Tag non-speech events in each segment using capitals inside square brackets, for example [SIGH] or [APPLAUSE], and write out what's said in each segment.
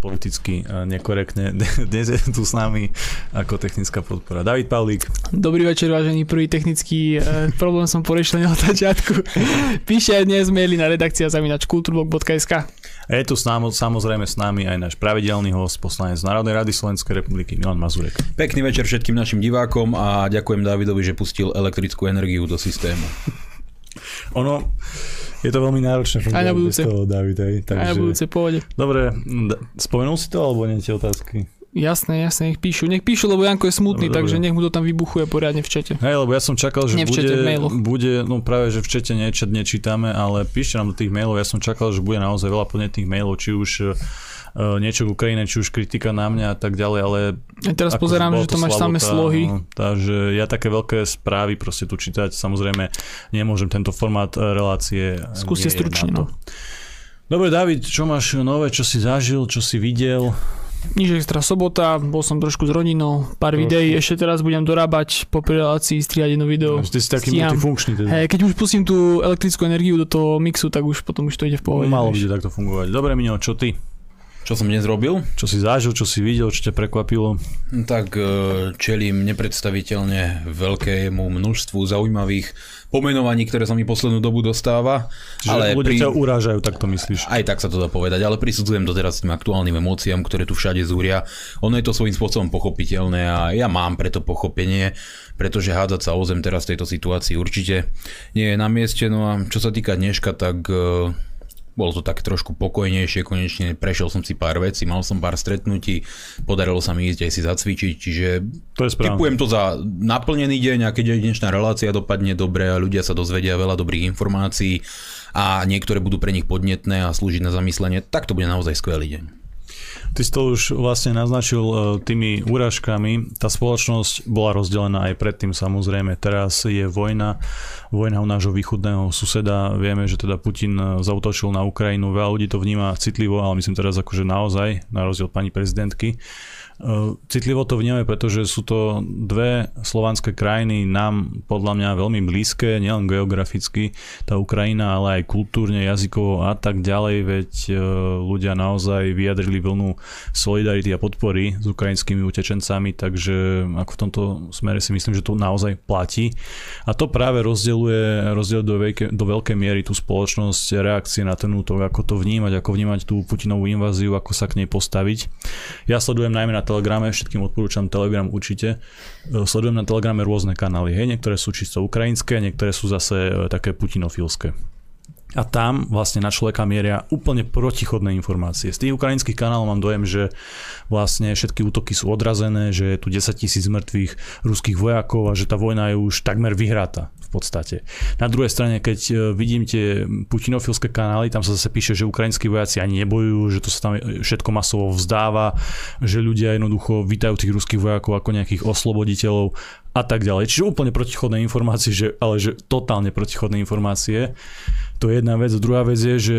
politicky nekorektne. [LAUGHS] Dnes je tu s nami ako technická podpora. David Pavlík. Dobrý večer, vážený prvý technický e, problém som porešil na začiatku. Píše aj dnes maily na redakcia zavinač kulturblog.sk je tu s námi, samozrejme s nami aj náš pravidelný host, poslanec Národnej rady Slovenskej republiky Milan Mazurek. Pekný večer všetkým našim divákom a ďakujem Davidovi, že pustil elektrickú energiu do systému. Ono, je to veľmi náročné Aj na budúce. toho, David, hej, takže... Aj na budúce, pôjde. Dobre, spomenul si to, alebo nie tie otázky? Jasné, jasné, nech píšu. Nech píšu, lebo Janko je smutný, Dobre, takže dobre. nech mu to tam vybuchuje poriadne v čete. Hej, lebo ja som čakal, že Nie v bude, čete, v mailoch. bude, no práve, že v čete niečo nečítame, ale píšte nám do tých mailov, ja som čakal, že bude naozaj veľa podnetných mailov, či už niečo k Ukrajine, či už kritika na mňa a tak ďalej, ale A teraz pozerám, že to máš samé slohy. No, takže ja také veľké správy proste tu čítať, samozrejme nemôžem tento formát e, relácie. e, Skúste stručne, no. Dobre, David, čo máš nové, čo si zažil, čo si videl? Nič extra sobota, bol som trošku s rodinou, pár Trošku. videí, ešte teraz budem dorábať po relácii, strihať jedno video. Ty si taký Stíham. multifunkčný. Teda. Hej, keď už pustím tú elektrickú energiu do toho mixu, tak už potom už to ide v pohode. Malo bude takto fungovať. Dobre, Mino, čo ty? Čo som dnes robil? Čo si zažil, čo si videl, čo ťa prekvapilo? Tak e, čelím nepredstaviteľne veľkému množstvu zaujímavých pomenovaní, ktoré sa mi poslednú dobu dostáva. Že ale ľudia pri... ťa urážajú, tak to myslíš? Aj tak sa to dá povedať, ale prisudzujem to teraz tým aktuálnym emóciám, ktoré tu všade zúria. Ono je to svojím spôsobom pochopiteľné a ja mám preto pochopenie, pretože hádzať sa o zem teraz v tejto situácii určite nie je na mieste. No a čo sa týka dneška, tak e, bolo to tak trošku pokojnejšie, konečne prešiel som si pár vecí, mal som pár stretnutí, podarilo sa mi ísť aj si zacvičiť, čiže To je správne. typujem to za naplnený deň a keď aj dnešná relácia dopadne dobre a ľudia sa dozvedia veľa dobrých informácií a niektoré budú pre nich podnetné a slúžiť na zamyslenie, tak to bude naozaj skvelý deň. Ty si to už vlastne naznačil e, tými úražkami. Tá spoločnosť bola rozdelená aj predtým samozrejme. Teraz je vojna, vojna u nášho východného suseda. Vieme, že teda Putin e, zautočil na Ukrajinu. Veľa ľudí to vníma citlivo, ale myslím teraz akože naozaj, na rozdiel pani prezidentky. Citlivo to vnímame, pretože sú to dve slovanské krajiny nám podľa mňa veľmi blízke, nielen geograficky, tá Ukrajina, ale aj kultúrne, jazykovo a tak ďalej, veď e, ľudia naozaj vyjadrili vlnu solidarity a podpory s ukrajinskými utečencami, takže ako v tomto smere si myslím, že to naozaj platí. A to práve rozdeľuje, rozdeľuje do, veľké, do veľkej miery tú spoločnosť, reakcie na ten útok, ako to vnímať, ako vnímať tú Putinovú inváziu, ako sa k nej postaviť. Ja sledujem najmä na Telegrame, všetkým odporúčam Telegram určite. E, Sledujem na Telegrame rôzne kanály, hej, niektoré sú čisto ukrajinské, niektoré sú zase e, také putinofilské. A tam vlastne na človeka mieria úplne protichodné informácie. Z tých ukrajinských kanálov mám dojem, že vlastne všetky útoky sú odrazené, že je tu 10 tisíc mŕtvych ruských vojakov a že tá vojna je už takmer vyhratá v podstate. Na druhej strane, keď e, vidím tie putinofilské kanály, tam sa zase píše, že ukrajinskí vojaci ani nebojujú, že to sa tam všetko masovo vzdáva, že ľudia jednoducho vítajú tých ruských vojakov ako nejakých osloboditeľov a tak ďalej. Čiže úplne protichodné informácie, že, ale že totálne protichodné informácie. To je jedna vec. Druhá vec je, že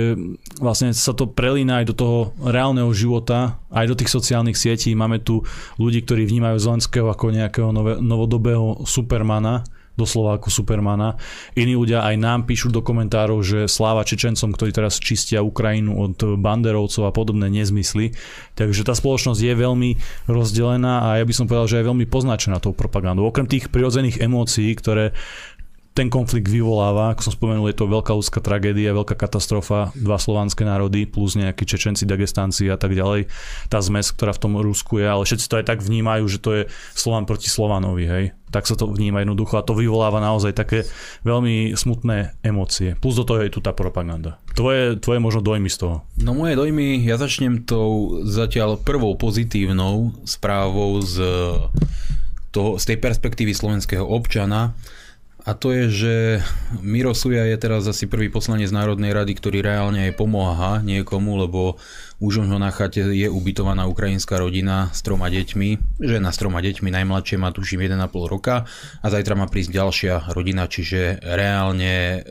vlastne sa to prelína aj do toho reálneho života, aj do tých sociálnych sietí. Máme tu ľudí, ktorí vnímajú Zelenského ako nejakého nové, novodobého supermana, doslova ako supermana. Iní ľudia aj nám píšu do komentárov, že sláva Čečencom, ktorí teraz čistia Ukrajinu od banderovcov a podobné nezmysly. Takže tá spoločnosť je veľmi rozdelená a ja by som povedal, že je veľmi poznačená tou propagandou. Okrem tých prirodzených emócií, ktoré ten konflikt vyvoláva, ako som spomenul, je to veľká ľudská tragédia, veľká katastrofa, dva slovanské národy plus nejakí Čečenci, Dagestánci a tak ďalej. Tá zmes, ktorá v tom Rusku je, ale všetci to aj tak vnímajú, že to je Slovan proti Slovanovi, hej. Tak sa to vníma jednoducho a to vyvoláva naozaj také veľmi smutné emócie. Plus do toho je tu tá propaganda. Tvoje, tvoje možno dojmy z toho. No moje dojmy, ja začnem tou zatiaľ prvou pozitívnou správou z, toho, z tej perspektívy slovenského občana. A to je, že Miro Suja je teraz asi prvý poslanec Národnej rady, ktorý reálne aj pomáha niekomu, lebo už ho na chate je ubytovaná ukrajinská rodina s troma deťmi. Žena s troma deťmi, najmladšie má tuším 1,5 roka a zajtra má prísť ďalšia rodina, čiže reálne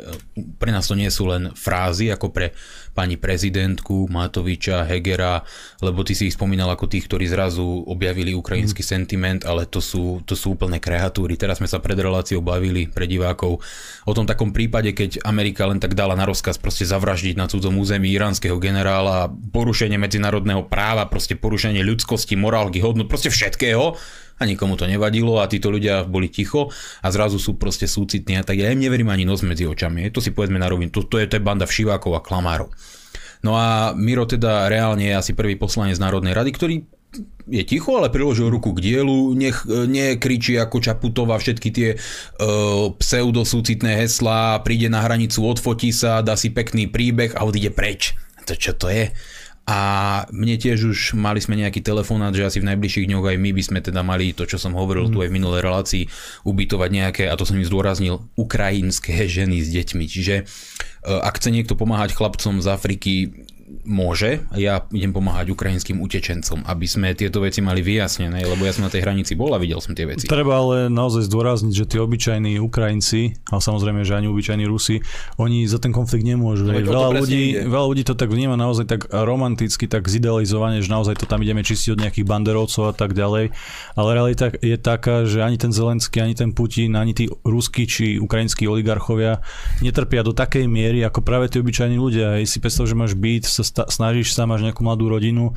pre nás to nie sú len frázy ako pre pani prezidentku Matoviča, Hegera, lebo ty si ich spomínal ako tých, ktorí zrazu objavili ukrajinský mm. sentiment, ale to sú, to sú úplné kreatúry. Teraz sme sa pred reláciou bavili pre divákov o tom takom prípade, keď Amerika len tak dala na rozkaz proste zavraždiť na cudzom území iránskeho generála porušenie medzinárodného práva, proste porušenie ľudskosti, morálky, hodnot, proste všetkého a nikomu to nevadilo a títo ľudia boli ticho a zrazu sú proste súcitní a tak ja im neverím ani nos medzi očami. To si povedzme na rovinu, to, to, je, to je banda všivákov a klamárov. No a Miro teda reálne je asi prvý poslanec Národnej rady, ktorý je ticho, ale priložil ruku k dielu, nech nekričí ako Čaputová všetky tie uh, pseudosúcitné heslá, príde na hranicu, odfotí sa, dá si pekný príbeh a odíde preč. To čo to je? A mne tiež už mali sme nejaký telefonát, že asi v najbližších dňoch aj my by sme teda mali to, čo som hovoril mm. tu aj v minulej relácii, ubytovať nejaké, a to som im zdôraznil, ukrajinské ženy s deťmi. Čiže e, ak chce niekto pomáhať chlapcom z Afriky, môže, ja idem pomáhať ukrajinským utečencom, aby sme tieto veci mali vyjasnené, lebo ja som na tej hranici bol a videl som tie veci. Treba ale naozaj zdôrazniť, že tí obyčajní Ukrajinci, a samozrejme, že ani obyčajní Rusi, oni za ten konflikt nemôžu. No, veľa, ľudí, veľa ľudí to tak vníma naozaj tak romanticky, tak zidealizovane, že naozaj to tam ideme čistiť od nejakých banderovcov a tak ďalej. Ale realita je taká, že ani ten Zelenský, ani ten Putin, ani tí ruskí či ukrajinskí oligarchovia netrpia do takej miery, ako práve tí obyčajní ľudia. Keď si predstav, že máš byt sa snažíš sa, máš nejakú mladú rodinu,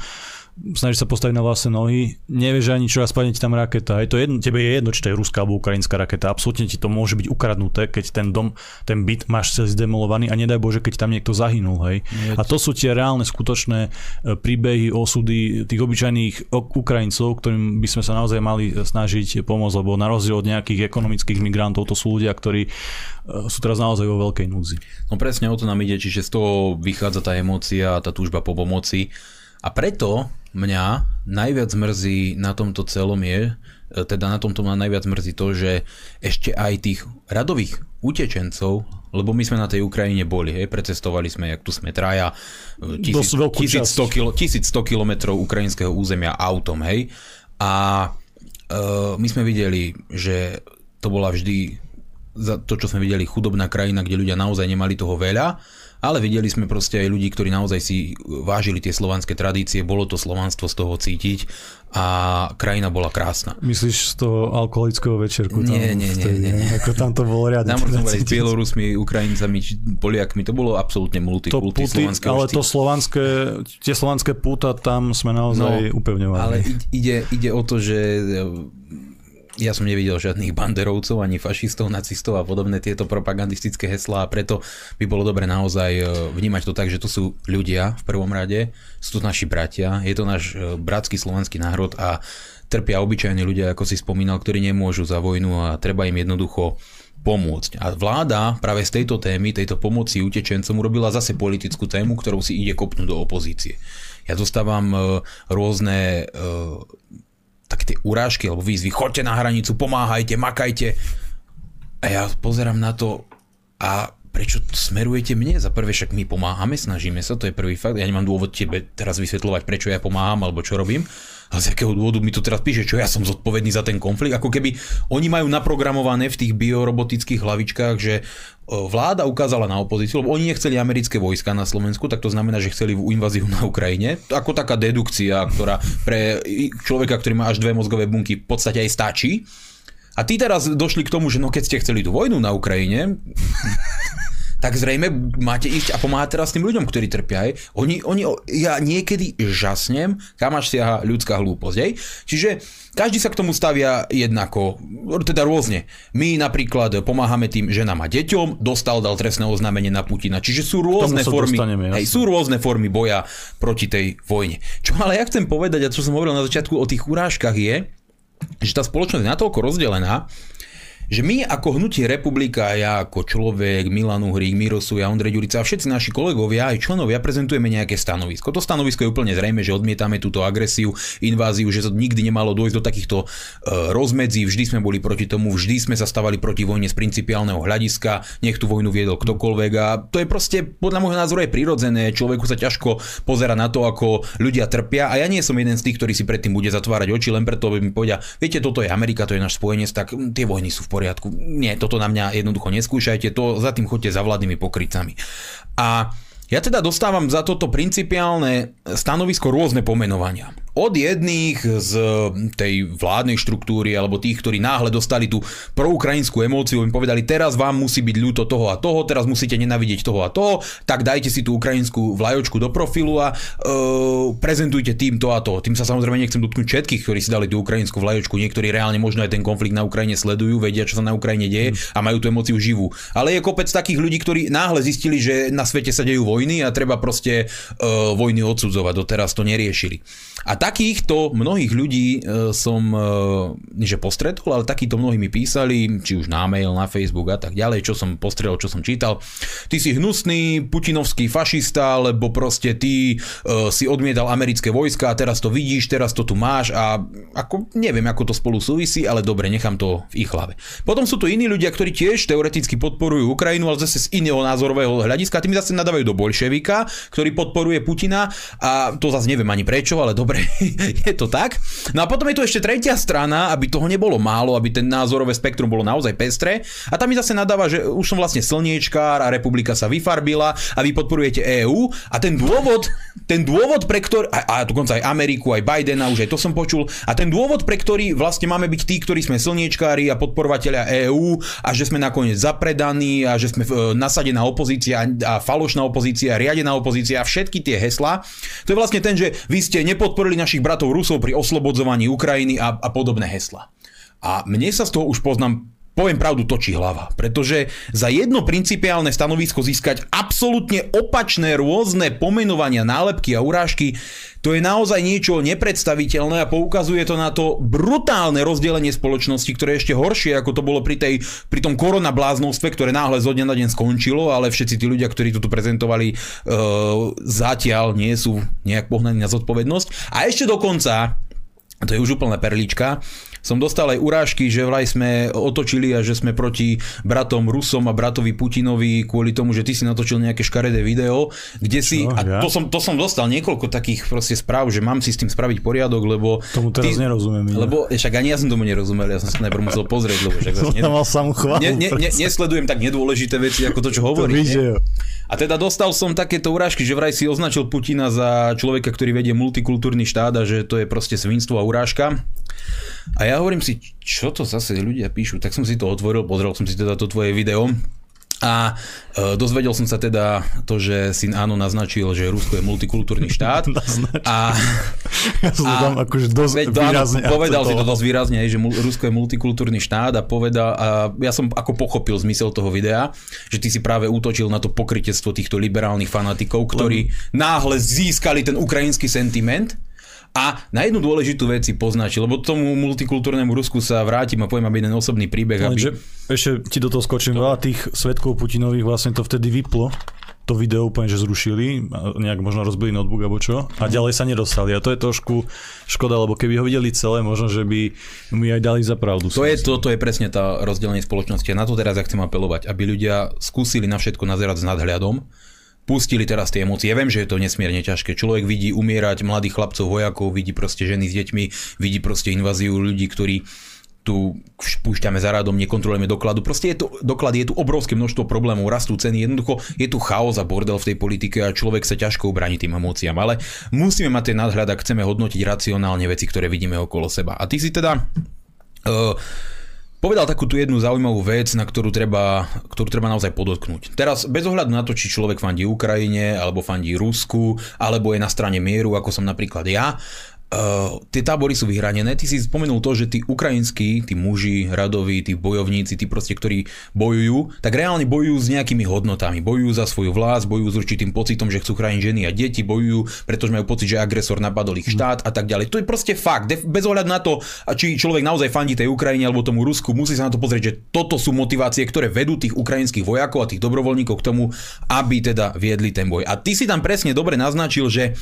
snažíš sa postaviť na vlastné nohy, nevieš ani čo a spadne ti tam raketa. Je to jedno, tebe je jedno, či to je ruská alebo ukrajinská raketa. Absolútne ti to môže byť ukradnuté, keď ten dom, ten byt máš celý zdemolovaný a nedaj Bože, keď tam niekto zahynul. Hej. Je a to sú tie reálne, skutočné e, príbehy, osudy tých obyčajných Ukrajincov, ktorým by sme sa naozaj mali snažiť pomôcť, lebo na rozdiel od nejakých ekonomických migrantov, to sú ľudia, ktorí e, sú teraz naozaj vo veľkej núdzi. No presne o to nám ide, čiže z toho vychádza tá emócia, tá túžba po pomoci. A preto mňa najviac mrzí na tomto celom je, e, teda na tomto ma najviac mrzí to, že ešte aj tých radových utečencov, lebo my sme na tej Ukrajine boli, hej, precestovali sme, jak tu sme traja, 1100, kilo, 1100 kilometrov ukrajinského územia autom, hej, a uh, my sme videli, že to bola vždy za to, čo sme videli, chudobná krajina, kde ľudia naozaj nemali toho veľa ale videli sme proste aj ľudí, ktorí naozaj si vážili tie slovanské tradície, bolo to slovanstvo z toho cítiť a krajina bola krásna. Myslíš z toho alkoholického večerku? Nie, nie, nie, nie, nie. Ako tam to bolo riadne. Tam sme s Bielorusmi, Ukrajincami, Poliakmi, to bolo absolútne multikulty slovanské Ale to slovanské, tie slovanské púta, tam sme naozaj no, upevňovali. Ale ide, ide o to, že ja som nevidel žiadnych banderovcov, ani fašistov, nacistov a podobné tieto propagandistické heslá a preto by bolo dobre naozaj e, vnímať to tak, že to sú ľudia v prvom rade, sú to naši bratia, je to náš e, bratský slovenský národ a trpia obyčajní ľudia, ako si spomínal, ktorí nemôžu za vojnu a treba im jednoducho pomôcť. A vláda práve z tejto témy, tejto pomoci utečencom urobila zase politickú tému, ktorou si ide kopnúť do opozície. Ja dostávam e, rôzne také tie urážky alebo výzvy, choďte na hranicu, pomáhajte, makajte. A ja pozerám na to a prečo smerujete mne? Za prvé však my pomáhame, snažíme sa, to je prvý fakt. Ja nemám dôvod tebe teraz vysvetľovať, prečo ja pomáham alebo čo robím. A z akého dôvodu mi to teraz píše, čo ja som zodpovedný za ten konflikt. Ako keby oni majú naprogramované v tých biorobotických hlavičkách, že vláda ukázala na opozíciu, lebo oni nechceli americké vojska na Slovensku, tak to znamená, že chceli inváziu na Ukrajine. Ako taká dedukcia, ktorá pre človeka, ktorý má až dve mozgové bunky, v podstate aj stačí. A tí teraz došli k tomu, že no keď ste chceli tú vojnu na Ukrajine, tak zrejme máte ísť a pomáhať teraz tým ľuďom, ktorí trpia. Aj. Oni, oni, ja niekedy žasnem, kam až siaha ľudská hlúposť. Aj. Čiže každý sa k tomu stavia jednako, teda rôzne. My napríklad pomáhame tým ženám a deťom, dostal, dal trestné oznámenie na Putina. Čiže sú rôzne formy, hej, sú rôzne formy boja proti tej vojne. Čo ale ja chcem povedať, a čo som hovoril na začiatku o tých urážkach je, že tá spoločnosť je natoľko rozdelená, že my ako hnutie republika, ja ako človek, Milan Uhrík, Mirosu, ja Ondrej Ďurica a všetci naši kolegovia aj členovia prezentujeme nejaké stanovisko. To stanovisko je úplne zrejme, že odmietame túto agresiu, inváziu, že to nikdy nemalo dôjsť do takýchto uh, rozmedzí, vždy sme boli proti tomu, vždy sme sa stavali proti vojne z principiálneho hľadiska, nech tú vojnu viedol ktokoľvek a to je proste podľa môjho názoru je prirodzené, človeku sa ťažko pozera na to, ako ľudia trpia. A ja nie som jeden z tých, ktorý si predtým bude zatvárať oči len preto, aby mi povedia, viete, toto je Amerika, to je náš spojenec, tak tie vojny sú v poriadku. Nie, toto na mňa jednoducho neskúšajte, to za tým chodte za vládnymi pokrycami. A ja teda dostávam za toto principiálne stanovisko rôzne pomenovania. Od jedných z tej vládnej štruktúry alebo tých, ktorí náhle dostali tú proukrajinskú emóciu, im povedali, teraz vám musí byť ľúto toho a toho, teraz musíte nenavidieť toho a toho, tak dajte si tú ukrajinskú vlajočku do profilu a uh, prezentujte tým to a to. Tým sa samozrejme nechcem dotknúť všetkých, ktorí si dali tú ukrajinskú vlajočku. Niektorí reálne možno aj ten konflikt na Ukrajine sledujú, vedia, čo sa na Ukrajine deje a majú tú emóciu živú. Ale je kopec takých ľudí, ktorí náhle zistili, že na svete sa dejú vojny a treba proste uh, vojny odsudzovať. Doteraz to neriešili. A takýchto mnohých ľudí e, som, e, že postretol, ale takýto mnohí mi písali, či už na mail, na Facebook a tak ďalej, čo som postredol, čo som čítal. Ty si hnusný putinovský fašista, lebo proste ty uh, si odmietal americké vojska a teraz to vidíš, teraz to tu máš a ako, neviem, ako to spolu súvisí, ale dobre, nechám to v ich hlave. Potom sú tu iní ľudia, ktorí tiež teoreticky podporujú Ukrajinu, ale zase z iného názorového hľadiska, tým zase nadávajú do bolševika, ktorý podporuje Putina a to zase neviem ani prečo, ale dobre, [LAUGHS] je to tak. No a potom je tu ešte tretia strana, aby toho nebolo málo, aby ten názorové spektrum bolo naozaj pestré. A tam mi zase nadáva, že už som vlastne slniečkár a republika sa vyfarbila a vy podporujete EÚ a ten dôvod, ten dôvod pre ktorý, a, a dokonca aj Ameriku, aj Bidena, už aj to som počul, a ten dôvod, pre ktorý vlastne máme byť tí, ktorí sme slniečkári a podporovateľia EÚ a že sme nakoniec zapredaní a že sme e, nasadená opozícia a falošná opozícia, riadená opozícia a všetky tie hesla, to je vlastne ten, že vy ste nepodporili našich bratov Rusov pri oslobodzovaní Ukrajiny a, a podobné hesla. A mne sa z toho už poznám poviem pravdu, točí hlava. Pretože za jedno principiálne stanovisko získať absolútne opačné rôzne pomenovania, nálepky a urážky, to je naozaj niečo nepredstaviteľné a poukazuje to na to brutálne rozdelenie spoločnosti, ktoré je ešte horšie, ako to bolo pri, tej, pri tom koronabláznovstve, ktoré náhle zo dňa na deň skončilo, ale všetci tí ľudia, ktorí to tu prezentovali, uh, zatiaľ nie sú nejak pohnaní na zodpovednosť. A ešte dokonca, to je už úplná perlička, som dostal aj urážky, že vraj sme otočili a že sme proti bratom Rusom a bratovi Putinovi kvôli tomu, že ty si natočil nejaké škaredé video, kde si, Čo, a ja? to, som, to som dostal niekoľko takých proste správ, že mám si s tým spraviť poriadok, lebo... Tomu teraz ty, nerozumiem. Lebo však ani ja som tomu nerozumel, ja som sa najprv musel pozrieť, lebo však som ne, mal samú chválu, ne, ne, ne, nesledujem tak nedôležité veci, ako to, čo hovorí. To a teda dostal som takéto urážky, že vraj si označil Putina za človeka, ktorý vedie multikultúrny štát a že to je proste svinstvo a urážka. A ja hovorím si, čo to zase ľudia píšu, tak som si to otvoril, pozrel som si teda to tvoje video a e, dozvedel som sa teda to, že syn Áno naznačil, že Rusko je multikultúrny štát. [LAUGHS] a, ja som a, tam akože dosť veď, výrazne. Áno, povedal si to dosť výrazne, že Rusko je multikultúrny štát a povedal, a ja som ako pochopil zmysel toho videa, že ty si práve útočil na to pokrytectvo týchto liberálnych fanatikov, ktorí Lebo... náhle získali ten ukrajinský sentiment a na jednu dôležitú vec si poznačil, lebo tomu multikultúrnemu Rusku sa vrátim a poviem, aby jeden osobný príbeh. Aby... Že, ešte ti do toho skočím, veľa tých svetkov Putinových vlastne to vtedy vyplo to video úplne, že zrušili, nejak možno rozbili notebook alebo čo a ďalej sa nedostali. A to je trošku škoda, lebo keby ho videli celé, možno, že by mi aj dali za pravdu. To je, to, to je presne tá rozdelenie spoločnosti. A na to teraz ja chcem apelovať, aby ľudia skúsili na všetko nazerať s nadhľadom, pustili teraz tie emócie. Ja viem, že je to nesmierne ťažké. Človek vidí umierať mladých chlapcov, vojakov, vidí proste ženy s deťmi, vidí proste inváziu ľudí, ktorí tu púšťame za radom, nekontrolujeme dokladu. Proste je tu, doklad, je tu obrovské množstvo problémov, rastú ceny, jednoducho je tu chaos a bordel v tej politike a človek sa ťažko ubráni tým emóciám. Ale musíme mať ten nadhľad, ak chceme hodnotiť racionálne veci, ktoré vidíme okolo seba. A ty si teda... Uh, povedal takú tú jednu zaujímavú vec, na ktorú treba, ktorú treba naozaj podotknúť. Teraz bez ohľadu na to, či človek fandí Ukrajine, alebo fandí Rusku, alebo je na strane mieru, ako som napríklad ja, Uh, tie tábory sú vyhranené. Ty si spomenul to, že tí ukrajinskí, tí muži, radoví, tí bojovníci, tí proste, ktorí bojujú, tak reálne bojujú s nejakými hodnotami. Bojujú za svoju vlast, bojujú s určitým pocitom, že chcú chrániť ženy a deti, bojujú, pretože majú pocit, že agresor napadol ich štát a tak ďalej. To je proste fakt. Bez ohľadu na to, či človek naozaj fandí tej Ukrajine alebo tomu Rusku, musí sa na to pozrieť, že toto sú motivácie, ktoré vedú tých ukrajinských vojakov a tých dobrovoľníkov k tomu, aby teda viedli ten boj. A ty si tam presne dobre naznačil, že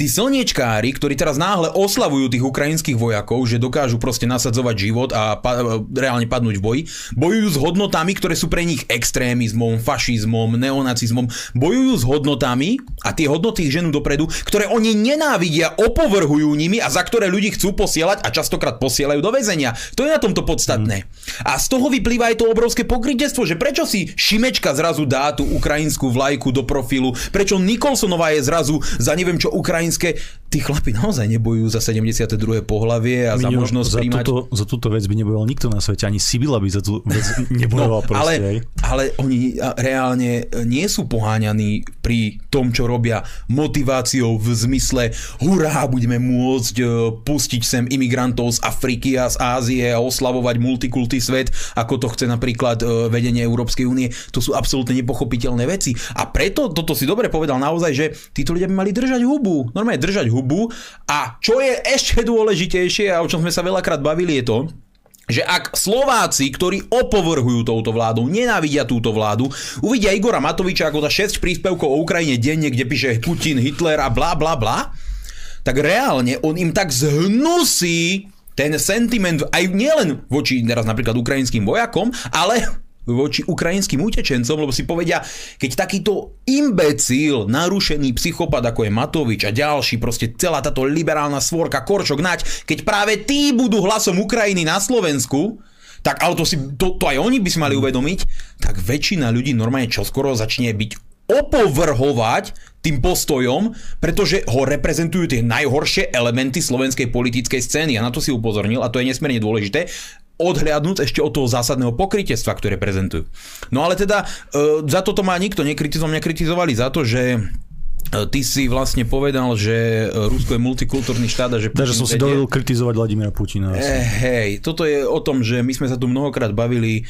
tí slniečkári, ktorí teraz náhle oslavujú tých ukrajinských vojakov, že dokážu proste nasadzovať život a pa- reálne padnúť v boji. Bojujú s hodnotami, ktoré sú pre nich extrémizmom, fašizmom, neonacizmom. Bojujú s hodnotami a tie hodnoty ich ženú dopredu, ktoré oni nenávidia, opovrhujú nimi a za ktoré ľudí chcú posielať a častokrát posielajú do väzenia. To je na tomto podstatné. A z toho vyplýva aj to obrovské pokrytectvo, že prečo si Šimečka zrazu dá tú ukrajinskú vlajku do profilu, prečo Nikolsonová je zrazu za neviem čo ukrajinské. Tí chlapi naozaj nebojujú považujú za 72. pohlavie a za Minio, možnosť za príjmať... Túto, za túto vec by nebojoval nikto na svete, ani Sibila by za tú vec [LAUGHS] nebojoval no, proste. ale, ale oni reálne nie sú poháňaní pri tom, čo robia motiváciou v zmysle hurá, budeme môcť e, pustiť sem imigrantov z Afriky a z Ázie a oslavovať multikulty svet, ako to chce napríklad e, vedenie Európskej únie. To sú absolútne nepochopiteľné veci. A preto, toto si dobre povedal naozaj, že títo ľudia by mali držať hubu. Normálne držať hubu. A čo je ešte dôležitejšie a o čom sme sa veľakrát bavili je to, že ak Slováci, ktorí opovrhujú touto vládou, nenávidia túto vládu, uvidia Igora Matoviča ako za 6 príspevkov o Ukrajine denne, kde píše Putin, Hitler a bla bla bla, tak reálne on im tak zhnusí ten sentiment aj nielen voči teraz napríklad ukrajinským vojakom, ale voči ukrajinským utečencom, lebo si povedia, keď takýto imbecil, narušený psychopat ako je Matovič a ďalší, proste celá táto liberálna svorka, Korčok, Nať, keď práve tí budú hlasom Ukrajiny na Slovensku, tak ale to, si, to, to aj oni by si mali uvedomiť, tak väčšina ľudí normálne čoskoro začne byť opovrhovať tým postojom, pretože ho reprezentujú tie najhoršie elementy slovenskej politickej scény. A na to si upozornil a to je nesmierne dôležité odhľadnúť ešte od toho zásadného pokrytectva, ktoré prezentujú. No ale teda e, za toto ma nikto nekritizoval, mňa kritizovali za to, že e, Ty si vlastne povedal, že Rusko je multikultúrny štát a že... Takže som si dovolil kritizovať Vladimira Putina. E, hej, toto je o tom, že my sme sa tu mnohokrát bavili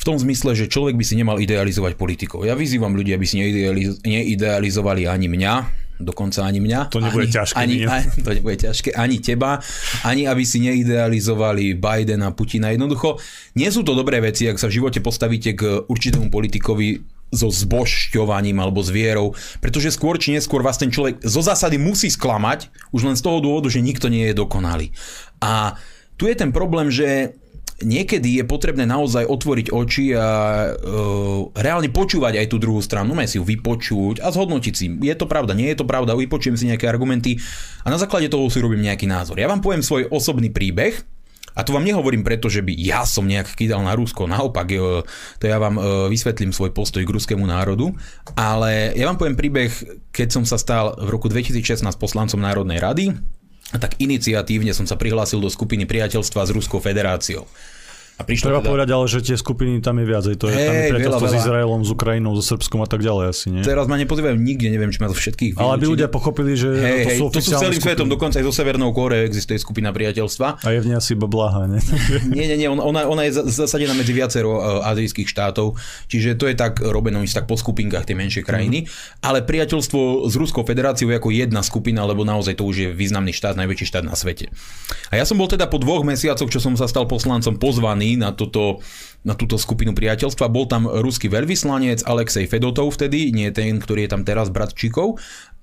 v tom zmysle, že človek by si nemal idealizovať politikov. Ja vyzývam ľudí, aby si neidealiz- neidealizovali ani mňa, dokonca ani mňa. To nebude ani, ťažké. Ani, [LAUGHS] ani, to nebude ťažké, ani teba, ani aby si neidealizovali Bidena, Putina. Jednoducho, nie sú to dobré veci, ak sa v živote postavíte k určitému politikovi so zbožťovaním alebo s vierou, pretože skôr či neskôr vás ten človek zo zásady musí sklamať, už len z toho dôvodu, že nikto nie je dokonalý. A tu je ten problém, že niekedy je potrebné naozaj otvoriť oči a uh, reálne počúvať aj tú druhú stranu, no si ju vypočuť a zhodnotiť si, je to pravda, nie je to pravda, vypočujem si nejaké argumenty a na základe toho si robím nejaký názor. Ja vám poviem svoj osobný príbeh, a to vám nehovorím preto, že by ja som nejak kýdal na Rusko, naopak, to ja vám vysvetlím svoj postoj k ruskému národu, ale ja vám poviem príbeh, keď som sa stal v roku 2016 poslancom Národnej rady, tak iniciatívne som sa prihlásil do skupiny priateľstva s Ruskou federáciou. A Treba teda... povedať ale, že tie skupiny tam je viac. To je hey, tam je priateľstvo s Izraelom, s Ukrajinou, so Srbskom a tak ďalej asi, nie? Teraz ma nepozývajú nikde, neviem, či ma to všetkých Ale by ľudia pochopili, že hey, to sú hey, to sú celým skupiny. svetom, dokonca aj zo Severnou Kóre existuje skupina priateľstva. A je v nej asi iba blaha, nie? [LAUGHS] nie, nie, nie, ona, ona je zasadená medzi viacero uh, azijských štátov, čiže to je tak robené, oni tak po skupinkách tie menšie krajiny, mm. ale priateľstvo s Ruskou federáciou je ako jedna skupina, lebo naozaj to už je významný štát, najväčší štát na svete. A ja som bol teda po dvoch mesiacoch, čo som sa stal poslancom, pozvaný na toto na túto skupinu priateľstva. Bol tam ruský veľvyslanec Alexej Fedotov vtedy, nie ten, ktorý je tam teraz brat Čikov.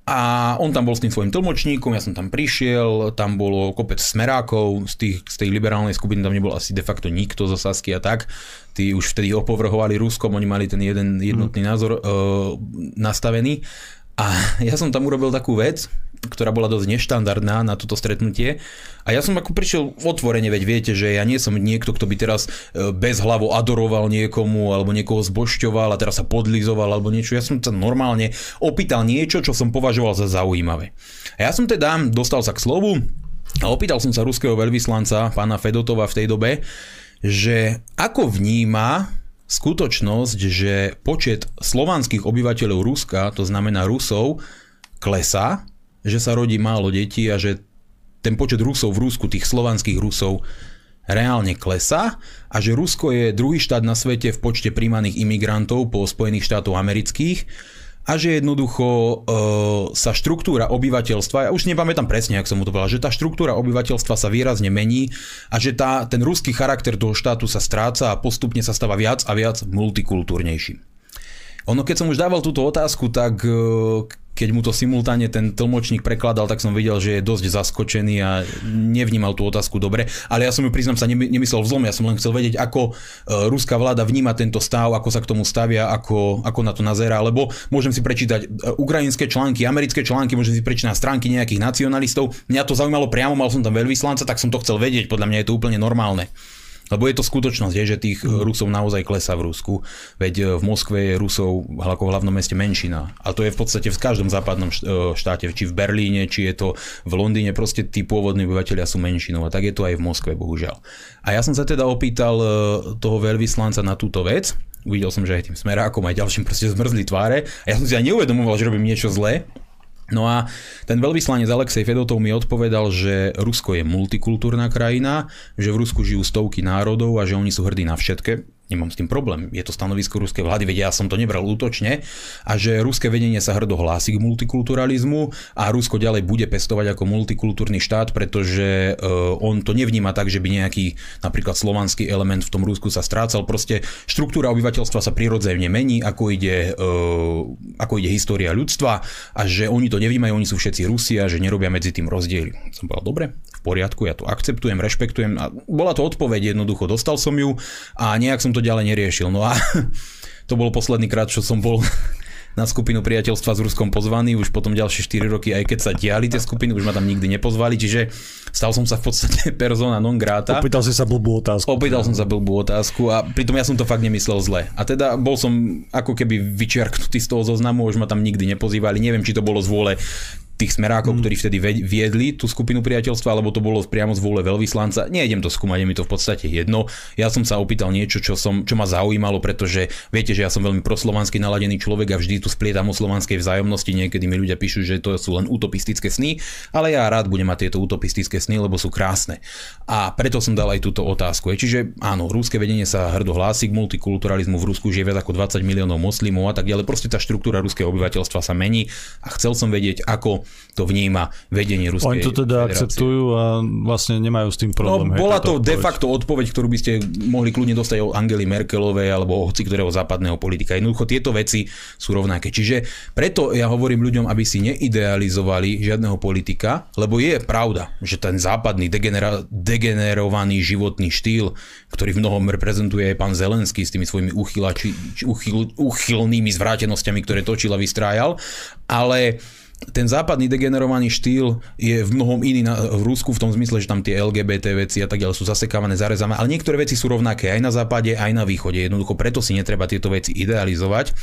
A on tam bol s tým svojim tlmočníkom, ja som tam prišiel, tam bolo kopec smerákov, z, tých, z tej liberálnej skupiny tam nebol asi de facto nikto zo Sasky a tak. Tí už vtedy opovrhovali Ruskom, oni mali ten jeden jednotný mm. názor uh, nastavený. A [LAUGHS] ja som tam urobil takú vec, ktorá bola dosť neštandardná na toto stretnutie. A ja som ako prišiel otvorene, veď viete, že ja nie som niekto, kto by teraz e, bez hlavo adoroval niekomu alebo niekoho zbošťoval a teraz sa podlizoval alebo niečo. Ja som sa normálne opýtal niečo, čo som považoval za zaujímavé. A ja som teda dostal sa k slovu a opýtal som sa ruského veľvyslanca, pána Fedotova v tej dobe, že ako vníma skutočnosť, že počet slovanských obyvateľov Ruska, to znamená Rusov, klesá, že sa rodí málo detí a že ten počet Rusov v Rusku, tých slovanských Rusov, reálne klesá a že Rusko je druhý štát na svete v počte príjmaných imigrantov po Spojených štátoch amerických a že jednoducho e, sa štruktúra obyvateľstva, ja už nepamätám presne, ak som mu to povedal, že tá štruktúra obyvateľstva sa výrazne mení a že tá, ten ruský charakter toho štátu sa stráca a postupne sa stáva viac a viac multikultúrnejší. Ono, keď som už dával túto otázku, tak e, keď mu to simultáne ten tlmočník prekladal, tak som videl, že je dosť zaskočený a nevnímal tú otázku dobre. Ale ja som ju priznám sa nemyslel vzlom, ja som len chcel vedieť, ako e, ruská vláda vníma tento stav, ako sa k tomu stavia, ako, ako na to nazerá, lebo môžem si prečítať e, ukrajinské články, americké články, môžem si prečítať stránky nejakých nacionalistov. Mňa to zaujímalo priamo, mal som tam veľvyslanca, tak som to chcel vedieť, podľa mňa je to úplne normálne. Lebo je to skutočnosť, je, že tých mm. Rusov naozaj klesá v Rusku. Veď e, v Moskve je Rusov ako v hlavnom meste menšina. A to je v podstate v každom západnom e, štáte, či v Berlíne, či je to v Londýne, proste tí pôvodní obyvateľia sú menšinou. A tak je to aj v Moskve, bohužiaľ. A ja som sa teda opýtal e, toho veľvyslanca na túto vec. Uvidel som, že aj tým smerákom, aj ďalším proste zmrzli tváre. A ja som si aj neuvedomoval, že robím niečo zlé. No a ten veľvyslanec Alexej Fedotov mi odpovedal, že Rusko je multikultúrna krajina, že v Rusku žijú stovky národov a že oni sú hrdí na všetké nemám s tým problém. Je to stanovisko ruskej vlády, vedia, ja som to nebral útočne a že ruské vedenie sa hrdo hlási k multikulturalizmu a Rusko ďalej bude pestovať ako multikultúrny štát, pretože uh, on to nevníma tak, že by nejaký napríklad slovanský element v tom Rusku sa strácal. Proste štruktúra obyvateľstva sa prirodzene mení, ako ide, uh, ako ide história ľudstva a že oni to nevnímajú, oni sú všetci Rusi a že nerobia medzi tým rozdiely. Som povedal, dobre, poriadku, ja to akceptujem, rešpektujem a bola to odpoveď jednoducho, dostal som ju a nejak som to ďalej neriešil. No a [LAUGHS] to bol posledný krát, čo som bol [LAUGHS] na skupinu priateľstva s Ruskom pozvaný, už potom ďalšie 4 roky, aj keď sa diali tie skupiny, už ma tam nikdy nepozvali, čiže stal som sa v podstate [LAUGHS] persona non grata. Opýtal si sa blbú otázku. Opýtal som sa blbú otázku a pritom ja som to fakt nemyslel zle. A teda bol som ako keby vyčiarknutý z toho zoznamu, už ma tam nikdy nepozývali, neviem, či to bolo z vôle tých smerákov, mm. ktorí vtedy viedli tú skupinu priateľstva, alebo to bolo priamo z vôle veľvyslanca. Nejdem to skúmať, je mi to v podstate jedno. Ja som sa opýtal niečo, čo, som, čo ma zaujímalo, pretože viete, že ja som veľmi proslovansky naladený človek a vždy tu splietam o slovanskej vzájomnosti. Niekedy mi ľudia píšu, že to sú len utopistické sny, ale ja rád budem mať tieto utopistické sny, lebo sú krásne. A preto som dal aj túto otázku. Čiže áno, rúske vedenie sa hrdo hlási k multikulturalizmu. V Rusku žije viac ako 20 miliónov moslimov a tak ďalej. Proste tá štruktúra ruského obyvateľstva sa mení a chcel som vedieť, ako to vníma vedenie Ruskej Oni to teda federácie. akceptujú a vlastne nemajú s tým problém. No, bola to de facto odpoveď, ktorú by ste mohli kľudne dostať od Angely Merkelovej alebo hoci ktorého západného politika. Jednoducho tieto veci sú rovnaké. Čiže preto ja hovorím ľuďom, aby si neidealizovali žiadneho politika, lebo je pravda, že ten západný degenera- degenerovaný životný štýl, ktorý v mnohom reprezentuje aj pán Zelenský s tými svojimi uchylači, uchyl, uchylnými zvrátenosťami, ktoré točil a vystrájal, ale ten západný degenerovaný štýl je v mnohom iný na, v Rusku v tom zmysle, že tam tie LGBT veci a tak ďalej sú zasekávané, zarezané, ale niektoré veci sú rovnaké aj na západe, aj na východe. Jednoducho preto si netreba tieto veci idealizovať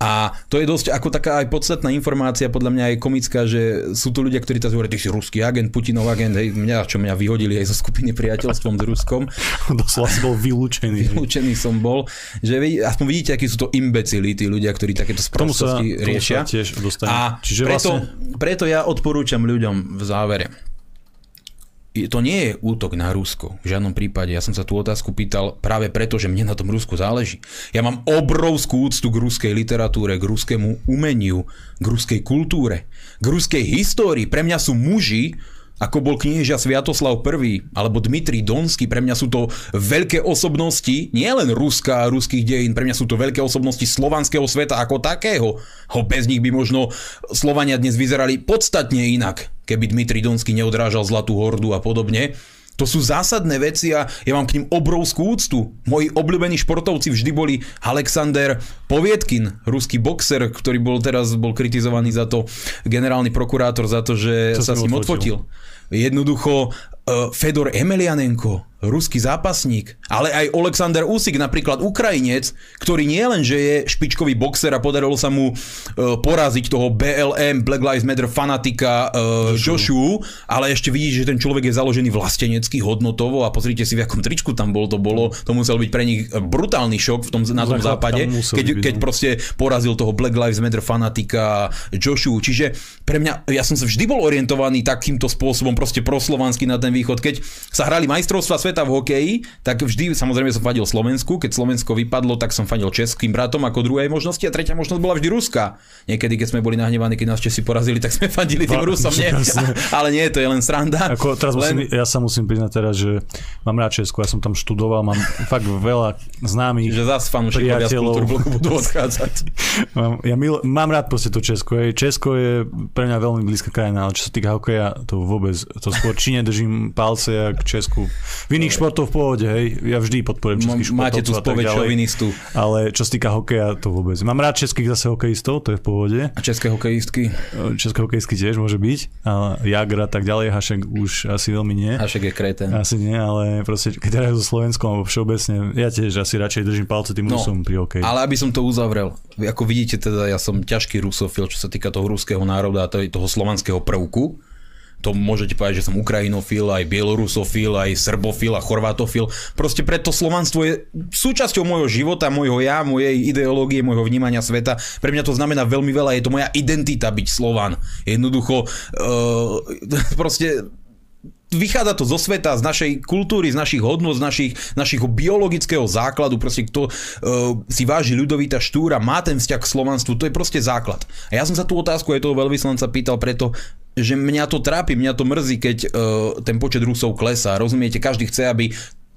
a to je dosť ako taká aj podstatná informácia, podľa mňa aj komická, že sú tu ľudia, ktorí teraz hovoria, ty si ruský agent, Putinov agent, hej, mňa, čo mňa vyhodili aj zo skupiny priateľstvom s Ruskom. [LAUGHS] Doslova si bol vylúčený. Vylúčený som bol. Že vy, aspoň vidíte, akí sú to imbecili, tí ľudia, ktorí takéto sprostosti riešia. Tomu sa tiež dostane. A Čiže preto, vlastne... preto ja odporúčam ľuďom v závere to nie je útok na Rusko. V žiadnom prípade. Ja som sa tú otázku pýtal práve preto, že mne na tom Rusku záleží. Ja mám obrovskú úctu k ruskej literatúre, k ruskému umeniu, k ruskej kultúre, k ruskej histórii. Pre mňa sú muži, ako bol knieža Sviatoslav I alebo Dmitri Donsky, pre mňa sú to veľké osobnosti, nielen Ruska a ruských dejín, pre mňa sú to veľké osobnosti slovanského sveta ako takého. Ho bez nich by možno Slovania dnes vyzerali podstatne inak, keby Dmitri Donsky neodrážal Zlatú hordu a podobne. To sú zásadné veci a ja mám k ním obrovskú úctu. Moji obľúbení športovci vždy boli Alexander Povietkin, ruský boxer, ktorý bol teraz bol kritizovaný za to, generálny prokurátor za to, že Čo sa s ním odfotil. Jednoducho uh, Fedor Emelianenko, ruský zápasník, ale aj Alexander Usik, napríklad Ukrajinec, ktorý nie len, že je špičkový boxer a podarilo sa mu uh, poraziť toho BLM, Black Lives Matter fanatika uh, Joshua, ale ešte vidíš, že ten človek je založený vlastenecky, hodnotovo a pozrite si, v akom tričku tam bol, to bolo, to musel byť pre nich brutálny šok v tom, na tom západe, keď, keď no. proste porazil toho Black Lives Matter fanatika Joshua. Čiže pre mňa, ja som sa vždy bol orientovaný takýmto spôsobom, proste proslovanský na ten východ. Keď sa hrali majstrovstva sveta v hokeji, tak vždy samozrejme som fandil Slovensku, keď Slovensko vypadlo, tak som fandil českým bratom ako druhej možnosti a tretia možnosť bola vždy Ruska. Niekedy, keď sme boli nahnevaní, keď nás Česi porazili, tak sme [LAUGHS] fandili tým Rusom. Nie, [LAUGHS] ale nie, to je len sranda. Ako, teraz len... musím, ja sa musím priznať teraz, že mám rád Česku, ja som tam študoval, mám fakt veľa známych Že zase fanúšikovia z budú odchádzať. [LAUGHS] mám, ja mil, mám rád proste to Česko. Česko je pre mňa veľmi blízka krajina, ale čo sa týka hokeja, to vôbec, to skôr či nedržím palce, jak Česku. V iných športov v pohode, hej. Ja vždy podporujem českých športov. Máte tu spoveď šovinistu. Ale čo sa týka hokeja, to vôbec. Mám rád českých zase hokejistov, to je v pohode. A české hokejistky? České hokejistky tiež môže byť. Ale Jagra tak ďalej, Hašek už asi veľmi nie. Hašek je kreten. Asi nie, ale proste, keď hrajú so Slovenskom alebo všeobecne, ja tiež asi radšej držím palce tým no, Rusom pri hokeji. Ale aby som to uzavrel, ako vidíte teda, ja som ťažký rusofil, čo sa týka toho ruského národa a toho slovanského prvku to môžete povedať, že som ukrajinofil, aj bielorusofil, aj srbofil a chorvátofil. Proste preto slovanstvo je súčasťou môjho života, môjho ja, mojej ideológie, môjho vnímania sveta. Pre mňa to znamená veľmi veľa, je to moja identita byť Slovan. Jednoducho, uh, [LAUGHS] proste vychádza to zo sveta, z našej kultúry, z našich hodnot, z našich, našich biologického základu, proste kto uh, si váži ľudovita štúra, má ten vzťah k slovanstvu, to je proste základ. A ja som sa tú otázku aj toho veľvyslanca pýtal preto, že mňa to trápi, mňa to mrzí, keď uh, ten počet Rusov klesá. Rozumiete, každý chce, aby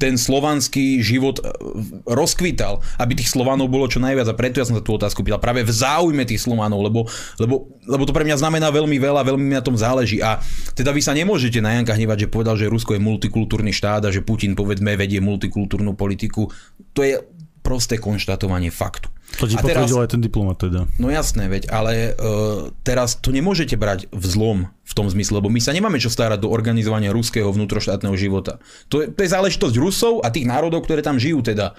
ten slovanský život e, rozkvital, aby tých Slovanov bolo čo najviac a preto ja som sa tú otázku pýtal práve v záujme tých Slovanov, lebo, lebo, lebo to pre mňa znamená veľmi veľa, veľmi mi na tom záleží a teda vy sa nemôžete na Janka hnevať, že povedal, že Rusko je multikultúrny štát a že Putin povedzme vedie multikultúrnu politiku. To je prosté konštatovanie faktu. To ti potvrdil aj ten diplomat teda. No jasné, veď, ale uh, teraz to nemôžete brať v zlom v tom zmysle, lebo my sa nemáme čo starať do organizovania ruského vnútroštátneho života. To je, to je záležitosť Rusov a tých národov, ktoré tam žijú teda.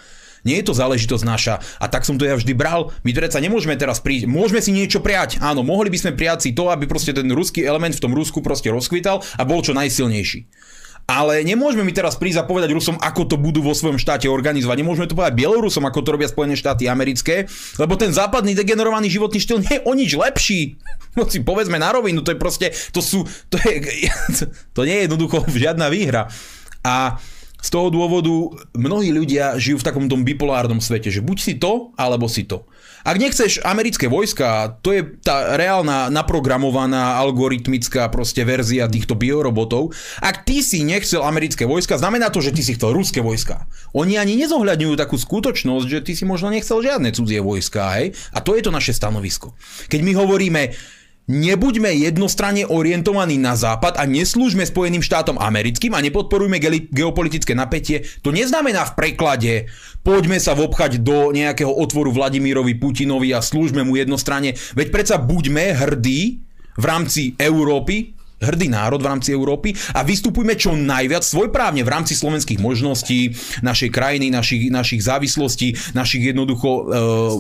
Nie je to záležitosť naša. A tak som to ja vždy bral. My predsa nemôžeme teraz prísť. Môžeme si niečo priať. Áno, mohli by sme prijať si to, aby proste ten ruský element v tom Rusku proste rozkvital a bol čo najsilnejší. Ale nemôžeme mi teraz prísť a povedať Rusom, ako to budú vo svojom štáte organizovať. Nemôžeme to povedať Bielorusom, ako to robia Spojené štáty americké, lebo ten západný degenerovaný životný štýl nie je o nič lepší. No si povedzme na rovinu, to je proste, to sú, to je, [LAUGHS] to nie je jednoducho žiadna výhra. A z toho dôvodu mnohí ľudia žijú v takom tom bipolárnom svete, že buď si to, alebo si to. Ak nechceš americké vojska, to je tá reálna, naprogramovaná, algoritmická proste verzia týchto biorobotov. Ak ty si nechcel americké vojska, znamená to, že ty si chcel ruské vojska. Oni ani nezohľadňujú takú skutočnosť, že ty si možno nechcel žiadne cudzie vojska, hej? A to je to naše stanovisko. Keď my hovoríme, Nebuďme jednostranne orientovaní na západ a neslúžme Spojeným štátom americkým a nepodporujme geopolitické napätie. To neznamená v preklade poďme sa vobchať do nejakého otvoru Vladimírovi Putinovi a slúžme mu jednostranne. Veď predsa buďme hrdí v rámci Európy hrdý národ v rámci Európy a vystupujme čo najviac svojprávne v rámci slovenských možností, našej krajiny, našich, našich závislostí, našich jednoducho e,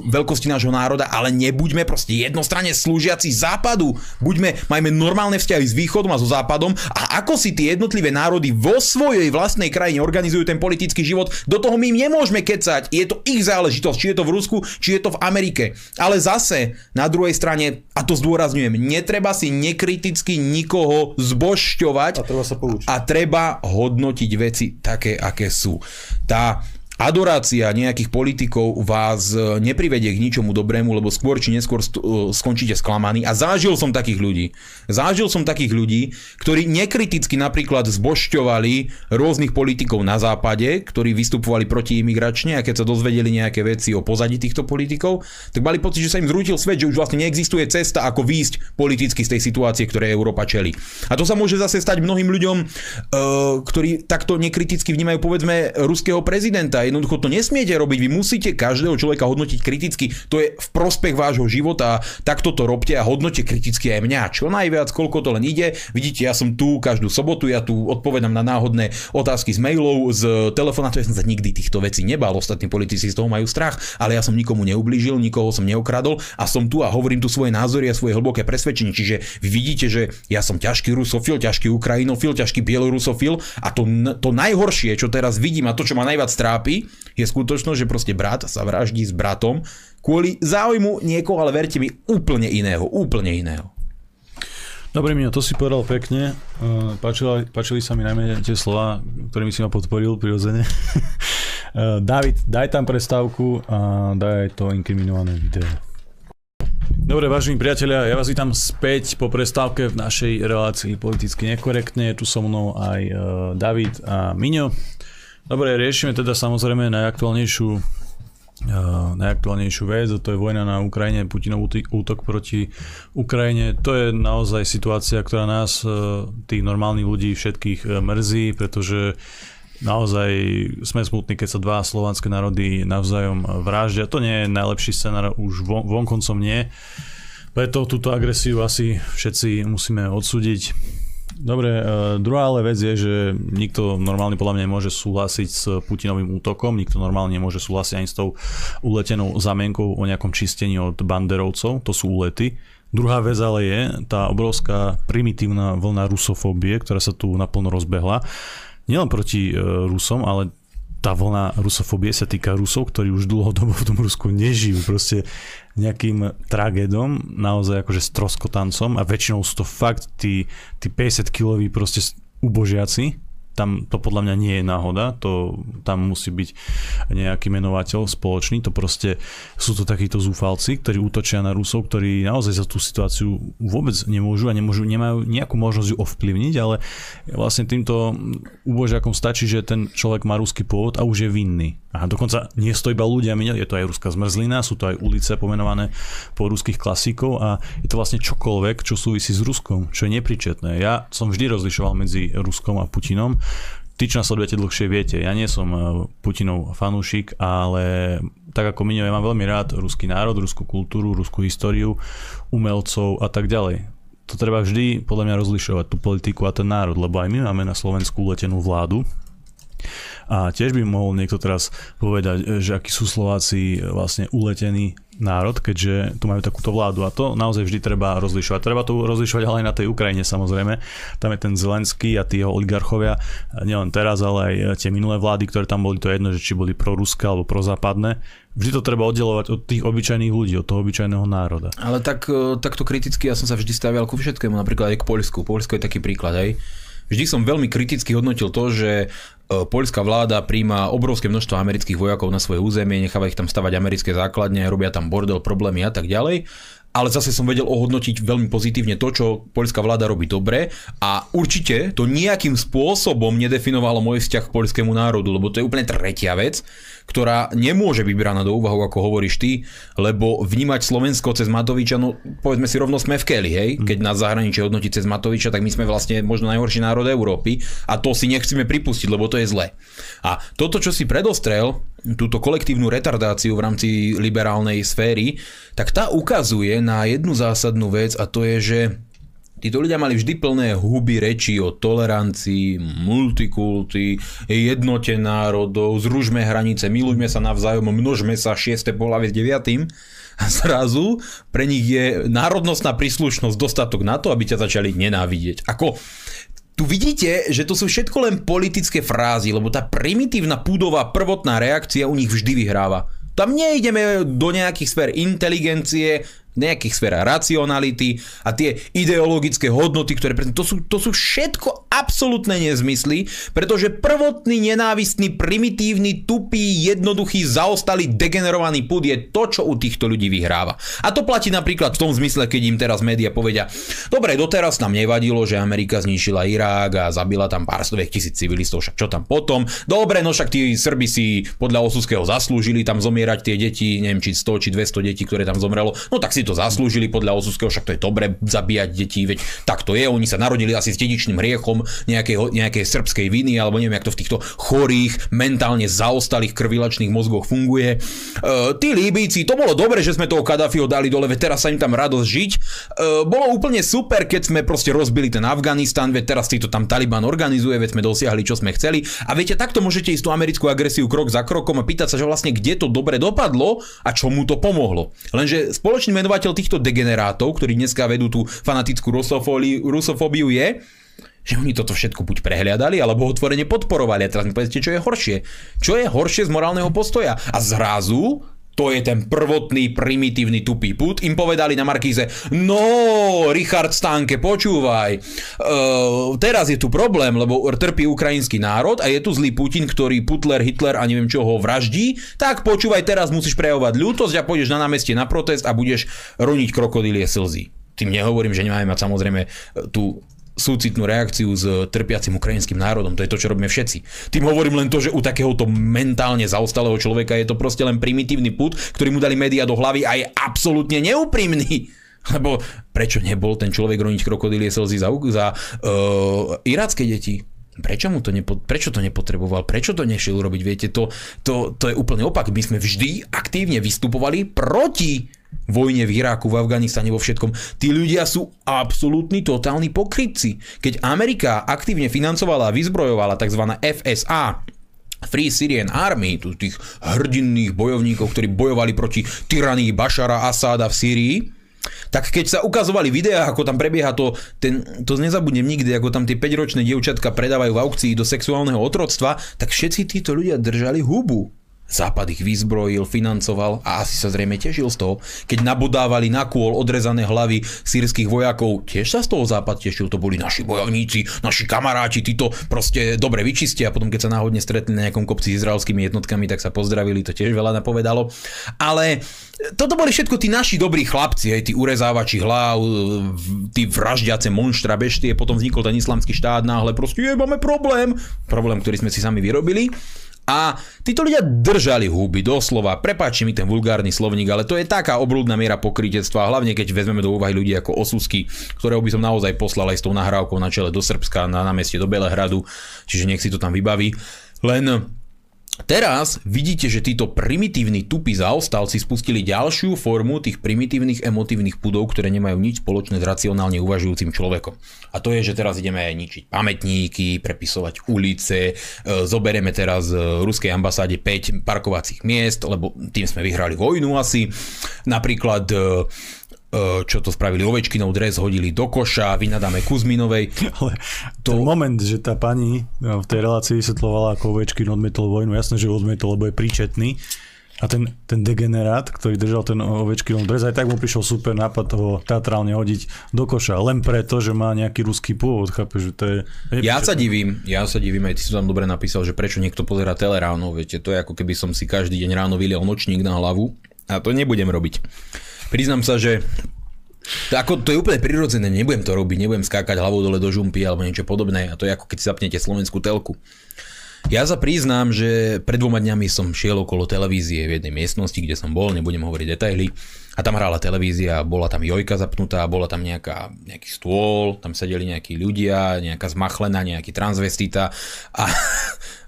veľkosti nášho národa, ale nebuďme proste jednostranne slúžiaci západu. Buďme, majme normálne vzťahy s východom a so západom a ako si tie jednotlivé národy vo svojej vlastnej krajine organizujú ten politický život, do toho my im nemôžeme kecať. Je to ich záležitosť, či je to v Rusku, či je to v Amerike. Ale zase na druhej strane, a to zdôrazňujem, netreba si nekriticky nikoho toho zbošťovať a treba, sa poučiť. a treba hodnotiť veci také, aké sú. Tá adorácia nejakých politikov vás e, neprivedie k ničomu dobrému, lebo skôr či neskôr e, skončíte sklamaní. A zažil som takých ľudí. Zažil som takých ľudí, ktorí nekriticky napríklad zbošťovali rôznych politikov na západe, ktorí vystupovali proti imigračne a keď sa dozvedeli nejaké veci o pozadí týchto politikov, tak mali pocit, že sa im zrútil svet, že už vlastne neexistuje cesta, ako výjsť politicky z tej situácie, ktoré Európa čeli. A to sa môže zase stať mnohým ľuďom, e, ktorí takto nekriticky vnímajú povedzme ruského prezidenta Jednoducho to nesmiete robiť. Vy musíte každého človeka hodnotiť kriticky. To je v prospech vášho života. Takto to robte a hodnote kriticky aj mňa. Čo najviac, koľko to len ide. Vidíte, ja som tu každú sobotu, ja tu odpovedám na náhodné otázky z mailov, z telefonátov. Ja som sa nikdy týchto vecí nebal. Ostatní politici z toho majú strach, ale ja som nikomu neublížil, nikoho som neokradol a som tu a hovorím tu svoje názory a svoje hlboké presvedčenie. Čiže vy vidíte, že ja som ťažký rusofil, ťažký ukrajinofil, ťažký bielorusofil a to, to najhoršie, čo teraz vidím a to, čo ma najviac trápi, je skutočnosť, že proste brat sa vraždí s bratom kvôli záujmu niekoho, ale verte mi, úplne iného, úplne iného. Dobre, Mino, to si povedal pekne. Uh, páčili, páčili sa mi najmä tie slova, ktorými si ma podporil prirodzene. Uh, [LAUGHS] David, daj tam prestávku a daj aj to inkriminované video. Dobre, vážení priatelia, ja vás vítam späť po prestávke v našej relácii politicky nekorektne. Tu so mnou aj uh, David a Miňo. Dobre, riešime teda samozrejme najaktuálnejšiu Uh, najaktuálnejšiu vec, to je vojna na Ukrajine, Putinov útok proti Ukrajine. To je naozaj situácia, ktorá nás, uh, tých normálnych ľudí, všetkých uh, mrzí, pretože naozaj sme smutní, keď sa dva slovanské národy navzájom vraždia. To nie je najlepší scenár, už von, vonkoncom nie. Preto túto agresiu asi všetci musíme odsúdiť. Dobre, uh, druhá ale vec je, že nikto normálne podľa mňa nemôže súhlasiť s Putinovým útokom, nikto normálne nemôže súhlasiť ani s tou uletenou zamienkou o nejakom čistení od banderovcov, to sú úlety. Druhá vec ale je tá obrovská primitívna vlna rusofóbie, ktorá sa tu naplno rozbehla. Nielen proti uh, Rusom, ale tá vlna rusofóbie sa týka Rusov, ktorí už dlhodobo v tom Rusku nežijú. Proste nejakým tragédom, naozaj akože stroskotancom a väčšinou sú to fakt tí, tí 50 kiloví proste ubožiaci, tam to podľa mňa nie je náhoda, to tam musí byť nejaký menovateľ spoločný, to proste sú to takíto zúfalci, ktorí útočia na Rusov, ktorí naozaj za tú situáciu vôbec nemôžu a nemôžu, nemajú nejakú možnosť ju ovplyvniť, ale vlastne týmto úbožiakom stačí, že ten človek má ruský pôvod a už je vinný. A dokonca nie sú to iba ľudia, je to aj ruská zmrzlina, sú to aj ulice pomenované po ruských klasíkov a je to vlastne čokoľvek, čo súvisí s Ruskom, čo je nepričetné. Ja som vždy rozlišoval medzi Ruskom a Putinom. Tí, čo nás sledujete dlhšie, viete, ja nie som e, Putinov fanúšik, ale tak ako Miňo, ja mám veľmi rád ruský národ, ruskú kultúru, ruskú históriu, umelcov a tak ďalej. To treba vždy podľa mňa rozlišovať, tú politiku a ten národ, lebo aj my máme na Slovensku letenú vládu, a tiež by mohol niekto teraz povedať, že akí sú Slováci vlastne uletení národ, keďže tu majú takúto vládu a to naozaj vždy treba rozlišovať. Treba to rozlišovať ale aj na tej Ukrajine samozrejme. Tam je ten Zelenský a tí jeho oligarchovia, nielen teraz, ale aj tie minulé vlády, ktoré tam boli, to je jedno, že či boli proruské alebo prozápadné. Vždy to treba oddelovať od tých obyčajných ľudí, od toho obyčajného národa. Ale tak, e, takto kriticky ja som sa vždy stavial ku všetkému, napríklad aj k Polsku. Polsko je taký príklad, hej vždy som veľmi kriticky hodnotil to, že e, poľská vláda príjma obrovské množstvo amerických vojakov na svoje územie, necháva ich tam stavať americké základne, robia tam bordel, problémy a tak ďalej. Ale zase som vedel ohodnotiť veľmi pozitívne to, čo poľská vláda robí dobre a určite to nejakým spôsobom nedefinovalo môj vzťah k poľskému národu, lebo to je úplne tretia vec, ktorá nemôže byť braná do úvahu, ako hovoríš ty, lebo vnímať Slovensko cez Matoviča, no povedzme si rovno sme v Keli, hej? Mm. Keď nás zahraničie hodnotí cez Matoviča, tak my sme vlastne možno najhorší národ Európy a to si nechceme pripustiť, lebo to je zle. A toto, čo si predostrel, túto kolektívnu retardáciu v rámci liberálnej sféry, tak tá ukazuje na jednu zásadnú vec a to je, že Títo ľudia mali vždy plné huby reči o tolerancii, multikulty, jednote národov, zružme hranice, milujme sa navzájom, množme sa, šieste pohľavie s deviatým. A zrazu pre nich je národnostná príslušnosť dostatok na to, aby ťa začali nenávidieť. Ako tu vidíte, že to sú všetko len politické frázy, lebo tá primitívna púdová prvotná reakcia u nich vždy vyhráva. Tam nejdeme do nejakých sfér inteligencie, nejakých sférach racionality a tie ideologické hodnoty, ktoré to sú, to sú všetko absolútne nezmysly, pretože prvotný nenávistný, primitívny, tupý, jednoduchý, zaostalý, degenerovaný púd je to, čo u týchto ľudí vyhráva. A to platí napríklad v tom zmysle, keď im teraz média povedia, dobre, doteraz nám nevadilo, že Amerika zničila Irák a zabila tam pár stoviek tisíc civilistov, však čo tam potom? Dobre, no však tí Srby si podľa Osuského zaslúžili tam zomierať tie deti, neviem či 100 či 200 detí, ktoré tam zomrelo, no tak si to zaslúžili podľa Osuského, však to je dobre zabíjať deti, veď tak to je, oni sa narodili asi s dedičným hriechom nejakej, nejakej srbskej viny, alebo neviem, jak to v týchto chorých, mentálne zaostalých krvilačných mozgoch funguje. E, tí Líbíci, to bolo dobre, že sme toho Kadafiho dali dole, veď teraz sa im tam radosť žiť. E, bolo úplne super, keď sme proste rozbili ten Afganistan, veď teraz si to tam Taliban organizuje, veď sme dosiahli, čo sme chceli. A viete, takto môžete ísť tú americkú agresiu krok za krokom a pýtať sa, že vlastne kde to dobre dopadlo a čo mu to pomohlo. Lenže spoločný menovateľ označovateľ týchto degenerátov, ktorí dneska vedú tú fanatickú rusofóbiu je, že oni toto všetko buď prehliadali, alebo otvorene podporovali. A teraz mi povedzte, čo je horšie. Čo je horšie z morálneho postoja? A zrazu to je ten prvotný, primitívny tupý put. Im povedali na Markíze, no, Richard Stanke, počúvaj, uh, teraz je tu problém, lebo trpí ukrajinský národ a je tu zlý Putin, ktorý Putler, Hitler a neviem čo ho vraždí, tak počúvaj, teraz musíš prejavovať ľútosť a pôjdeš na námestie na protest a budeš roniť krokodílie slzy. Tým nehovorím, že nemáme mať samozrejme tú súcitnú reakciu s trpiacim ukrajinským národom. To je to, čo robíme všetci. Tým hovorím len to, že u takéhoto mentálne zaostalého človeka je to proste len primitívny put, ktorý mu dali médiá do hlavy a je absolútne neúprimný. [LAUGHS] Lebo prečo nebol ten človek roniť krokodílie slzy za, za uh, iracké deti? Prečo, mu to nepo, prečo to nepotreboval? Prečo to nešiel urobiť? Viete, to, to, to je úplne opak. My sme vždy aktívne vystupovali proti vojne v Iraku, v Afganistane, vo všetkom. Tí ľudia sú absolútni, totálni pokrytci. Keď Amerika aktívne financovala a vyzbrojovala tzv. FSA, Free Syrian Army, tu tých hrdinných bojovníkov, ktorí bojovali proti tyranii Bašara Asáda v Sýrii, tak keď sa ukazovali videá, ako tam prebieha to, ten, to nezabudnem nikdy, ako tam tie 5-ročné dievčatka predávajú v aukcii do sexuálneho otroctva, tak všetci títo ľudia držali hubu. Západ ich vyzbrojil, financoval a asi sa zrejme tešil z toho. Keď nabodávali na kôl odrezané hlavy sírskych vojakov, tiež sa z toho Západ tešil. To boli naši bojovníci, naši kamaráti, títo proste dobre vyčistia. A potom, keď sa náhodne stretli na nejakom kopci s izraelskými jednotkami, tak sa pozdravili, to tiež veľa napovedalo. Ale toto boli všetko tí naši dobrí chlapci, aj tí urezávači hlav, tí vraždiace monštra beštie, potom vznikol ten islamský štát náhle, proste je, máme problém, problém, ktorý sme si sami vyrobili. A títo ľudia držali huby, doslova, prepáči mi ten vulgárny slovník, ale to je taká oblúdna miera pokrytectva, hlavne keď vezmeme do úvahy ľudí ako Osusky, ktorého by som naozaj poslal aj s tou nahrávkou na čele do Srbska, na námestie do Belehradu, čiže nech si to tam vybaví. Len Teraz vidíte, že títo primitívni tupí zaostalci spustili ďalšiu formu tých primitívnych emotívnych pudov, ktoré nemajú nič spoločné s racionálne uvažujúcim človekom. A to je, že teraz ideme ničiť pamätníky, prepisovať ulice, e, zoberieme teraz v ruskej ambasáde 5 parkovacích miest, lebo tým sme vyhrali vojnu asi. Napríklad e, E, čo to spravili Ovečkinov dres, hodili do koša, vynadáme Kuzminovej. [LAUGHS] Ale to... ten moment, že tá pani no, v tej relácii vysvetlovala, ako Ovečkin odmietol vojnu, jasné, že odmietol, lebo je príčetný. A ten, ten degenerát, ktorý držal ten Ovečkinov dres, aj tak mu prišiel super nápad toho teatrálne hodiť do koša, len preto, že má nejaký ruský pôvod, chápe, že to je... je ja sa divím, ja sa divím, aj ty si tam dobre napísal, že prečo niekto pozera tele ráno, viete, to je ako keby som si každý deň ráno vylial nočník na hlavu a to nebudem robiť. Priznám sa, že to, ako, to je úplne prirodzené, nebudem to robiť, nebudem skákať hlavou dole do žumpy alebo niečo podobné a to je ako keď si zapnete slovenskú telku. Ja sa priznám, že pred dvoma dňami som šiel okolo televízie v jednej miestnosti, kde som bol, nebudem hovoriť detaily. A tam hrála televízia, bola tam jojka zapnutá, bola tam nejaká, nejaký stôl, tam sedeli nejakí ľudia, nejaká zmachlená, nejaký transvestita a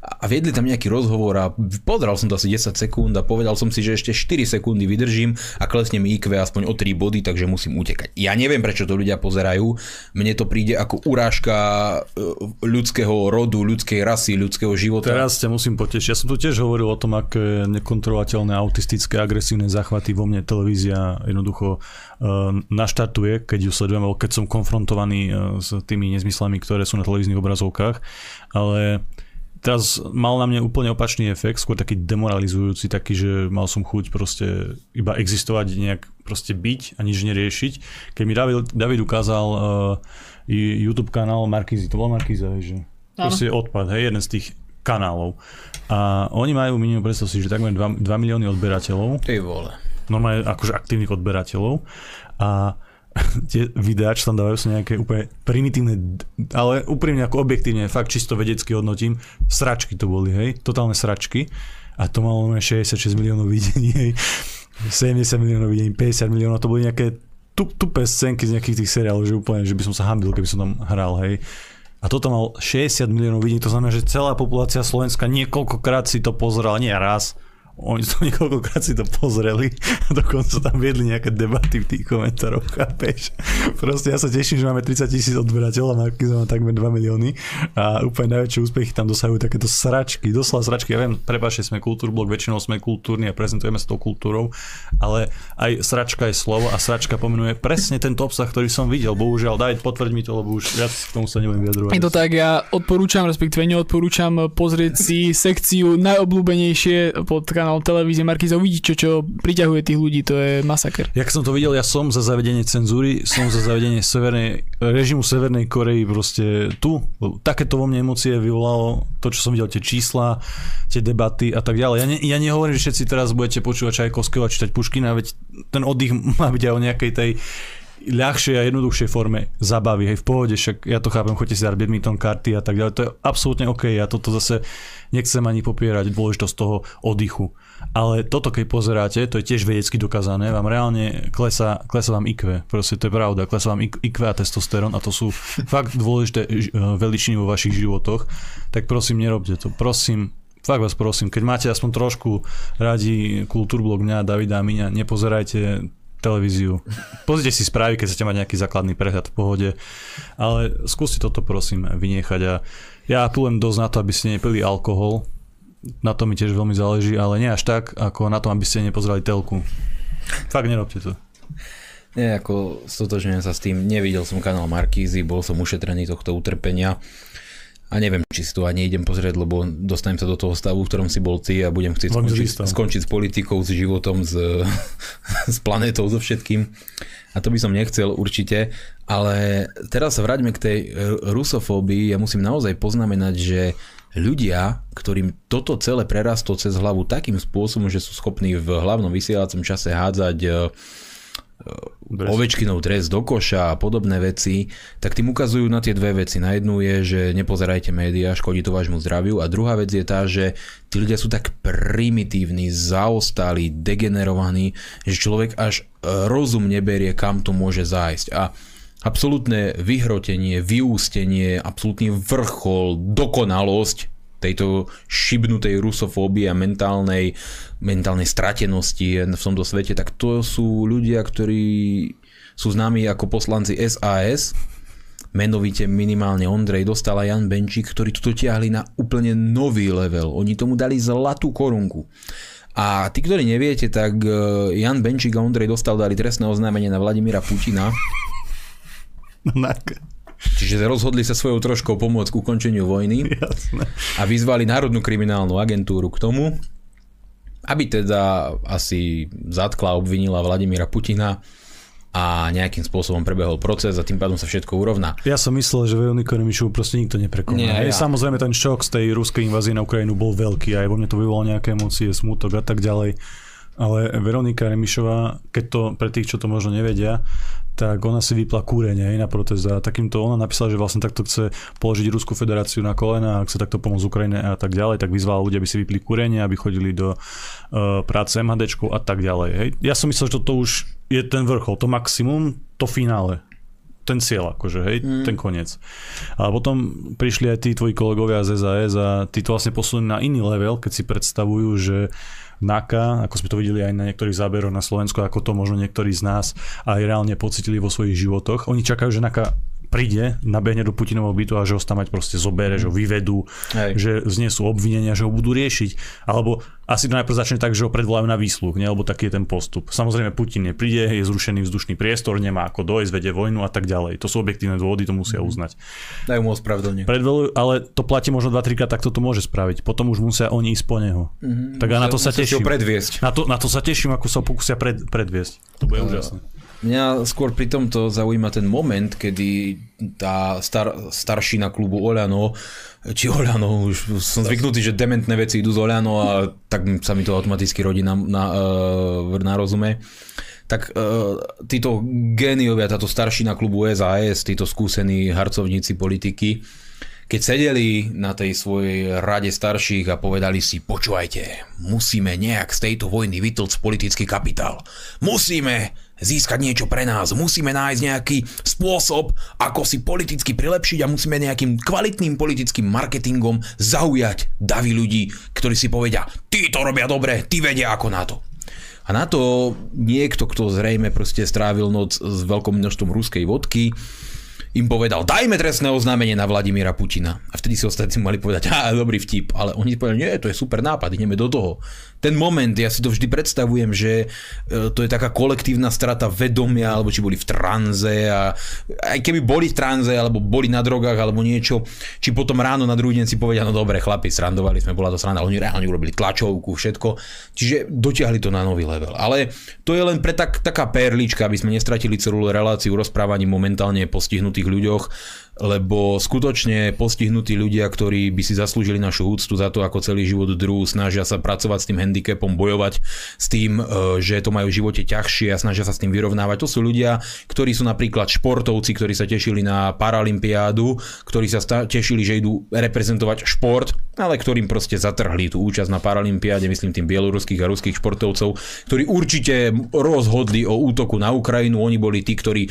a viedli tam nejaký rozhovor a pozeral som to asi 10 sekúnd a povedal som si, že ešte 4 sekundy vydržím a klesne mi IQ aspoň o 3 body, takže musím utekať. Ja neviem, prečo to ľudia pozerajú. Mne to príde ako urážka e, ľudského rodu, ľudskej rasy, ľudského života. Teraz ťa musím potešiť. Ja som tu tiež hovoril o tom, aké nekontrolovateľné autistické, agresívne záchvaty vo mne televízia jednoducho uh, naštartuje, keď ju sledujem, alebo keď som konfrontovaný uh, s tými nezmyslami, ktoré sú na televíznych obrazovkách. Ale teraz mal na mňa úplne opačný efekt, skôr taký demoralizujúci, taký, že mal som chuť proste iba existovať, nejak proste byť a nič neriešiť. Keď mi David, David ukázal uh, YouTube kanál Markizy, to bol Markiza, že proste odpad, hej, jeden z tých kanálov. A oni majú minimum, predstav si, že takmer 2, 2 milióny odberateľov. Ty vole. Normálne akože aktívnych odberateľov. A [LAUGHS] tie videá, čo tam dávajú, sú nejaké úplne primitívne, ale úprimne ako objektívne, fakt čisto vedecky hodnotím, sračky to boli, hej, totálne sračky a to malo 66 miliónov videní, hej, 70 miliónov videní, 50 miliónov, to boli nejaké tup, tupé scénky z nejakých tých seriálov, že úplne, že by som sa hambil, keby som tam hral, hej. A toto mal 60 miliónov videní, to znamená, že celá populácia Slovenska niekoľkokrát si to pozerala, nie raz, oni to niekoľkokrát si to pozreli a dokonca tam viedli nejaké debaty v tých komentároch, chápeš? Proste ja sa teším, že máme 30 tisíc odberateľov a Markiza má takmer 2 milióny a úplne najväčšie úspechy tam dosahujú takéto sračky, doslova sračky. Ja viem, prepáčte, sme kultúrblok, väčšinou sme kultúrni a prezentujeme sa tou kultúrou, ale aj sračka je slovo a sračka pomenuje presne tento obsah, ktorý som videl. Bohužiaľ, daj potvrď mi to, lebo už viac k tomu sa nebudem vyjadrovať. Je to tak, ja odporúčam, respektíve neodporúčam pozrieť si sekciu najobľúbenejšie pod kanál televízie Markiza uvidí, čo, čo priťahuje tých ľudí, to je masaker. Jak som to videl, ja som za zavedenie cenzúry, som za zavedenie severnej, režimu Severnej Korei proste tu. Takéto vo mne emócie vyvolalo to, čo som videl, tie čísla, tie debaty a tak ďalej. Ja, ne, ja nehovorím, že všetci teraz budete počúvať Čajkovského a čítať Puškina, veď ten oddych [LAUGHS] má byť aj o nejakej tej ľahšej a jednoduchšej forme zabaví, hej, v pohode, však ja to chápem, chodite si dať badminton, karty a tak ďalej, to je absolútne OK, ja toto zase nechcem ani popierať dôležitosť toho oddychu. Ale toto, keď pozeráte, to je tiež vedecky dokázané, vám reálne klesa, klesa vám IQ, proste to je pravda, klesa vám IQ a testosterón a to sú [LAUGHS] fakt dôležité ž- veličiny vo vašich životoch, tak prosím, nerobte to, prosím, fakt vás prosím, keď máte aspoň trošku radi kultúrblok mňa, Davida a Miňa, nepozerajte televíziu. Pozrite si správy, keď chcete mať nejaký základný prehľad v pohode, ale skúste toto prosím vynechať a ja apelujem dosť na to, aby ste nepili alkohol, na to mi tiež veľmi záleží, ale nie až tak, ako na tom, aby ste nepozerali telku. Fakt nerobte to. Nie, ako stotožňujem sa s tým, nevidel som kanál Markízy, bol som ušetrený tohto utrpenia a neviem, či si to ani idem pozrieť, lebo dostanem sa do toho stavu, v ktorom si bol ty a budem chcieť skončiť, skončiť s politikou, s životom, s, [LAUGHS] s planetou, so všetkým. A to by som nechcel určite, ale teraz sa vráťme k tej rusofóbii. Ja musím naozaj poznamenať, že ľudia, ktorým toto celé prerastlo cez hlavu takým spôsobom, že sú schopní v hlavnom vysielacom čase hádzať dres. Ovečkinov dres do koša a podobné veci, tak tým ukazujú na tie dve veci. Na jednu je, že nepozerajte médiá, škodí to vášmu zdraviu a druhá vec je tá, že tí ľudia sú tak primitívni, zaostali, degenerovaní, že človek až rozum neberie, kam to môže zájsť. A absolútne vyhrotenie, vyústenie, absolútny vrchol, dokonalosť tejto šibnutej rusofóbie a mentálnej, mentálnej stratenosti v tomto svete, tak to sú ľudia, ktorí sú známi ako poslanci SAS, menovite minimálne Ondrej dostal a Jan Benčík, ktorí toto tiahli na úplne nový level. Oni tomu dali zlatú korunku. A tí, ktorí neviete, tak e, Jan Benčík a Ondrej dostal dali trestné oznámenie na Vladimíra Putina. [LAUGHS] Čiže rozhodli sa svojou troškou pomôcť k ukončeniu vojny Jasne. a vyzvali Národnú kriminálnu agentúru k tomu, aby teda asi zatkla, obvinila Vladimíra Putina a nejakým spôsobom prebehol proces a tým pádom sa všetko urovná. Ja som myslel, že Veroniku Remišovu proste nikto neprekoná. Nie, ja. Samozrejme ten šok z tej ruskej invázie na Ukrajinu bol veľký a aj vo mne to vyvolalo nejaké emócie, smutok a tak ďalej. Ale Veronika Remišová, keď to pre tých, čo to možno nevedia, tak ona si vypla kúrenie na protest a takýmto ona napísala, že vlastne takto chce položiť Rusku federáciu na kolena a chce takto pomôcť Ukrajine a tak ďalej, tak vyzvala ľudia, aby si vypli kúrenie, aby chodili do uh, práce MHD a tak ďalej. Hej. Ja som myslel, že toto už je ten vrchol, to maximum, to finále ten cieľ, akože, hej, mm. ten koniec. A potom prišli aj tí tvoji kolegovia z SAS a tí to vlastne posunuli na iný level, keď si predstavujú, že NAKA, ako sme to videli aj na niektorých záberoch na Slovensku, ako to možno niektorí z nás aj reálne pocitili vo svojich životoch. Oni čakajú, že NAKA príde, nabehne do Putinovho bytu a že ho tam mať proste zobere, že ho vyvedú, Hej. že znesú obvinenia, že ho budú riešiť. Alebo asi to najprv začne tak, že ho predvolajú na výsluh, nie? lebo taký je ten postup. Samozrejme Putin nepríde, je zrušený vzdušný priestor, nemá ako dojsť, vedie vojnu a tak ďalej. To sú objektívne dôvody, to musia mhm. uznať. Dajú mu ospravedlenie. Predvolujú, ale to platí možno 2-3 krát, tak toto môže spraviť. Potom už musia oni ísť po neho. Mm-hmm. Tak a na to sa teším. Na to, na to sa teším, ako sa pokúsia pred, predviesť. To bude uh, úžasné. Mňa skôr pri tomto zaujíma ten moment, kedy tá star, staršina klubu Oľano, či Oľano, už som zvyknutý, že dementné veci idú z Oľano a tak sa mi to automaticky rodí na, na, e, na rozume tak uh, títo géniovia, táto staršina klubu SAS, títo skúsení harcovníci politiky, keď sedeli na tej svojej rade starších a povedali si, počúvajte, musíme nejak z tejto vojny vytlcť politický kapitál. Musíme získať niečo pre nás. Musíme nájsť nejaký spôsob, ako si politicky prilepšiť a musíme nejakým kvalitným politickým marketingom zaujať davy ľudí, ktorí si povedia, tí to robia dobre, tí vedia ako na to. A na to niekto, kto zrejme proste strávil noc s veľkou množstvom ruskej vodky, im povedal, dajme trestné oznámenie na Vladimíra Putina. A vtedy si ostatní mali povedať, a dobrý vtip, ale oni povedali, nie, to je super nápad, ideme do toho. Ten moment, ja si to vždy predstavujem, že e, to je taká kolektívna strata vedomia, alebo či boli v tranze a aj keby boli v tranze, alebo boli na drogách, alebo niečo, či potom ráno na druhý deň si povedia, no dobre, chlapi, srandovali sme, bola to sranda, oni reálne urobili tlačovku, všetko, čiže dotiahli to na nový level. Ale to je len pre tak, taká perlička, aby sme nestratili celú reláciu rozprávaní momentálne postihnutých tých ľuďoch, lebo skutočne postihnutí ľudia, ktorí by si zaslúžili našu úctu za to, ako celý život druhú snažia sa pracovať s tým handicapom, bojovať s tým, e, že to majú v živote ťažšie a snažia sa s tým vyrovnávať. To sú ľudia, ktorí sú napríklad športovci, ktorí sa tešili na Paralympiádu, ktorí sa tešili, že idú reprezentovať šport, ale ktorým proste zatrhli tú účasť na Paralympiáde, myslím tým bieloruských a ruských športovcov, ktorí určite rozhodli o útoku na Ukrajinu, oni boli tí, ktorí e,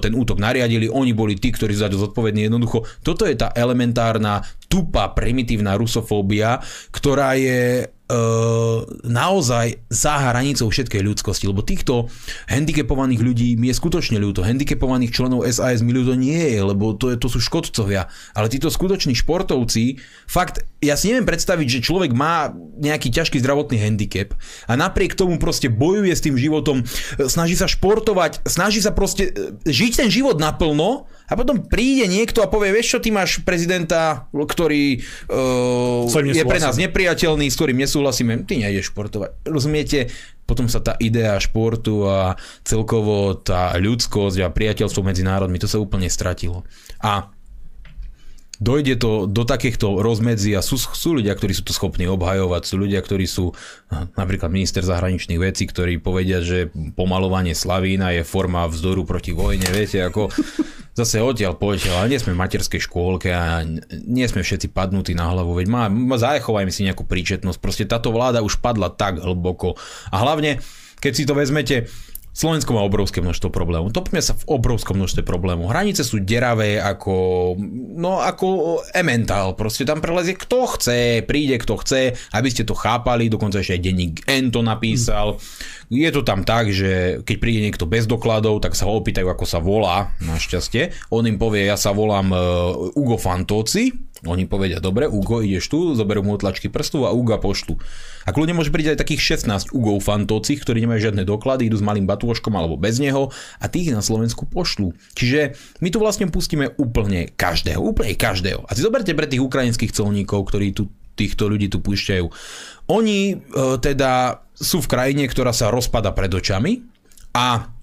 ten útok nariadili, oni boli tí, ktorí za zodpovední. Jednoducho, toto je tá elementárna, tupá, primitívna rusofóbia, ktorá je uh, naozaj za hranicou všetkej ľudskosti, lebo týchto handicapovaných ľudí mi je skutočne ľúto. Handicapovaných členov SAS mi ľúto nie je, lebo to, je, to sú škodcovia. Ale títo skutoční športovci, fakt, ja si neviem predstaviť, že človek má nejaký ťažký zdravotný handicap a napriek tomu proste bojuje s tým životom, snaží sa športovať, snaží sa proste e, žiť ten život naplno a potom príde niekto a povie, vieš čo, ty máš prezidenta, ktorý uh, je pre nás nepriateľný, s ktorým nesúhlasíme, ty nejdeš športovať. Rozumiete? Potom sa tá idea športu a celkovo tá ľudskosť a priateľstvo medzi národmi, to sa úplne stratilo. A dojde to do takýchto rozmedzí a sú, sú ľudia, ktorí sú to schopní obhajovať, sú ľudia, ktorí sú napríklad minister zahraničných vecí, ktorí povedia, že pomalovanie Slavína je forma vzdoru proti vojne, viete, ako zase odtiaľ poďte, ale nie sme v materskej škôlke a nie sme všetci padnutí na hlavu, veď má, má zachovajme si nejakú príčetnosť, proste táto vláda už padla tak hlboko. A hlavne, keď si to vezmete, Slovensko má obrovské množstvo problémov. Topíme sa v obrovskom množstve problémov. Hranice sú deravé ako, no ako ementál. Proste tam prelezie kto chce, príde kto chce, aby ste to chápali, dokonca ešte aj denník N to napísal. Je to tam tak, že keď príde niekto bez dokladov, tak sa ho opýtajú, ako sa volá, našťastie. On im povie, ja sa volám uh, Ugo Fantoci, oni povedia, dobre, Ugo, ideš tu, zoberú mu tlačky prstov a Uga poštu. A kľudne môže prísť aj takých 16 Ugov fantóci, ktorí nemajú žiadne doklady, idú s malým batúškom alebo bez neho a tých na Slovensku pošlu. Čiže my tu vlastne pustíme úplne každého, úplne každého. A si zoberte pre tých ukrajinských colníkov, ktorí tu týchto ľudí tu púšťajú. Oni e, teda sú v krajine, ktorá sa rozpada pred očami a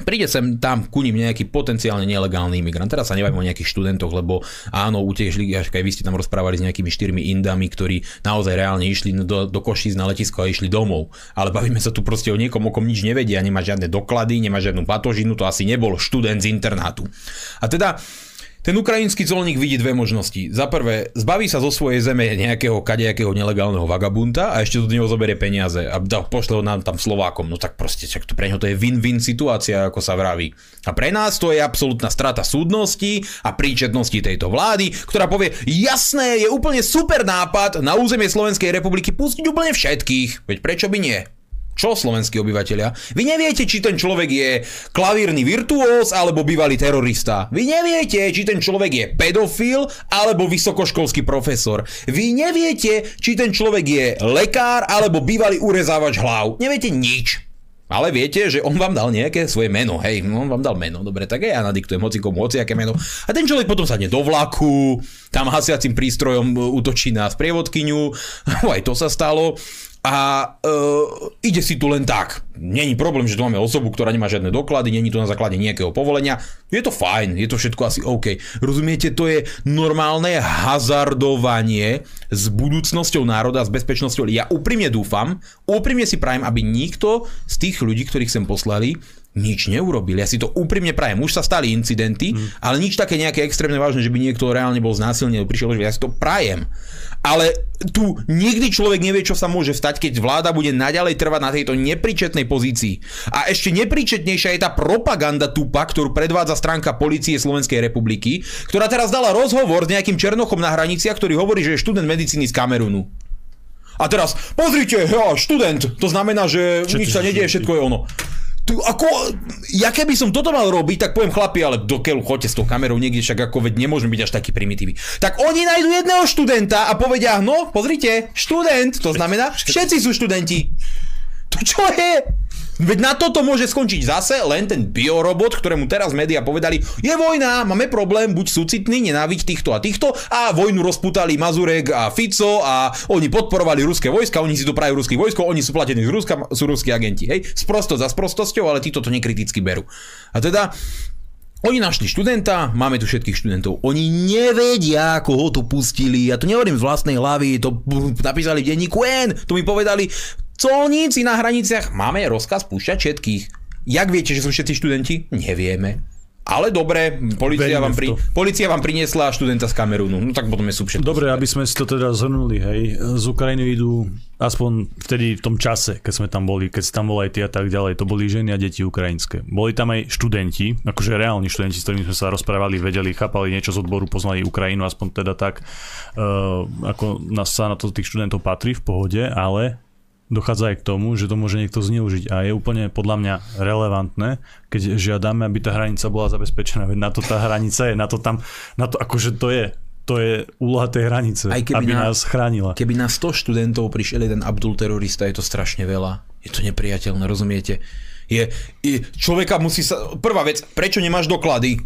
príde sem tam ku ním nejaký potenciálne nelegálny imigrant. Teraz sa nebavím o nejakých študentoch, lebo áno, utiešli, až aj vy ste tam rozprávali s nejakými štyrmi indami, ktorí naozaj reálne išli do, do Košíc na letisko a išli domov. Ale bavíme sa tu proste o niekom, o kom nič nevedia, nemá žiadne doklady, nemá žiadnu patožinu, to asi nebol študent z internátu. A teda ten ukrajinský colník vidí dve možnosti. Za prvé, zbaví sa zo svojej zeme nejakého kadejakého nelegálneho vagabunta a ešte do neho zoberie peniaze a pošle ho nám tam Slovákom. No tak proste, čak to pre neho to je win-win situácia, ako sa vraví. A pre nás to je absolútna strata súdnosti a príčetnosti tejto vlády, ktorá povie, jasné, je úplne super nápad na územie Slovenskej republiky pustiť úplne všetkých. Veď prečo by nie? Čo slovenskí obyvateľia? Vy neviete, či ten človek je klavírny virtuós alebo bývalý terorista. Vy neviete, či ten človek je pedofil alebo vysokoškolský profesor. Vy neviete, či ten človek je lekár alebo bývalý urezávač hlav. Neviete nič. Ale viete, že on vám dal nejaké svoje meno, hej, on vám dal meno, dobre, tak ja nadiktujem hoci komu aké meno. A ten človek potom sadne do vlaku, tam hasiacim prístrojom útočí na sprievodkyňu, [LAUGHS] aj to sa stalo a uh, ide si tu len tak. Není problém, že tu máme osobu, ktorá nemá žiadne doklady, není to na základe nejakého povolenia. Je to fajn, je to všetko asi OK. Rozumiete, to je normálne hazardovanie s budúcnosťou národa, s bezpečnosťou. Ja úprimne dúfam, úprimne si prajem, aby nikto z tých ľudí, ktorých sem poslali, nič neurobil. Ja si to úprimne prajem. Už sa stali incidenty, mm. ale nič také nejaké extrémne vážne, že by niekto reálne bol znásilnený, prišiel, že ja si to prajem. Ale tu nikdy človek nevie, čo sa môže stať, keď vláda bude naďalej trvať na tejto nepríčetnej pozícii. A ešte nepríčetnejšia je tá propaganda tupa, ktorú predvádza stránka policie Slovenskej republiky, ktorá teraz dala rozhovor s nejakým černochom na hraniciach, ktorý hovorí, že je študent medicíny z Kamerunu. A teraz, pozrite, ja, študent, to znamená, že Čo nič sa nedieje, všetko je ono. Tu, ako, ja keby som toto mal robiť, tak poviem chlapi, ale do keľu chodte s tou kamerou niekde, však ako veď nemôžeme byť až taký primitívny. Tak oni nájdu jedného študenta a povedia, no, pozrite, študent, to znamená, všetci sú študenti. To čo je? Veď na toto môže skončiť zase len ten biorobot, ktorému teraz médiá povedali, je vojna, máme problém, buď súcitný, nenáviť týchto a týchto a vojnu rozputali Mazurek a Fico a oni podporovali ruské vojska, oni si tu prajú ruských vojsko, oni sú platení z Ruska, sú ruskí agenti, hej, sprosto za sprostosťou, ale títo to nekriticky berú. A teda Oni našli študenta, máme tu všetkých študentov. Oni nevedia, koho tu pustili. Ja to nehovorím z vlastnej hlavy, to napísali v denníku N, to mi povedali colníci na hraniciach. Máme rozkaz púšťať všetkých. Jak viete, že sú všetci študenti? Nevieme. Ale dobre, policia vám, pri, policia vám priniesla študenta z Kamerúnu. No tak potom je sú všetko. Dobre, aby sme si to teda zhrnuli, hej. Z Ukrajiny idú, aspoň vtedy v tom čase, keď sme tam boli, keď si tam bol aj ty a tak ďalej, to boli ženy a deti ukrajinské. Boli tam aj študenti, akože reálni študenti, s ktorými sme sa rozprávali, vedeli, chápali niečo z odboru, poznali Ukrajinu, aspoň teda tak, uh, ako nás sa na to tých študentov patrí v pohode, ale dochádza aj k tomu, že to môže niekto zneužiť a je úplne podľa mňa relevantné, keď žiadame, aby tá hranica bola zabezpečená, veď na to tá hranica je, na to tam, na to akože to je, to je úloha tej hranice, Aj keby aby na, nás chránila. Keby na 100 študentov prišiel jeden Abdul terorista, je to strašne veľa. Je to nepriateľné, rozumiete? Je, je, človeka musí sa... Prvá vec, prečo nemáš doklady?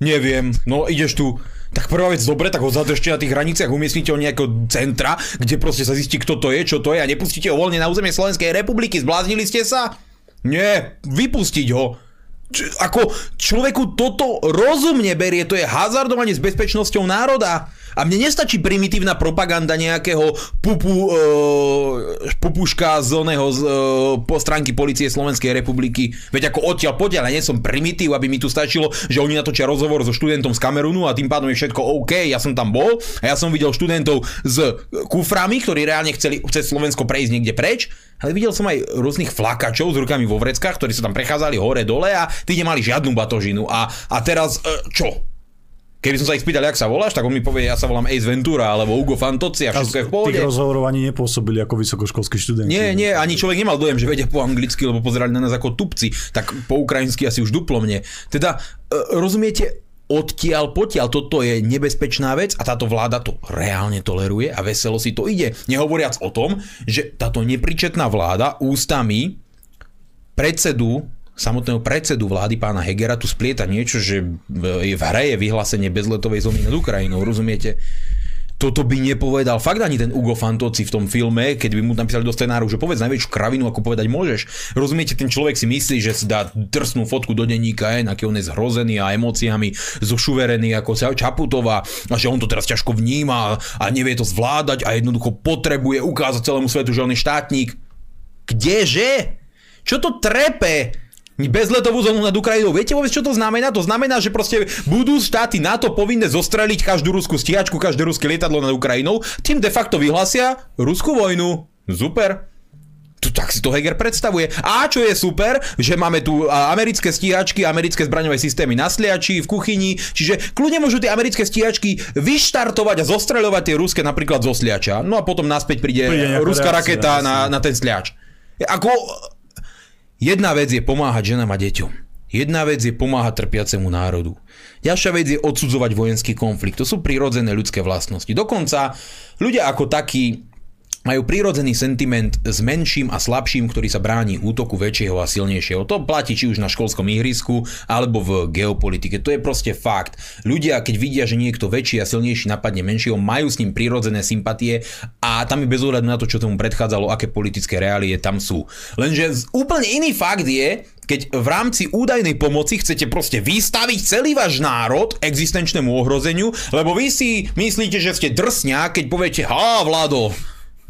Neviem, no ideš tu tak prvá vec, dobre, tak ho zadržte na tých hraniciach, umiestnite ho nejakého centra, kde proste sa zistí, kto to je, čo to je a nepustíte ho voľne na územie Slovenskej republiky. Zbláznili ste sa? Nie, vypustiť ho. Č- ako človeku toto rozumne berie, to je hazardovanie s bezpečnosťou národa. A mne nestačí primitívna propaganda nejakého pupu, uh, pupuška z oného z, uh, po stránky policie Slovenskej republiky. Veď ako odtiaľ potiaľ, ja nie som primitív, aby mi tu stačilo, že oni natočia rozhovor so študentom z Kamerunu a tým pádom je všetko OK, ja som tam bol a ja som videl študentov s kuframi, ktorí reálne chceli cez Slovensko prejsť niekde preč, ale videl som aj rôznych flakačov s rukami vo vreckách, ktorí sa tam prechádzali hore dole a tí nemali žiadnu batožinu. A, a teraz, uh, čo? Keby som sa ich spýtal, jak sa voláš, tak on mi povie, ja sa volám Ace Ventura alebo Ugo Fantozzi a všetko je v pohode. Tých rozhovorov ani nepôsobili ako vysokoškolskí študenti. Nie, nie, ani človek nemal dojem, že vedia po anglicky, lebo pozerali na nás ako tupci, tak po ukrajinsky asi už duplo mne. Teda, e, rozumiete, odtiaľ potiaľ toto je nebezpečná vec a táto vláda to reálne toleruje a veselo si to ide. Nehovoriac o tom, že táto nepričetná vláda ústami predsedu samotného predsedu vlády pána Hegera tu splieta niečo, že je v hre je vyhlásenie bezletovej zóny nad Ukrajinou, rozumiete? Toto by nepovedal fakt ani ten Ugo Fantozzi v tom filme, keď by mu napísali do scenáru, že povedz najväčšiu kravinu, ako povedať môžeš. Rozumiete, ten človek si myslí, že si dá drsnú fotku do denníka, je, aký on je zhrozený a emóciami zošuverený ako sa Čaputová a že on to teraz ťažko vníma a nevie to zvládať a jednoducho potrebuje ukázať celému svetu, že on je štátnik. Kdeže? Čo to trepe? Bezletovú zónu nad Ukrajinou. Viete vôbec, čo to znamená? To znamená, že proste budú štáty NATO povinné zostreliť každú ruskú stíhačku, každé ruské lietadlo nad Ukrajinou, tým de facto vyhlasia ruskú vojnu. Super. Tu, tak si to Heger predstavuje. A čo je super, že máme tu americké stíhačky, americké zbraňové systémy na sliači, v kuchyni, čiže kľudne môžu tie americké stíhačky vyštartovať a zostreľovať tie ruské napríklad zo sliača. No a potom naspäť príde, príde ruská reakcia, raketa na, na ten sliač. Ako, Jedna vec je pomáhať ženám a deťom. Jedna vec je pomáhať trpiacemu národu. Ďalšia vec je odsudzovať vojenský konflikt. To sú prirodzené ľudské vlastnosti. Dokonca ľudia ako takí majú prírodzený sentiment s menším a slabším, ktorý sa bráni útoku väčšieho a silnejšieho. To platí či už na školskom ihrisku alebo v geopolitike. To je proste fakt. Ľudia, keď vidia, že niekto väčší a silnejší napadne menšieho, majú s ním prírodzené sympatie a tam je bez ohľadu na to, čo tomu predchádzalo, aké politické reálie tam sú. Lenže úplne iný fakt je, keď v rámci údajnej pomoci chcete proste vystaviť celý váš národ existenčnému ohrozeniu, lebo vy si myslíte, že ste drsňa, keď poviete, ha, Vlado,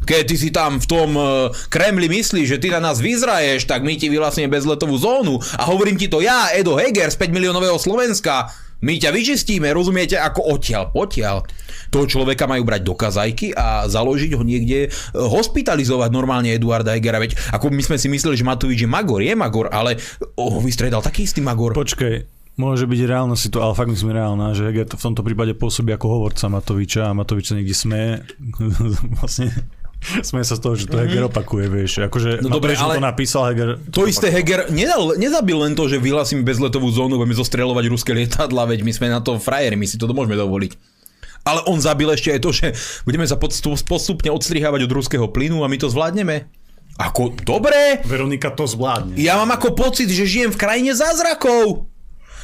keď ty si tam v tom uh, Kremli myslíš, že ty na nás vyzraješ, tak my ti vyhlasíme bezletovú zónu a hovorím ti to ja, Edo Heger z 5 miliónového Slovenska. My ťa vyčistíme, rozumiete, ako odtiaľ, potiaľ. Toho človeka majú brať do kazajky a založiť ho niekde, uh, hospitalizovať normálne Eduarda Hegera. Veď ako my sme si mysleli, že Matovič je Magor, je Magor, ale ho vystredal taký istý Magor. Počkej, Môže byť reálna situácia, ale fakt myslím reálna, že Heger v tomto prípade pôsobí ako hovorca Matoviča a Matovič sa niekde smeje. [LAUGHS] vlastne sme sa z toho, že to Heger mhm. opakuje, vieš. Akože no dobre, ale to napísal Heger. To, to isté Heger nedal, nezabil len to, že vyhlasím bezletovú zónu, budeme zostreľovať ruské lietadla, veď my sme na to frajeri, my si to môžeme dovoliť. Ale on zabil ešte aj to, že budeme sa postupne odstrihávať od ruského plynu a my to zvládneme. Ako, dobre. Veronika to zvládne. Ja mám ako pocit, že žijem v krajine zázrakov.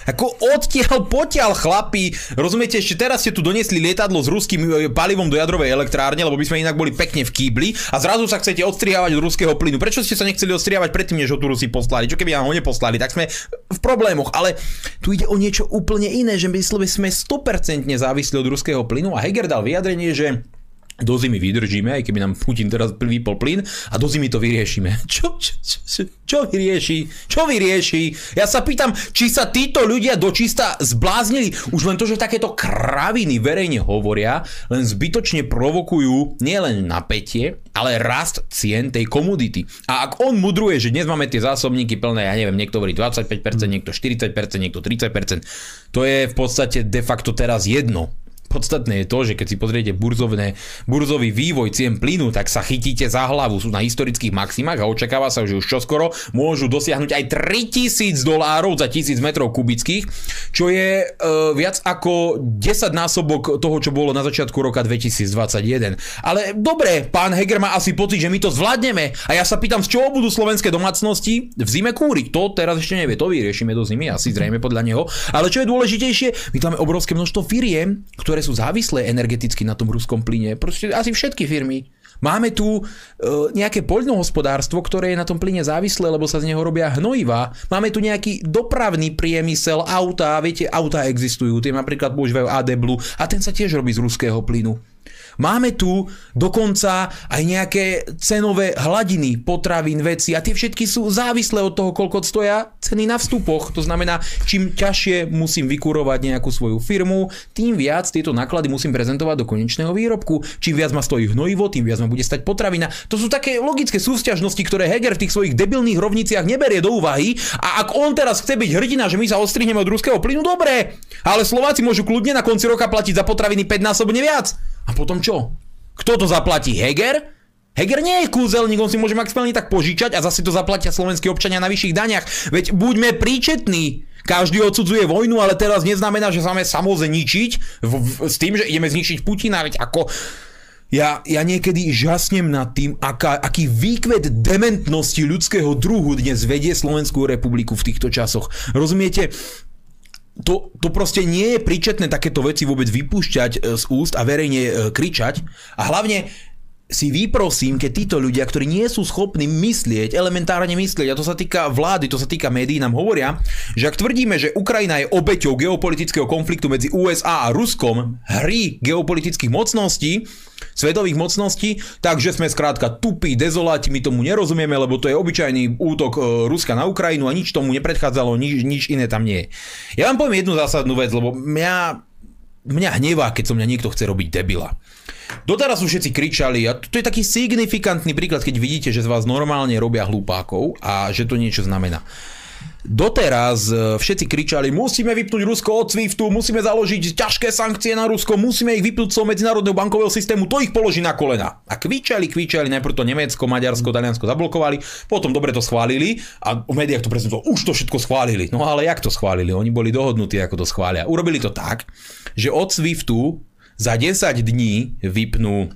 Ako odtiaľ potiaľ chlapi, rozumiete, ešte teraz ste tu donesli lietadlo s ruským e, palivom do jadrovej elektrárne, lebo by sme inak boli pekne v kýbli a zrazu sa chcete odstriávať od ruského plynu. Prečo ste sa nechceli odstriávať predtým, než ho tu Rusi poslali? Čo keby nám ho neposlali, tak sme v problémoch. Ale tu ide o niečo úplne iné, že my sme 100% závislí od ruského plynu a Heger dal vyjadrenie, že do zimy vydržíme, aj keby nám Putin teraz vypol plyn a do zimy to vyriešime. [LAUGHS] Čo, čo, čo, čo vyrieši? Čo vyrieši? Ja sa pýtam, či sa títo ľudia dočista zbláznili. Už len to, že takéto kraviny verejne hovoria, len zbytočne provokujú nielen napätie, ale rast cien tej komodity. A ak on mudruje, že dnes máme tie zásobníky plné, ja neviem, niekto hovorí 25%, niekto 40%, niekto 30%, to je v podstate de facto teraz jedno Podstatné je to, že keď si pozriete burzovné, burzový vývoj cien plynu, tak sa chytíte za hlavu. Sú na historických maximách a očakáva sa, že už čoskoro môžu dosiahnuť aj 3000 dolárov za 1000 metrov kubických, čo je e, viac ako 10 násobok toho, čo bolo na začiatku roka 2021. Ale dobre, pán Heger má asi pocit, že my to zvládneme. A ja sa pýtam, z čoho budú slovenské domácnosti v zime kúriť. To teraz ešte nevie, to vyriešime do zimy, asi zrejme podľa neho. Ale čo je dôležitejšie, my tam máme obrovské množstvo firiem, ktoré ktoré sú závislé energeticky na tom ruskom plyne. Proste asi všetky firmy. Máme tu e, nejaké poľnohospodárstvo, ktoré je na tom plyne závislé, lebo sa z neho robia hnojivá. Máme tu nejaký dopravný priemysel, auta, viete, auta existujú, tie napríklad používajú AD Blue a ten sa tiež robí z ruského plynu. Máme tu dokonca aj nejaké cenové hladiny potravín, veci a tie všetky sú závislé od toho, koľko stoja ceny na vstupoch. To znamená, čím ťažšie musím vykurovať nejakú svoju firmu, tým viac tieto náklady musím prezentovať do konečného výrobku. Čím viac ma stojí hnojivo, tým viac ma bude stať potravina. To sú také logické súťažnosti, ktoré Heger v tých svojich debilných rovniciach neberie do úvahy. A ak on teraz chce byť hrdina, že my sa odstrihneme od ruského plynu, dobre. Ale Slováci môžu kľudne na konci roka platiť za potraviny 5 násobne viac. A potom čo? Kto to zaplatí? Heger? Heger nie je kúzelník, on si môže maximálne tak požičať a zase to zaplatia slovenskí občania na vyšších daniach. Veď buďme príčetní. Každý odsudzuje vojnu, ale teraz neznamená, že máme samozrejme ničiť v, v, s tým, že ideme zničiť Putina. Veď ako... Ja, ja niekedy žasnem nad tým, aká, aký výkvet dementnosti ľudského druhu dnes vedie Slovenskú republiku v týchto časoch. Rozumiete? To, to proste nie je príčetné takéto veci vôbec vypúšťať e, z úst a verejne e, kričať. A hlavne si vyprosím, keď títo ľudia, ktorí nie sú schopní myslieť, elementárne myslieť, a to sa týka vlády, to sa týka médií, nám hovoria, že ak tvrdíme, že Ukrajina je obeťou geopolitického konfliktu medzi USA a Ruskom, hry geopolitických mocností, svetových mocností, takže sme skrátka tupí, dezoláti, my tomu nerozumieme, lebo to je obyčajný útok e, Ruska na Ukrajinu a nič tomu nepredchádzalo, nič, nič iné tam nie je. Ja vám poviem jednu zásadnú vec, lebo mňa, mňa hnevá, keď so mňa niekto chce robiť debila. Doteraz už všetci kričali a to je taký signifikantný príklad, keď vidíte, že z vás normálne robia hlupákov a že to niečo znamená. Doteraz e, všetci kričali, musíme vypnúť Rusko od SWIFTu, musíme založiť ťažké sankcie na Rusko, musíme ich vypnúť z medzinárodného bankového systému, to ich položí na kolena. A kvičali, kvičali, najprv to Nemecko, Maďarsko, Taliansko zablokovali, potom dobre to schválili a v médiách to prezentovalo, už to všetko schválili. No ale jak to schválili? Oni boli dohodnutí, ako to schvália. Urobili to tak, že od SWIFTu za 10 dní vypnú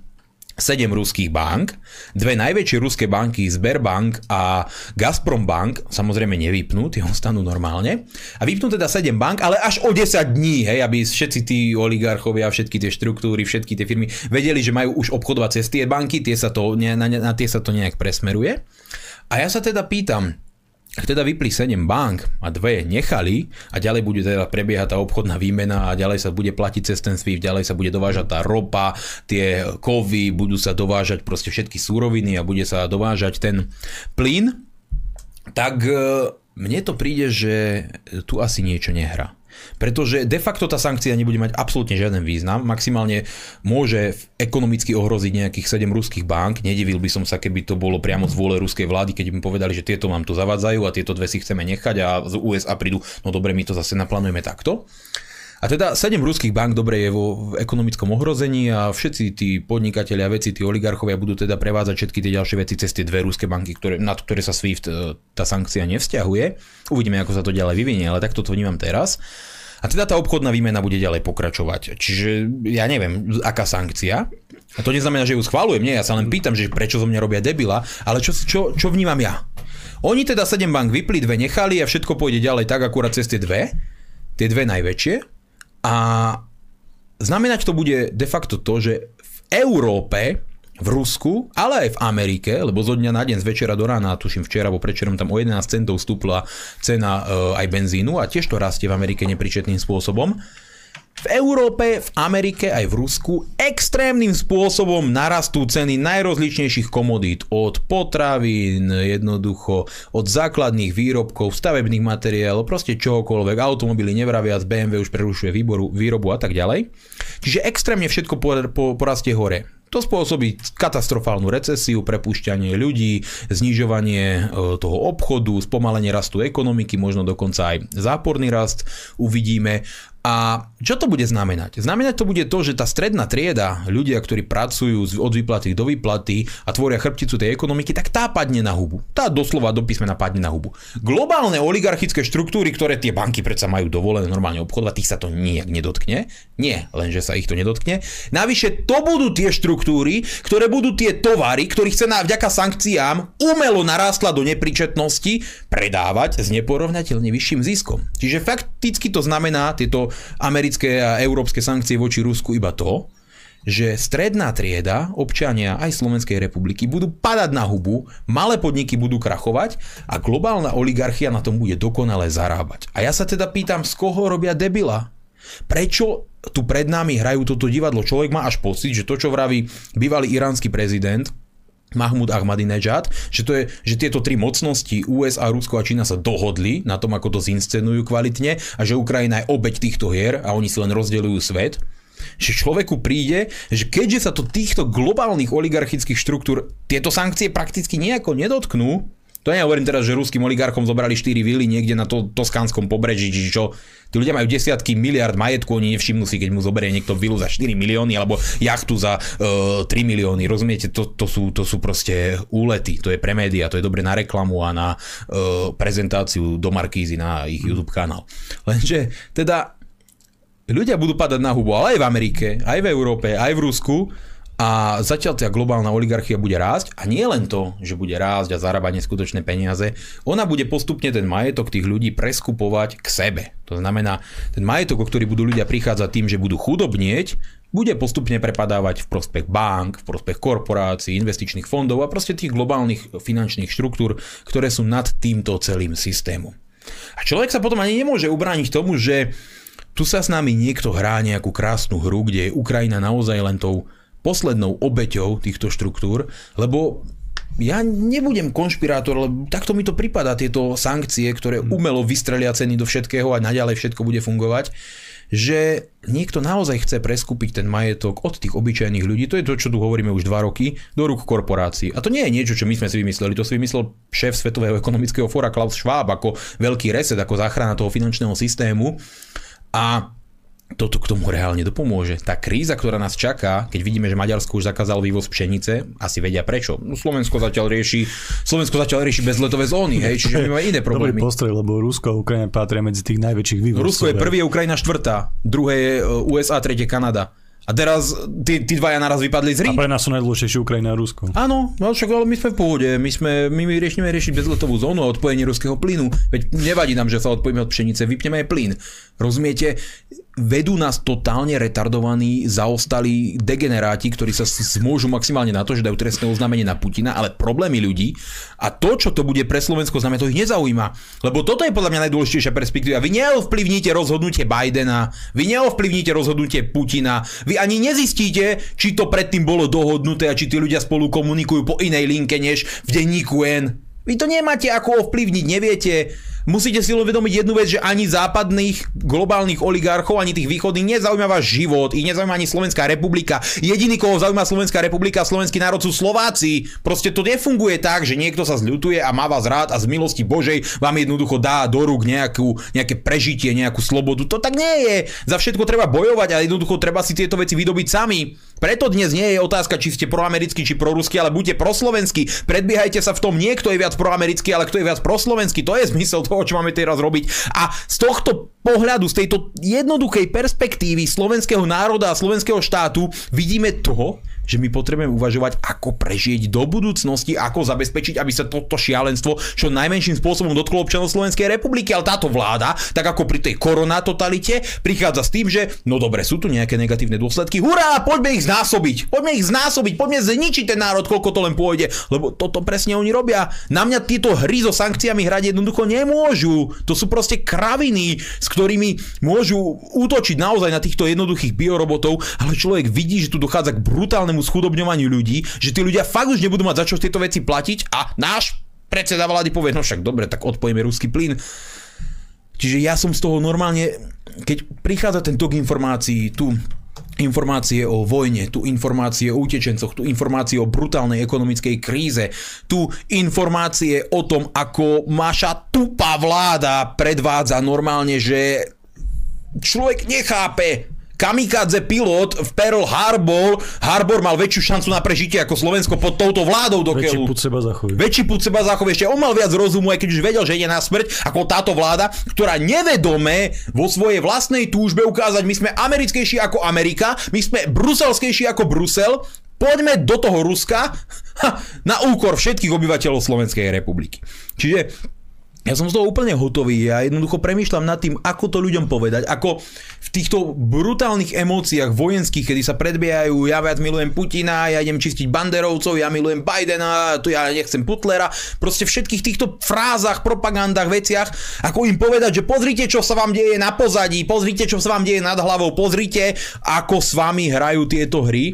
7 ruských bank, dve najväčšie ruské banky, Sberbank a Gazprom Bank, samozrejme nevypnú, tie ostanú normálne. A vypnú teda 7 bank, ale až o 10 dní, hej, aby všetci tí oligarchovia, všetky tie štruktúry, všetky tie firmy vedeli, že majú už obchodovať cez tie banky, tie sa to, na, na, na tie sa to nejak presmeruje. A ja sa teda pýtam, ak teda vypli 7 bank a dve nechali a ďalej bude teda prebiehať tá obchodná výmena a ďalej sa bude platiť cez ten SWIFT, ďalej sa bude dovážať tá ropa, tie kovy, budú sa dovážať proste všetky súroviny a bude sa dovážať ten plyn, tak e, mne to príde, že tu asi niečo nehrá. Pretože de facto tá sankcia nebude mať absolútne žiaden význam. Maximálne môže ekonomicky ohroziť nejakých 7 ruských bank. Nedivil by som sa, keby to bolo priamo z vôle ruskej vlády, keď by povedali, že tieto vám tu zavádzajú a tieto dve si chceme nechať a z USA prídu, no dobre, my to zase naplánujeme takto. A teda 7 ruských bank dobre je vo ekonomickom ohrození a všetci tí podnikatelia, veci, tí oligarchovia budú teda prevádzať všetky tie ďalšie veci cez tie dve ruské banky, ktoré, na ktoré sa SWIFT e, tá sankcia nevzťahuje. Uvidíme, ako sa to ďalej vyvinie, ale takto to vnímam teraz. A teda tá obchodná výmena bude ďalej pokračovať. Čiže ja neviem, aká sankcia. A to neznamená, že ju schválujem, nie, ja sa len pýtam, že prečo zo mňa robia debila, ale čo, čo, čo vnímam ja. Oni teda 7 bank vypli, dve nechali a všetko pôjde ďalej tak akurát cez tie dve. tie dve najväčšie a znamenať to bude de facto to, že v Európe v Rusku, ale aj v Amerike, lebo zo dňa na deň z večera do rána, tuším včera, alebo predčerom tam o 11 centov stúpla cena e, aj benzínu a tiež to rastie v Amerike nepričetným spôsobom. V Európe, v Amerike aj v Rusku extrémnym spôsobom narastú ceny najrozličnejších komodít od potravín, jednoducho od základných výrobkov, stavebných materiálov, proste čohokoľvek, automobily nevraviac, BMW už prerušuje výboru, výrobu a tak ďalej. Čiže extrémne všetko porastie hore. To spôsobí katastrofálnu recesiu, prepušťanie ľudí, znižovanie e, toho obchodu, spomalenie rastu ekonomiky, možno dokonca aj záporný rast uvidíme. A čo to bude znamenať? Znamenať to bude to, že tá stredná trieda, ľudia, ktorí pracujú od výplaty do výplaty a tvoria chrbticu tej ekonomiky, tak tá padne na hubu. Tá doslova do písmena padne na hubu. Globálne oligarchické štruktúry, ktoré tie banky predsa majú dovolené normálne obchodovať, tých sa to nijak nedotkne. Nie, lenže sa ich to nedotkne. Navyše to budú tie štruktúry, ktoré budú tie tovary, ktorých cena vďaka sankciám umelo narástla do nepričetnosti, predávať s neporovnateľne vyšším ziskom. Čiže fakticky to znamená tieto americké a európske sankcie voči Rusku iba to, že stredná trieda, občania aj Slovenskej republiky budú padať na hubu, malé podniky budú krachovať a globálna oligarchia na tom bude dokonale zarábať. A ja sa teda pýtam, z koho robia debila? Prečo tu pred nami hrajú toto divadlo? Človek má až pocit, že to, čo vraví bývalý iránsky prezident, Mahmud Ahmadinejad, že, to je, že tieto tri mocnosti USA, Rusko a Čína sa dohodli na tom, ako to zinscenujú kvalitne a že Ukrajina je obeď týchto hier a oni si len rozdeľujú svet. Že človeku príde, že keďže sa to týchto globálnych oligarchických štruktúr tieto sankcie prakticky nejako nedotknú, to nehovorím teraz, že ruským oligarchom zobrali 4 vily niekde na to, toskánskom pobreží, či čo. Tí ľudia majú desiatky miliard majetku, oni nevšimnú si, keď mu zoberie niekto vilu za 4 milióny alebo jachtu za uh, 3 milióny. Rozumiete, to, to, sú, to sú proste úlety, to je pre média, to je dobre na reklamu a na uh, prezentáciu do Markízy na ich YouTube kanál. Lenže teda ľudia budú padať na hubu, ale aj v Amerike, aj v Európe, aj v Rusku a zatiaľ tá globálna oligarchia bude rásť a nie len to, že bude rásť a zarábať neskutočné peniaze, ona bude postupne ten majetok tých ľudí preskupovať k sebe. To znamená, ten majetok, o ktorý budú ľudia prichádzať tým, že budú chudobnieť, bude postupne prepadávať v prospech bank, v prospech korporácií, investičných fondov a proste tých globálnych finančných štruktúr, ktoré sú nad týmto celým systémom. A človek sa potom ani nemôže ubrániť tomu, že tu sa s nami niekto hrá nejakú krásnu hru, kde je Ukrajina naozaj len tou poslednou obeťou týchto štruktúr, lebo ja nebudem konšpirátor, lebo takto mi to prípada, tieto sankcie, ktoré mhm. umelo vystrelia ceny do všetkého a naďalej všetko bude fungovať, že niekto naozaj chce preskúpiť ten majetok od tých obyčajných ľudí, to je to, čo tu hovoríme už dva roky, do rúk korporácií. A to nie je niečo, čo my sme si vymysleli, to si vymyslel šéf Svetového ekonomického fóra Klaus Schwab ako veľký reset, ako záchrana toho finančného systému. A toto k tomu reálne dopomôže. Tá kríza, ktorá nás čaká, keď vidíme, že Maďarsko už zakázal vývoz pšenice, asi vedia prečo. No, Slovensko zatiaľ rieši, Slovensko zatiaľ rieši bezletové zóny, hej, čiže my máme iné problémy. Dobrý postroj, lebo Rusko a Ukrajina patria medzi tých najväčších vývozcov. Rusko je prvý, Ukrajina štvrtá, druhé je e, USA, tretie Kanada. A teraz tí, tí dvaja naraz vypadli z hry. A pre nás sú najdôležitejšie Ukrajina a Rusko. Áno, no však ale my sme v pohode. My, sme, my, my riešime riešiť bezletovú zónu a odpojenie ruského plynu. Veď nevadí nám, že sa odpojíme od pšenice, vypneme aj plyn. Rozumiete? vedú nás totálne retardovaní, zaostalí degeneráti, ktorí sa zmôžu maximálne na to, že dajú trestné oznámenie na Putina, ale problémy ľudí a to, čo to bude pre Slovensko znamená, to ich nezaujíma. Lebo toto je podľa mňa najdôležitejšia perspektíva. Vy neovplyvníte rozhodnutie Bidena, vy neovplyvníte rozhodnutie Putina, vy ani nezistíte, či to predtým bolo dohodnuté a či tí ľudia spolu komunikujú po inej linke než v denníku N. Vy to nemáte ako ovplyvniť, neviete musíte si uvedomiť jednu vec, že ani západných globálnych oligarchov, ani tých východných nezaujíma váš život, ich nezaujíma ani Slovenská republika. Jediný, koho zaujíma Slovenská republika slovenský národ sú Slováci. Proste to nefunguje tak, že niekto sa zľutuje a má vás rád a z milosti Božej vám jednoducho dá do rúk nejakú, nejaké prežitie, nejakú slobodu. To tak nie je. Za všetko treba bojovať a jednoducho treba si tieto veci vydobiť sami. Preto dnes nie je otázka, či ste proamerický či proruský, ale buďte proslovenský. Predbiehajte sa v tom nie, kto je viac proamerický, ale kto je viac proslovenský. To je zmysel toho, čo máme teraz robiť. A z tohto pohľadu, z tejto jednoduchej perspektívy slovenského národa a slovenského štátu vidíme toho, že my potrebujeme uvažovať, ako prežiť do budúcnosti, ako zabezpečiť, aby sa toto šialenstvo čo najmenším spôsobom dotklo občanov Slovenskej republiky. Ale táto vláda, tak ako pri tej korona totalite, prichádza s tým, že no dobre, sú tu nejaké negatívne dôsledky. Hurá, poďme ich znásobiť. Poďme ich znásobiť, poďme zničiť ten národ, koľko to len pôjde. Lebo toto presne oni robia. Na mňa tieto hry so sankciami hrať jednoducho nemôžu. To sú proste kraviny, s ktorými môžu útočiť naozaj na týchto jednoduchých biorobotov, ale človek vidí, že tu dochádza k brutálnemu schudobňovaniu ľudí, že tí ľudia fakt už nebudú mať za čo tieto veci platiť a náš predseda vlády povie, no však dobre, tak odpojíme ruský plyn. Čiže ja som z toho normálne, keď prichádza ten tok informácií, tu informácie o vojne, tu informácie o utečencoch, tu informácie o brutálnej ekonomickej kríze, tu informácie o tom, ako naša tupá vláda predvádza normálne, že človek nechápe, kamikadze pilot v Pearl Harbor, Harbor mal väčšiu šancu na prežitie ako Slovensko pod touto vládou do Väčší púd seba zachovie. Väčší púd seba zachovie. Ešte on mal viac rozumu, aj keď už vedel, že ide na smrť, ako táto vláda, ktorá nevedome vo svojej vlastnej túžbe ukázať, my sme americkejší ako Amerika, my sme bruselskejší ako Brusel, poďme do toho Ruska [LAUGHS] na úkor všetkých obyvateľov Slovenskej republiky. Čiže ja som z toho úplne hotový. Ja jednoducho premýšľam nad tým, ako to ľuďom povedať. Ako v týchto brutálnych emóciách vojenských, kedy sa predbiehajú, ja viac milujem Putina, ja idem čistiť banderovcov, ja milujem Bidena, tu ja nechcem Putlera. Proste všetkých týchto frázach, propagandách, veciach, ako im povedať, že pozrite, čo sa vám deje na pozadí, pozrite, čo sa vám deje nad hlavou, pozrite, ako s vami hrajú tieto hry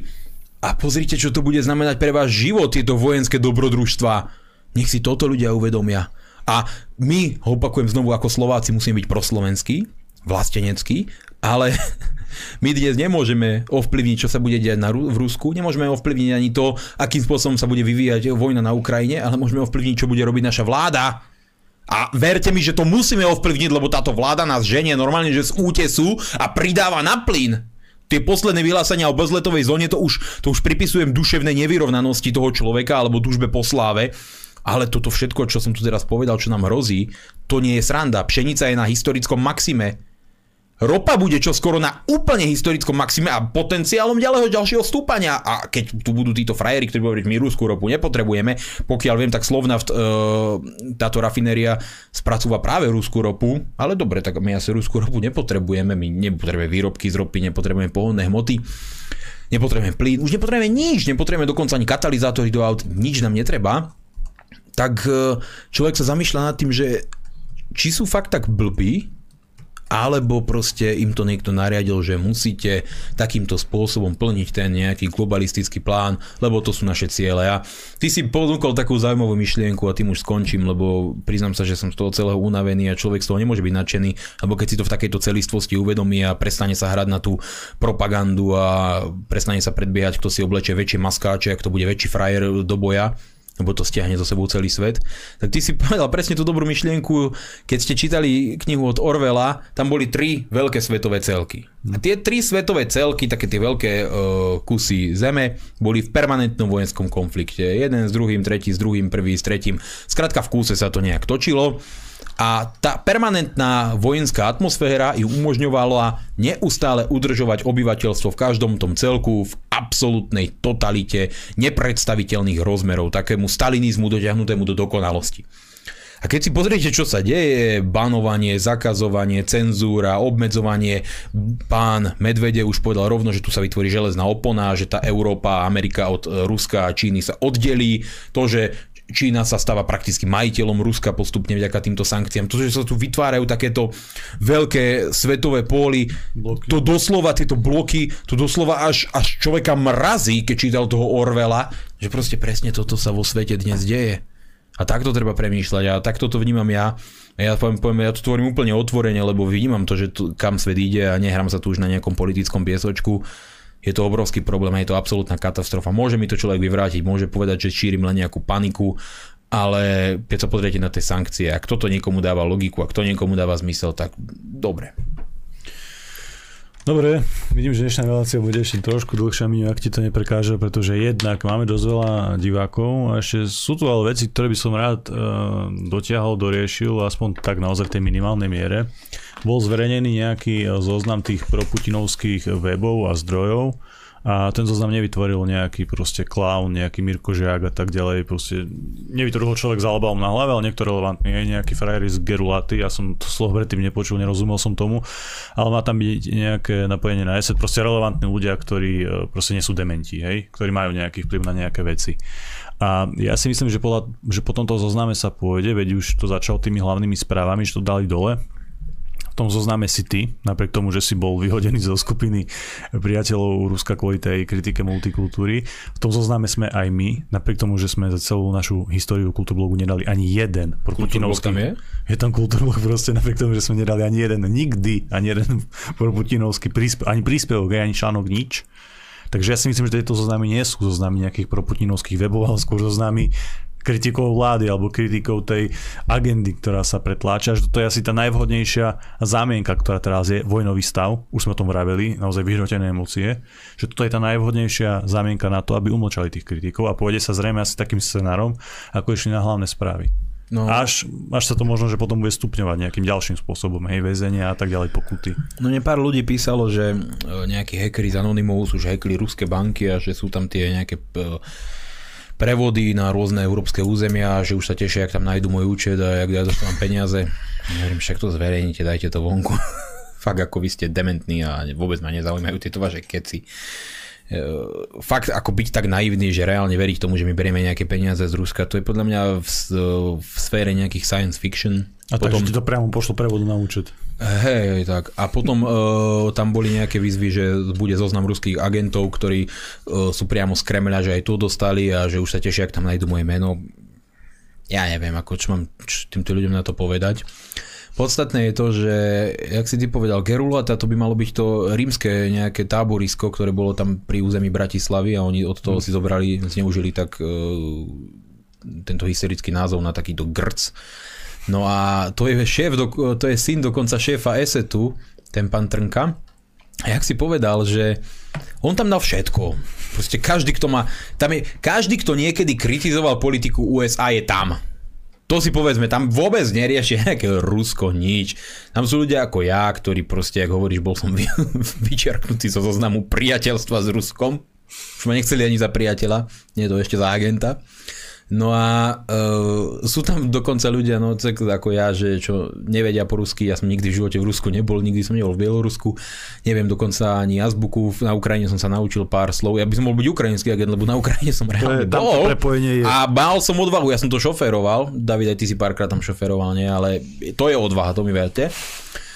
a pozrite, čo to bude znamenať pre váš život, tieto vojenské dobrodružstva. Nech si toto ľudia uvedomia. A my, ho opakujem znovu, ako Slováci musíme byť proslovenskí, vlasteneckí, ale [LAUGHS] my dnes nemôžeme ovplyvniť, čo sa bude diať na, v Rusku, nemôžeme ovplyvniť ani to, akým spôsobom sa bude vyvíjať vojna na Ukrajine, ale môžeme ovplyvniť, čo bude robiť naša vláda. A verte mi, že to musíme ovplyvniť, lebo táto vláda nás ženie normálne, že z útesu a pridáva na plyn. Tie posledné vyhlásenia o bezletovej zóne, to už, to už pripisujem duševnej nevyrovnanosti toho človeka alebo túžbe po sláve ale toto všetko, čo som tu teraz povedal, čo nám hrozí, to nie je sranda. Pšenica je na historickom maxime. Ropa bude čo skoro na úplne historickom maxime a potenciálom ďalého ďalšieho stúpania. A keď tu budú títo frajeri, ktorí povedať, my rúskú ropu nepotrebujeme, pokiaľ viem, tak Slovnaft, e, táto rafinéria spracúva práve rúskú ropu, ale dobre, tak my asi rúskú ropu nepotrebujeme, my nepotrebujeme výrobky z ropy, nepotrebujeme pohodné hmoty, nepotrebujeme plyn, už nepotrebujeme nič, nepotrebujeme dokonca ani katalizátory do aut, nič nám netreba tak e, človek sa zamýšľa nad tým, že či sú fakt tak blbí, alebo proste im to niekto nariadil, že musíte takýmto spôsobom plniť ten nejaký globalistický plán, lebo to sú naše ciele. A ty si ponúkol takú zaujímavú myšlienku a tým už skončím, lebo priznám sa, že som z toho celého unavený a človek z toho nemôže byť nadšený, lebo keď si to v takejto celistvosti uvedomí a prestane sa hrať na tú propagandu a prestane sa predbiehať, kto si oblečie väčšie maskáče, kto bude väčší frajer do boja, lebo to stiahne zo sebou celý svet. Tak ty si [LAUGHS] povedal presne tú dobrú myšlienku, keď ste čítali knihu od Orvela, tam boli tri veľké svetové celky. A tie tri svetové celky, také tie veľké uh, kusy zeme, boli v permanentnom vojenskom konflikte. Jeden s druhým, tretí s druhým, prvý s tretím. Skrátka v kúse sa to nejak točilo. A tá permanentná vojenská atmosféra ju umožňovala neustále udržovať obyvateľstvo v každom tom celku v absolútnej totalite nepredstaviteľných rozmerov, takému stalinizmu dotiahnutému do dokonalosti. A keď si pozriete, čo sa deje, banovanie, zakazovanie, cenzúra, obmedzovanie, pán Medvede už povedal rovno, že tu sa vytvorí železná opona, že tá Európa, Amerika od Ruska a Číny sa oddelí, to, že Čína sa stáva prakticky majiteľom Ruska postupne vďaka týmto sankciám. To, že sa tu vytvárajú takéto veľké svetové póly, bloky. to doslova, tieto bloky, to doslova až, až človeka mrazí, keď čítal toho Orwella, že proste presne toto sa vo svete dnes deje. A takto treba premýšľať a takto to vnímam ja. Ja, poviem, poviem, ja to tvorím úplne otvorene, lebo vnímam to, že tu, kam svet ide a nehrám sa tu už na nejakom politickom piesočku je to obrovský problém je to absolútna katastrofa. Môže mi to človek vyvrátiť, môže povedať, že šírim len nejakú paniku, ale keď sa pozriete na tie sankcie, ak toto niekomu dáva logiku, ak to niekomu dáva zmysel, tak dobre. Dobre, vidím, že dnešná relácia bude ešte trošku dlhšia, mi ak ti to neprekáže, pretože jednak máme dosť veľa divákov a ešte sú tu ale veci, ktoré by som rád uh, dotiahol, doriešil, aspoň tak naozaj v tej minimálnej miere. Bol zverejnený nejaký e, zoznam tých proputinovských webov a zdrojov A ten zoznam nevytvoril nejaký proste klaun, nejaký Mirko Žiak a tak ďalej. Proste nevytvoril ho človek s albálom na hlave, ale niekto relevantný. Je nejaký frajer z Gerulaty, ja som to slovo predtým nepočul, nerozumel som tomu, ale má tam byť nejaké napojenie na ESET, proste relevantní ľudia, ktorí e, proste nie sú dementi, hej? ktorí majú nejaký vplyv na nejaké veci. A ja si myslím, že, podľa, že po tomto zozname sa pôjde, veď už to začal tými hlavnými správami, že to dali dole, v tom zozname si ty, napriek tomu, že si bol vyhodený zo skupiny priateľov Ruska kvôli tej kritike multikultúry. V tom zozname sme aj my, napriek tomu, že sme za celú našu históriu kultúrblogu nedali ani jeden proputinovský. tam je? Je tam kultúrblog proste, napriek tomu, že sme nedali ani jeden, nikdy, ani jeden [LAUGHS] proputinovský príspevok, ani príspevok, ani článok, nič. Takže ja si myslím, že tieto zoznamy nie sú zoznamy nejakých proputinovských webov, ale skôr zoznamy kritikou vlády alebo kritikou tej agendy, ktorá sa pretláča. Že toto je asi tá najvhodnejšia zámienka, ktorá teraz je vojnový stav. Už sme o tom vraveli, naozaj vyhrotené emócie. Že toto je tá najvhodnejšia zámienka na to, aby umlčali tých kritikov a pôjde sa zrejme asi takým scenárom, ako išli na hlavné správy. No. Až, až sa to možno, že potom bude stupňovať nejakým ďalším spôsobom, hej, väzenia a tak ďalej, pokuty. No ne pár ľudí písalo, že e, nejakí hackeri z Anonymous už hackli ruské banky a že sú tam tie nejaké e, prevody na rôzne európske územia, že už sa tešia, ak tam nájdu môj účet a jak ja dostanem peniaze. Neviem, však to zverejnite, dajte to vonku. [LAUGHS] Fakt ako vy ste dementní a vôbec ma nezaujímajú tieto vaše keci. E, fakt ako byť tak naivný, že reálne veriť tomu, že my berieme nejaké peniaze z Ruska, to je podľa mňa v, v sfére nejakých science fiction. A potom, takže ti to priamo pošlo prevodu na účet. Hej, tak. A potom uh, tam boli nejaké výzvy, že bude zoznam ruských agentov, ktorí uh, sú priamo z Kremľa, že aj tu dostali a že už sa tešia, ak tam nájdu moje meno. Ja neviem, ako čo mám čo týmto ľuďom na to povedať. Podstatné je to, že, jak si ty povedal, Gerulata, to by malo byť to rímske nejaké táborisko, ktoré bolo tam pri území Bratislavy a oni od toho mm. si zobrali, zneužili tak uh, tento historický názov na takýto grc No a to je šéf, to je syn dokonca šéfa ESETu, ten pán Trnka. A jak si povedal, že on tam dal všetko. Proste každý, kto má... Tam je, každý, kto niekedy kritizoval politiku USA, je tam. To si povedzme, tam vôbec neriešia [LAUGHS] nejaké Rusko, nič. Tam sú ľudia ako ja, ktorí proste, ako hovoríš, bol som vy, [LAUGHS] vyčerknutý zo zoznamu priateľstva s Ruskom. Už ma nechceli ani za priateľa, nie to ešte za agenta. No a uh, sú tam dokonca ľudia, no tak ako ja, že čo nevedia po rusky, ja som nikdy v živote v Rusku nebol, nikdy som nebol v Bielorusku, neviem dokonca ani azbuku, na Ukrajine som sa naučil pár slov, ja by som mohol byť ukrajinský agent, lebo na Ukrajine som reálne bol je. a mal som odvahu, ja som to šoféroval, David, aj ty si párkrát tam šoferoval, nie, ale to je odvaha, to mi verte.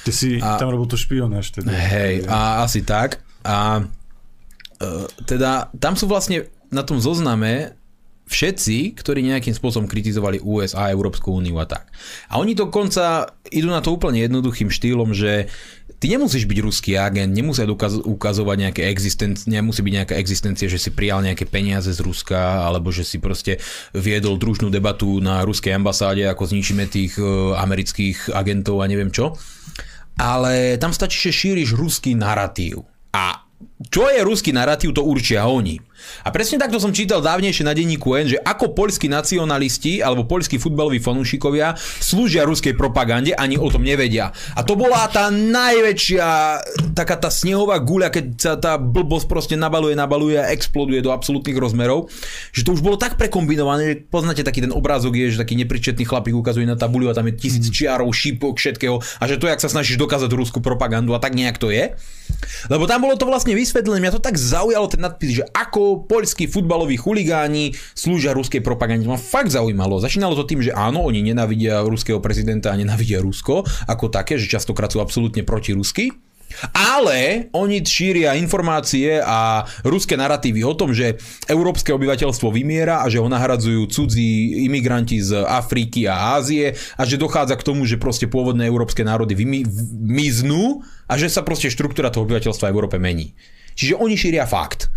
Ty si a, tam robil to špionáž teda. Hej, a asi tak. A uh, teda tam sú vlastne na tom zozname všetci, ktorí nejakým spôsobom kritizovali USA, Európsku úniu a tak. A oni dokonca idú na to úplne jednoduchým štýlom, že ty nemusíš byť ruský agent, nemusia ukazovať nejaké existencie, nemusí byť nejaká existencia, že si prijal nejaké peniaze z Ruska, alebo že si proste viedol družnú debatu na ruskej ambasáde, ako zničíme tých uh, amerických agentov a neviem čo. Ale tam stačí, že šíriš ruský narratív. A čo je ruský narratív, to určia oni. A presne takto som čítal dávnejšie na denníku N, že ako poľskí nacionalisti alebo poľskí futbaloví fanúšikovia slúžia ruskej propagande, ani o tom nevedia. A to bola tá najväčšia taká tá snehová guľa, keď sa tá blbosť proste nabaluje, nabaluje a exploduje do absolútnych rozmerov, že to už bolo tak prekombinované, že poznáte taký ten obrázok je, že taký nepričetný chlapík ukazuje na tabuľu a tam je tisíc čiarov, šípok, všetkého a že to, jak sa snažíš dokázať ruskú propagandu a tak nejak to je. Lebo tam bolo to vlastne vysvetlené, mňa to tak zaujalo ten nadpis, že ako poľskí futbaloví chuligáni slúžia ruskej propagande. Ma fakt zaujímalo. Začínalo to tým, že áno, oni nenávidia ruského prezidenta a nenávidia Rusko ako také, že častokrát sú absolútne proti rusky. Ale oni šíria informácie a ruské narratívy o tom, že európske obyvateľstvo vymiera a že ho nahradzujú cudzí imigranti z Afriky a Ázie a že dochádza k tomu, že proste pôvodné európske národy vymiznú a že sa proste štruktúra toho obyvateľstva v Európe mení. Čiže oni šíria fakt.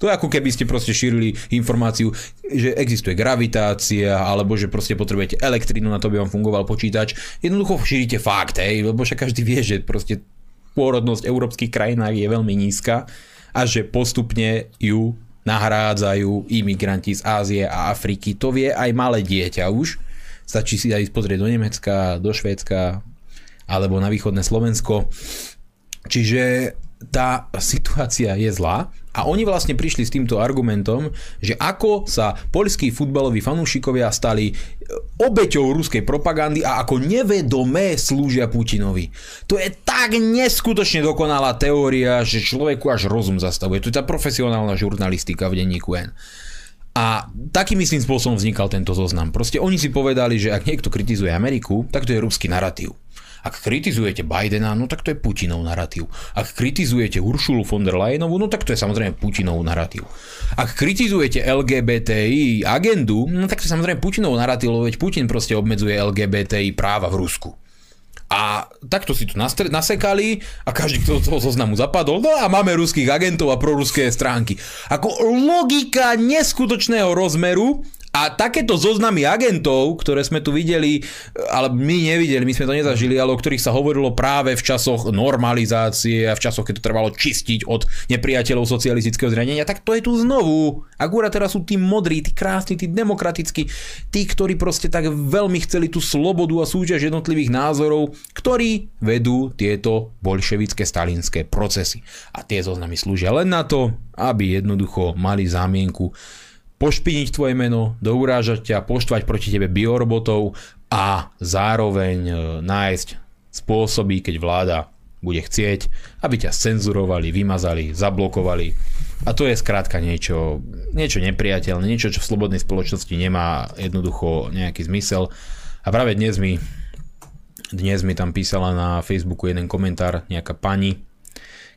To je ako keby ste proste šírili informáciu, že existuje gravitácia, alebo že proste potrebujete elektrínu na to, by vám fungoval počítač. Jednoducho šírite fakt, hej, lebo však každý vie, že proste pôrodnosť v európskych krajinách je veľmi nízka a že postupne ju nahrádzajú imigranti z Ázie a Afriky. To vie aj malé dieťa už. Stačí si aj pozrieť do Nemecka, do Švédska alebo na východné Slovensko. Čiže tá situácia je zlá a oni vlastne prišli s týmto argumentom, že ako sa poľskí futbaloví fanúšikovia stali e, obeťou ruskej propagandy a ako nevedomé slúžia Putinovi. To je tak neskutočne dokonalá teória, že človeku až rozum zastavuje. To je tá profesionálna žurnalistika v denníku N. A takým istým spôsobom vznikal tento zoznam. Proste oni si povedali, že ak niekto kritizuje Ameriku, tak to je ruský narratív. Ak kritizujete Bidena, no tak to je Putinov narratív. Ak kritizujete Uršulu von der Leyenovú, no tak to je samozrejme Putinov narratív. Ak kritizujete LGBTI agendu, no tak to je samozrejme Putinov narratív, lebo veď Putin proste obmedzuje LGBTI práva v Rusku. A takto si tu nasekali a každý, kto toho zoznamu zapadol, no a máme ruských agentov a proruské stránky. Ako logika neskutočného rozmeru, a takéto zoznamy agentov, ktoré sme tu videli, ale my nevideli, my sme to nezažili, ale o ktorých sa hovorilo práve v časoch normalizácie a v časoch, keď to trvalo čistiť od nepriateľov socialistického zriadenia, tak to je tu znovu. Akurát teraz sú tí modrí, tí krásni, tí demokratickí, tí, ktorí proste tak veľmi chceli tú slobodu a súťaž jednotlivých názorov, ktorí vedú tieto bolševické stalinské procesy. A tie zoznamy slúžia len na to, aby jednoducho mali zámienku pošpiniť tvoje meno, dourážať ťa, poštvať proti tebe biorobotov a zároveň e, nájsť spôsoby, keď vláda bude chcieť, aby ťa cenzurovali, vymazali, zablokovali. A to je skrátka niečo, niečo nepriateľné, niečo, čo v slobodnej spoločnosti nemá jednoducho nejaký zmysel. A práve dnes mi, dnes mi tam písala na Facebooku jeden komentár nejaká pani,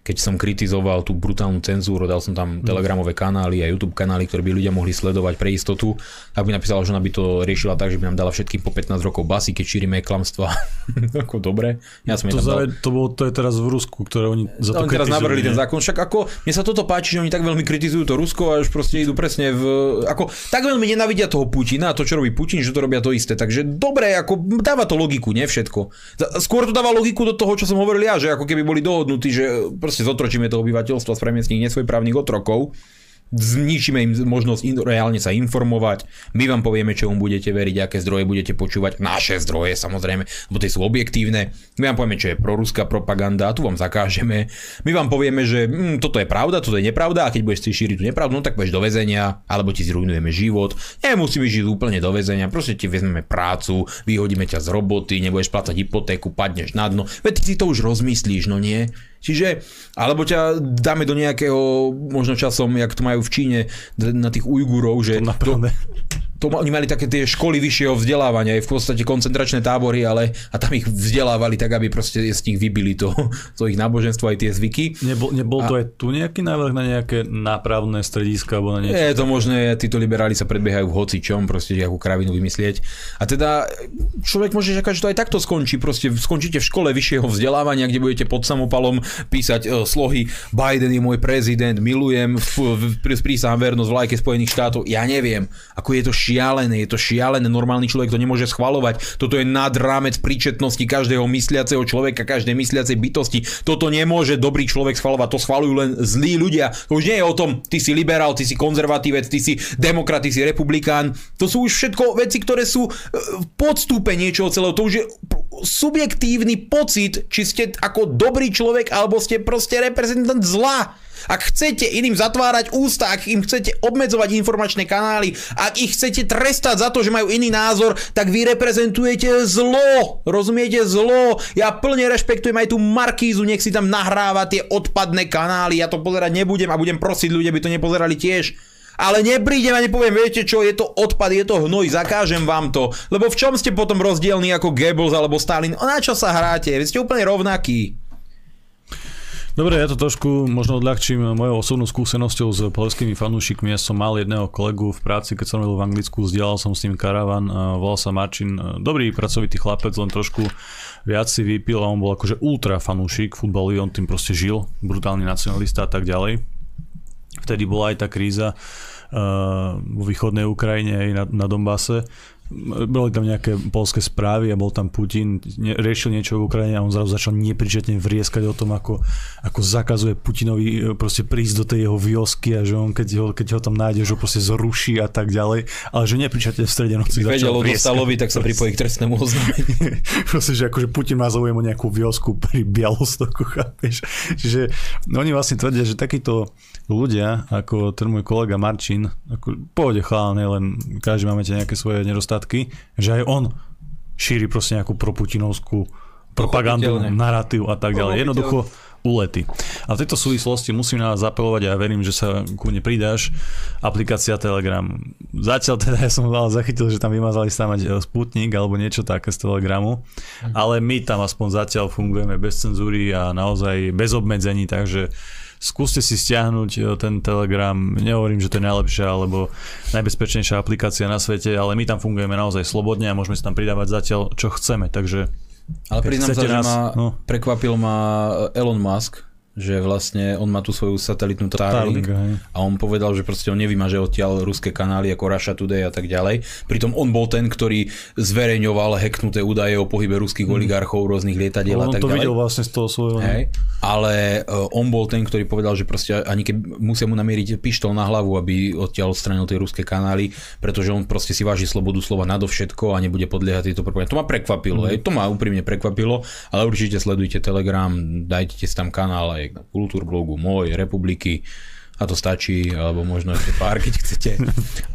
keď som kritizoval tú brutálnu cenzúru, dal som tam mm. telegramové kanály a YouTube kanály, ktoré by ľudia mohli sledovať pre istotu, tak by napísala, že ona by to riešila tak, že by nám dala všetkým po 15 rokov basy, keď šírime klamstva. [LAUGHS] ako dobre. Ja som to, dal... to, bolo, to je teraz v Rusku, ktoré oni za to oni teraz navrhli ten zákon. Však ako, mne sa toto páči, že oni tak veľmi kritizujú to Rusko a už proste idú presne v... Ako, tak veľmi nenavidia toho Putina a to, čo robí Putin, že to robia to isté. Takže dobre, ako dáva to logiku, nie všetko. Skôr to dáva logiku do toho, čo som hovoril ja, že ako keby boli dohodnutí, že proste zotročíme to obyvateľstvo, spravíme z nich nesvojprávnych otrokov zničíme im možnosť in, reálne sa informovať, my vám povieme, čo mu budete veriť, aké zdroje budete počúvať, naše zdroje samozrejme, lebo tie sú objektívne, my vám povieme, čo je proruská propaganda, tu vám zakážeme, my vám povieme, že hm, toto je pravda, toto je nepravda a keď budeš si šíriť tú nepravdu, no tak budeš do väzenia, alebo ti zrujnujeme život, nemusíme žiť úplne do väzenia, proste ti vezmeme prácu, vyhodíme ťa z roboty, nebudeš plácať hypotéku, padneš na dno, veď ty si to už rozmyslíš, no nie? Čiže, alebo ťa dáme do nejakého, možno časom, jak to majú v Číne, na tých Ujgurov, že... To, [LAUGHS] to, oni mali také tie školy vyššieho vzdelávania, aj v podstate koncentračné tábory, ale a tam ich vzdelávali tak, aby proste z nich vybili to, [LAUGHS] to ich náboženstvo aj tie zvyky. Nebol, nebol a, to aj tu nejaký návrh na nejaké nápravné strediska alebo na niečo? Je to možné, títo liberáli sa predbiehajú v hoci čom, proste nejakú kravinu vymyslieť. A teda človek môže čakať, že to aj takto skončí, proste skončíte v škole vyššieho vzdelávania, kde budete pod samopalom písať uh, slohy Biden je môj prezident, milujem, prísahám vernosť vlajke Spojených štátov, ja neviem, ako je to ši- šialené, je to šialené, normálny človek to nemôže schvalovať. Toto je nad rámec príčetnosti každého mysliaceho človeka, každej mysliacej bytosti. Toto nemôže dobrý človek schvalovať, to schvalujú len zlí ľudia. To už nie je o tom, ty si liberál, ty si konzervatívec, ty si demokrat, ty si republikán. To sú už všetko veci, ktoré sú v e, podstúpe niečoho celého. To už je subjektívny pocit, či ste ako dobrý človek, alebo ste proste reprezentant zla. Ak chcete iným zatvárať ústa, ak im chcete obmedzovať informačné kanály, ak ich chcete trestať za to, že majú iný názor, tak vy reprezentujete zlo. Rozumiete zlo? Ja plne rešpektujem aj tú Markízu, nech si tam nahráva tie odpadné kanály. Ja to pozerať nebudem a budem prosiť ľudia, aby to nepozerali tiež. Ale neprídem a nepoviem, viete čo, je to odpad, je to hnoj, zakážem vám to. Lebo v čom ste potom rozdielni ako Goebbels alebo Stalin? O na čo sa hráte? Vy ste úplne rovnakí. Dobre, ja to trošku možno odľahčím mojou osobnou skúsenosťou s polskými fanúšikmi. Ja som mal jedného kolegu v práci, keď som robil v Anglicku, vzdielal som s ním karavan, volal sa Marčin, dobrý pracovitý chlapec, len trošku viac si vypil a on bol akože ultra fanúšik futbalu, on tým proste žil, brutálny nacionalista a tak ďalej. Vtedy bola aj tá kríza uh, vo východnej Ukrajine aj na, na Donbase boli tam nejaké polské správy a bol tam Putin, ne, riešil niečo v Ukrajine a on zrazu začal nepričetne vrieskať o tom, ako, ako zakazuje Putinovi e, proste prísť do tej jeho viosky a že on keď ho, keď ho tam nájde, že ho proste zruší a tak ďalej, ale že nepričetne v strede noci Keď vedel začal o. Dostalovi, tak sa pripojí k trestnému oznámeniu. [LAUGHS] proste, že akože Putin má záujem o nejakú viosku pri Bialostoku, chápeš? Čiže no, oni vlastne tvrdia, že takíto ľudia, ako ten môj kolega Marčin, ako pohode chalán, je len každý máme tie nejaké svoje nedostatky, že aj on šíri proste nejakú proputinovskú propagandu, narratív a tak ďalej. Jednoducho ulety. A v tejto súvislosti musím na vás apelovať a ja verím, že sa ku mne pridáš. Aplikácia Telegram. Zatiaľ teda ja som ale zachytil, že tam vymazali mať e, Sputnik alebo niečo také z Telegramu, ale my tam aspoň zatiaľ fungujeme bez cenzúry a naozaj bez obmedzení, takže skúste si stiahnuť e, ten Telegram. Nehovorím, že to je najlepšia alebo najbezpečnejšia aplikácia na svete, ale my tam fungujeme naozaj slobodne a môžeme si tam pridávať zatiaľ, čo chceme. Takže Ale priznám sa, že nás- ma no. prekvapil ma Elon Musk, že vlastne on má tú svoju satelitnú Starlink, a on povedal, že proste on nevymaže odtiaľ ruské kanály ako Russia Today a tak ďalej. Pritom on bol ten, ktorý zverejňoval hacknuté údaje o pohybe ruských oligarchov, rôznych lietadiel a on tak to ďalej. videl vlastne z toho svojho... Hej. Ale uh, on bol ten, ktorý povedal, že proste ani keď musia mu namieriť pištol na hlavu, aby odtiaľ odstranil tie ruské kanály, pretože on proste si váži slobodu slova nadovšetko a nebude podliehať tejto propagande. To ma prekvapilo, mm. hej, to ma úprimne prekvapilo, ale určite sledujte Telegram, dajte si tam kanál aj na Kultúrblogu, môj, Republiky, a to stačí, alebo možno ešte pár, keď chcete.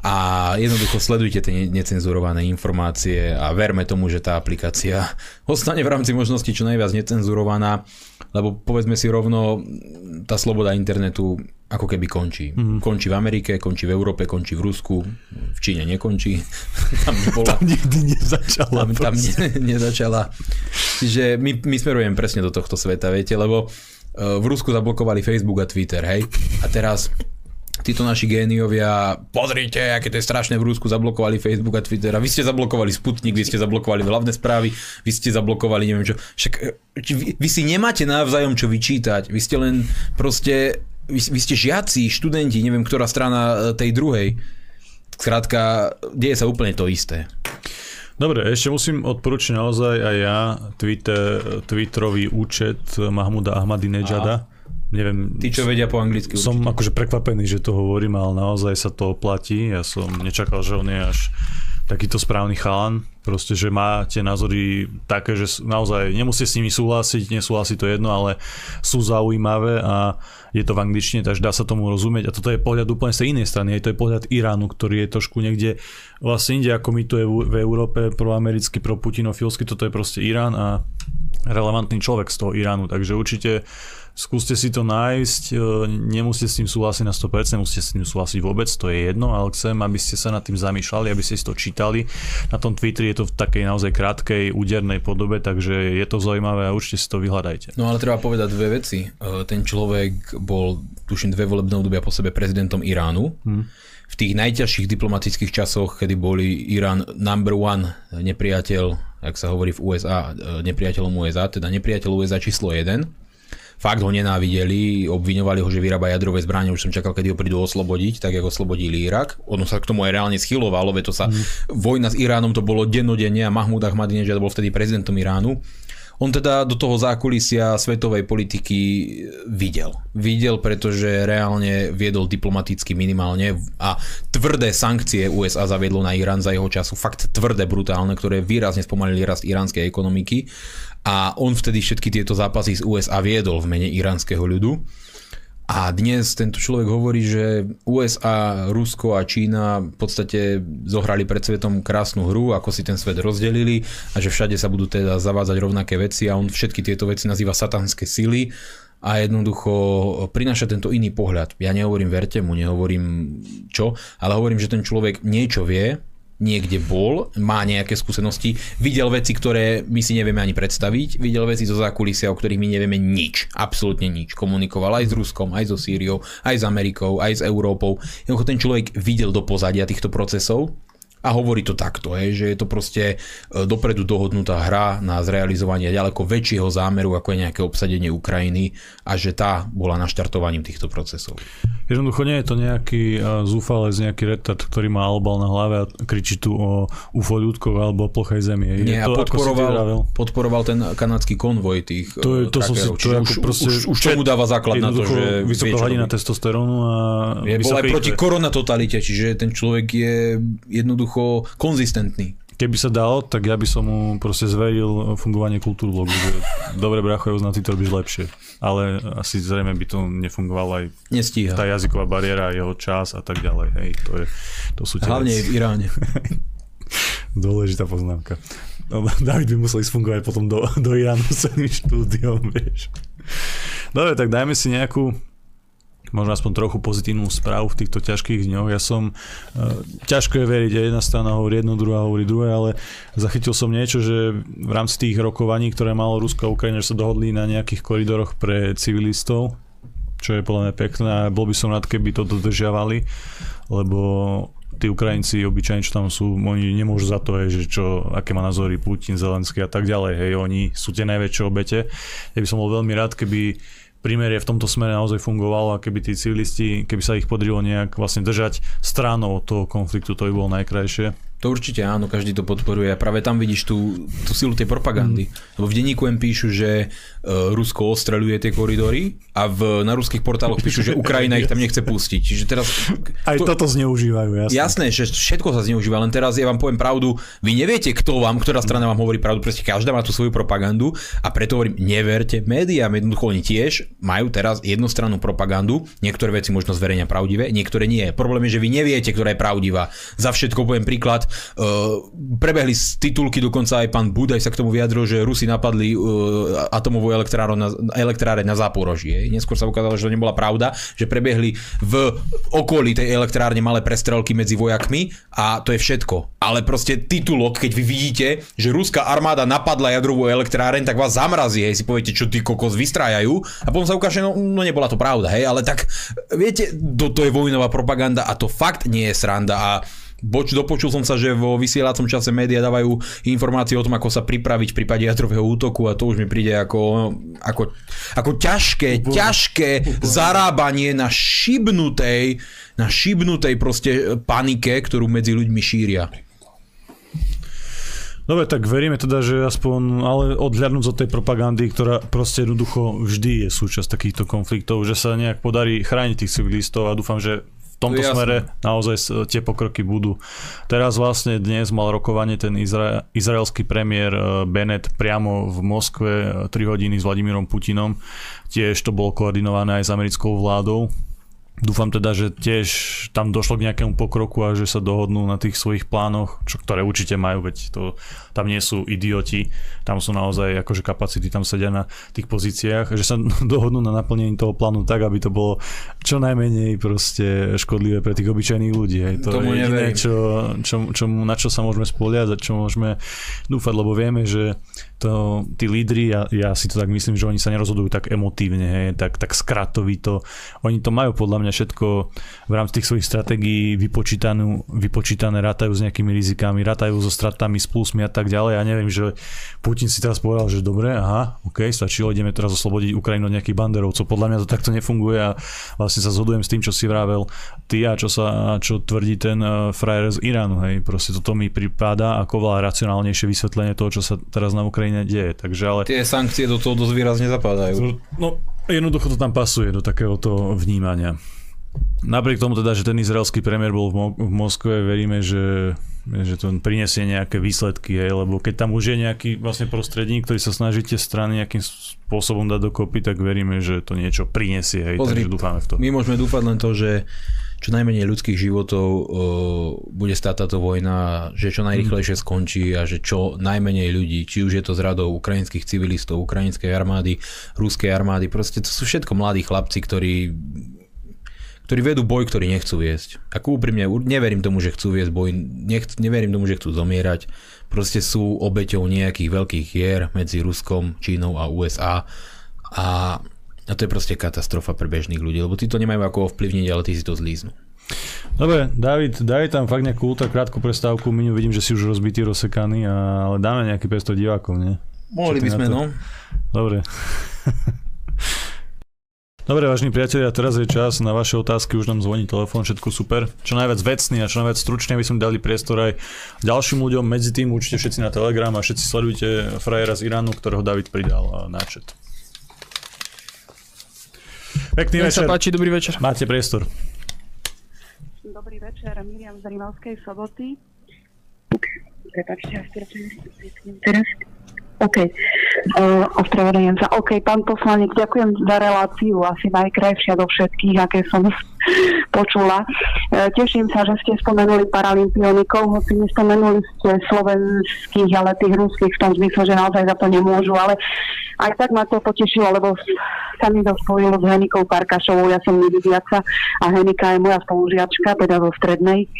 A jednoducho sledujte tie ne- necenzurované informácie a verme tomu, že tá aplikácia ostane v rámci možností čo najviac necenzurovaná, lebo povedzme si rovno, tá sloboda internetu ako keby končí. Mm. Končí v Amerike, končí v Európe, končí v Rusku, v Číne nekončí. [LAUGHS] Tam bola Nikdy nezačala. tam, tam ne, nezačala. Čiže my, my smerujeme presne do tohto sveta, viete, lebo v Rusku zablokovali Facebook a Twitter, hej? A teraz títo naši géniovia, pozrite, aké to je strašné v Rusku, zablokovali Facebook a Twitter a vy ste zablokovali Sputnik, vy ste zablokovali hlavné správy, vy ste zablokovali neviem čo. Však či vy, vy si nemáte navzájom čo vyčítať, vy ste len proste, vy, vy ste žiaci, študenti, neviem, ktorá strana eh, tej druhej. Skrátka, deje sa úplne to isté. Dobre, ešte musím odporučiť naozaj aj ja Twitter, Twitterový účet Mahmuda Ahmadinejada. Neviem, Tí, čo vedia po anglicky som určite. akože prekvapený, že to hovorím, ale naozaj sa to oplatí. Ja som nečakal, že on je až takýto správny chalan. Proste, že má tie názory také, že naozaj nemusíte s nimi súhlasiť, nesúhlasí to jedno, ale sú zaujímavé a je to v angličtine, takže dá sa tomu rozumieť. A toto je pohľad úplne z inej strany. Aj to je pohľad Iránu, ktorý je trošku niekde vlastne inde, ako my tu je v, Európe proamerický, proputinofilský, toto je proste Irán a relevantný človek z toho Iránu, takže určite skúste si to nájsť, e, nemusíte s tým súhlasiť na 100%, nemusíte s tým súhlasiť vôbec, to je jedno, ale chcem, aby ste sa nad tým zamýšľali, aby ste si to čítali. Na tom Twitteri je to v takej naozaj krátkej, údernej podobe, takže je to zaujímavé a určite si to vyhľadajte. No ale treba povedať dve veci. E, Ten človek bol, tuším, dve volebné obdobia po sebe prezidentom Iránu. Hmm. V tých najťažších diplomatických časoch, kedy boli Irán number one nepriateľ, ak sa hovorí v USA, e, nepriateľom USA, teda nepriateľ USA číslo 1. Fakt ho nenávideli, obviňovali ho, že vyrába jadrové zbranie, už som čakal, kedy ho prídu oslobodiť, tak ako oslobodili Irak. Ono sa k tomu aj reálne schylovalo, veď to sa mm. vojna s Iránom to bolo dennodenne a Mahmud Ahmadinejad bol vtedy prezidentom Iránu. On teda do toho zákulisia svetovej politiky videl. Videl, pretože reálne viedol diplomaticky minimálne a tvrdé sankcie USA zaviedlo na Irán za jeho času, fakt tvrdé, brutálne, ktoré výrazne spomalili rast iránskej ekonomiky a on vtedy všetky tieto zápasy z USA viedol v mene iránskeho ľudu. A dnes tento človek hovorí, že USA, Rusko a Čína v podstate zohrali pred svetom krásnu hru, ako si ten svet rozdelili a že všade sa budú teda zavádzať rovnaké veci a on všetky tieto veci nazýva satanské sily a jednoducho prináša tento iný pohľad. Ja nehovorím verte mu, nehovorím čo, ale hovorím, že ten človek niečo vie, niekde bol, má nejaké skúsenosti, videl veci, ktoré my si nevieme ani predstaviť, videl veci zo zákulisia, o ktorých my nevieme nič, absolútne nič. Komunikoval aj s Ruskom, aj so Sýriou, aj s Amerikou, aj s Európou. Jednoducho ten človek videl do pozadia týchto procesov A hovorí to takto, hej, že je to proste e, dopredu dohodnutá hra na zrealizovanie ďaleko väčšieho zámeru, ako je nejaké obsadenie Ukrajiny a že tá bola naštartovaním týchto procesov. Jednoducho nie je to nejaký uh, zúfalec, nejaký retard, ktorý má albal na hlave a kričí tu o UFO ľudkov alebo o plochej zemi. Je Nie, a to, podporoval, podporoval ten kanadský konvoj tých to, je, to som si, to ako už, proste, už, už tomu dáva základ na to, že vysoká hladina testosterónu a Je, bol aj proti koronatotalite, čiže ten človek je jednoducho konzistentný. Keby sa dalo, tak ja by som mu proste zveril fungovanie kultúrblogu, že dobre bracho, Jozna, ty to robíš lepšie. Ale asi zrejme by to nefungovalo aj Nestíha. tá jazyková bariéra, jeho čas a tak ďalej. Hej, to, je, to sú tie Hlavne veci. v Iráne. [LAUGHS] Dôležitá poznámka. No, David by musel ísť fungovať potom do, do Iránu s celým štúdiom, vieš. Dobre, tak dajme si nejakú možno aspoň trochu pozitívnu správu v týchto ťažkých dňoch. Ja som, uh, ťažko je veriť, jedna strana hovorí jedno, druhá hovorí druhé, ale zachytil som niečo, že v rámci tých rokovaní, ktoré malo Rusko a Ukrajina, sa dohodli na nejakých koridoroch pre civilistov, čo je podľa mňa pekné a bol by som rád, keby to dodržiavali, lebo tí Ukrajinci obyčajne, čo tam sú, oni nemôžu za to, že čo, aké má názory Putin, Zelenský a tak ďalej, hej, oni sú tie najväčšie obete. Ja by som bol veľmi rád, keby prímerie v tomto smere naozaj fungovalo a keby tí civilisti, keby sa ich podarilo nejak vlastne držať stranou toho konfliktu, to by bolo najkrajšie. To určite áno, každý to podporuje a práve tam vidíš tú, tú silu tej propagandy. Mm. Lebo v denníku M píšu, že uh, Rusko ostreľuje tie koridory a v, na ruských portáloch píšu, že Ukrajina ich tam nechce pustiť. Čiže teraz... Aj to, toto zneužívajú, jasné. Jasné, že všetko sa zneužíva, len teraz ja vám poviem pravdu, vy neviete, kto vám, ktorá strana vám hovorí pravdu, proste každá má tú svoju propagandu a preto hovorím, neverte médiám, jednoducho oni tiež majú teraz jednostrannú propagandu, niektoré veci možno zverejňa pravdivé, niektoré nie. Problém je, že vy neviete, ktorá je pravdivá. Za všetko poviem príklad, prebehli z titulky, dokonca aj pán Budaj sa k tomu vyjadril, že Rusi napadli uh, atomovú elektráreň na, elektráreň na Záporoží. hej. Neskôr sa ukázalo, že to nebola pravda, že prebiehli v okolí tej elektrárne malé prestrelky medzi vojakmi a to je všetko. Ale proste titulok, keď vy vidíte, že ruská armáda napadla jadrovú elektráreň, tak vás zamrazí, hej, si poviete, čo ty kokos vystrájajú a potom sa ukáže, no, no nebola to pravda, hej, ale tak viete, to je vojnová propaganda a to fakt nie je sranda a Boč, dopočul som sa, že vo vysielacom čase médiá dávajú informácie o tom, ako sa pripraviť v prípade jadrového útoku a to už mi príde ako, ako, ako ťažké, ťažké zarábanie na šibnutej, na šibnutej proste panike, ktorú medzi ľuďmi šíria. Dobre, tak veríme teda, že aspoň, ale odhľadnúť od tej propagandy, ktorá proste jednoducho vždy je súčasť takýchto konfliktov, že sa nejak podarí chrániť tých civilistov a dúfam, že tomto Jasné. smere naozaj tie pokroky budú. Teraz vlastne dnes mal rokovanie ten izra- izraelský premiér eh, Bennett priamo v Moskve eh, 3 hodiny s Vladimírom Putinom. Tiež to bolo koordinované aj s americkou vládou. Dúfam teda, že tiež tam došlo k nejakému pokroku a že sa dohodnú na tých svojich plánoch, čo, ktoré určite majú, veď to, tam nie sú idioti, tam sú naozaj akože kapacity, tam sedia na tých pozíciách, že sa [LAUGHS] dohodnú na naplnení toho plánu tak, aby to bolo čo najmenej proste škodlivé pre tých obyčajných ľudí. Hej. To Tomu je jediné, čo, čo, čo, na čo sa môžeme spoliať a čo môžeme dúfať, lebo vieme, že to, tí lídri, ja, ja si to tak myslím, že oni sa nerozhodujú tak emotívne, hej, tak, tak skratovito. Oni to majú podľa mňa všetko v rámci tých svojich stratégií vypočítanú, vypočítané, rátajú s nejakými rizikami, rátajú so stratami, s plusmi a tak ďalej. Ja neviem, že Putin si teraz povedal, že dobre, aha, ok, stačilo, ideme teraz oslobodiť Ukrajinu od nejakých banderovcov. Podľa mňa to takto nefunguje a vlastne sa zhodujem s tým, čo si vravel ty a čo, sa, čo tvrdí ten uh, frajer z Iránu. Hej. Proste toto mi pripadá ako veľa racionálnejšie vysvetlenie toho, čo sa teraz na Ukrajine deje. Takže ale... Tie sankcie do toho dosť výrazne zapadajú. No, jednoducho to tam pasuje do takéhoto vnímania. Napriek tomu teda, že ten izraelský premiér bol v, Mo- v Moskve, veríme, že, že to prinesie nejaké výsledky, hej, lebo keď tam už je nejaký vlastne prostredník, ktorý sa snaží tie strany nejakým spôsobom dať dokopy, tak veríme, že to niečo prinesie, hej, Pozri, takže dúfame v to. My môžeme dúfať len to, že čo najmenej ľudských životov o, bude stáť táto vojna, že čo najrychlejšie skončí a že čo najmenej ľudí, či už je to z radou ukrajinských civilistov, ukrajinskej armády, ruskej armády, proste to sú všetko mladí chlapci, ktorí ktorí vedú boj, ktorý nechcú viesť. Ako úprimne, neverím tomu, že chcú viesť boj, nech, neverím tomu, že chcú zomierať. Proste sú obeťou nejakých veľkých hier medzi Ruskom, Čínou a USA a, a to je proste katastrofa pre bežných ľudí, lebo tí to nemajú ako ovplyvniť, ale tí si to zlíznú. Dobre, David, daj tam fakt nejakú ultra krátku prestávku, Miňu vidím, že si už rozbitý, rozsekaný, ale dáme nejaký 500 divákov, nie? Mohli by sme, no. Dobre. [LAUGHS] Dobre, vážni priatelia, teraz je čas na vaše otázky, už nám zvoní telefón, všetko super. Čo najviac vecný a čo najviac stručne, aby sme dali priestor aj ďalším ľuďom. Medzi tým určite všetci na Telegram a všetci sledujte frajera z Iránu, ktorého David pridal na chat. Pekný Nech večer. sa páči, dobrý večer. Máte priestor. Dobrý večer, Miriam z Rimavskej soboty. Prepačte, ja si teraz. OK, uh, ospravedlňujem sa. OK, pán poslanec, ďakujem za reláciu, asi najkrajšia do všetkých, aké som [LAUGHS] počula. Uh, teším sa, že ste spomenuli paralympionikov, hoci nespomenuli ste slovenských, ale tých ruských v tom zmysle, že naozaj za to nemôžu, ale aj tak ma to potešilo, lebo sa mi to spojilo s Henikou Karkašovou, ja som nevidiaca a Henika je moja spolužiačka, teda zo strednej.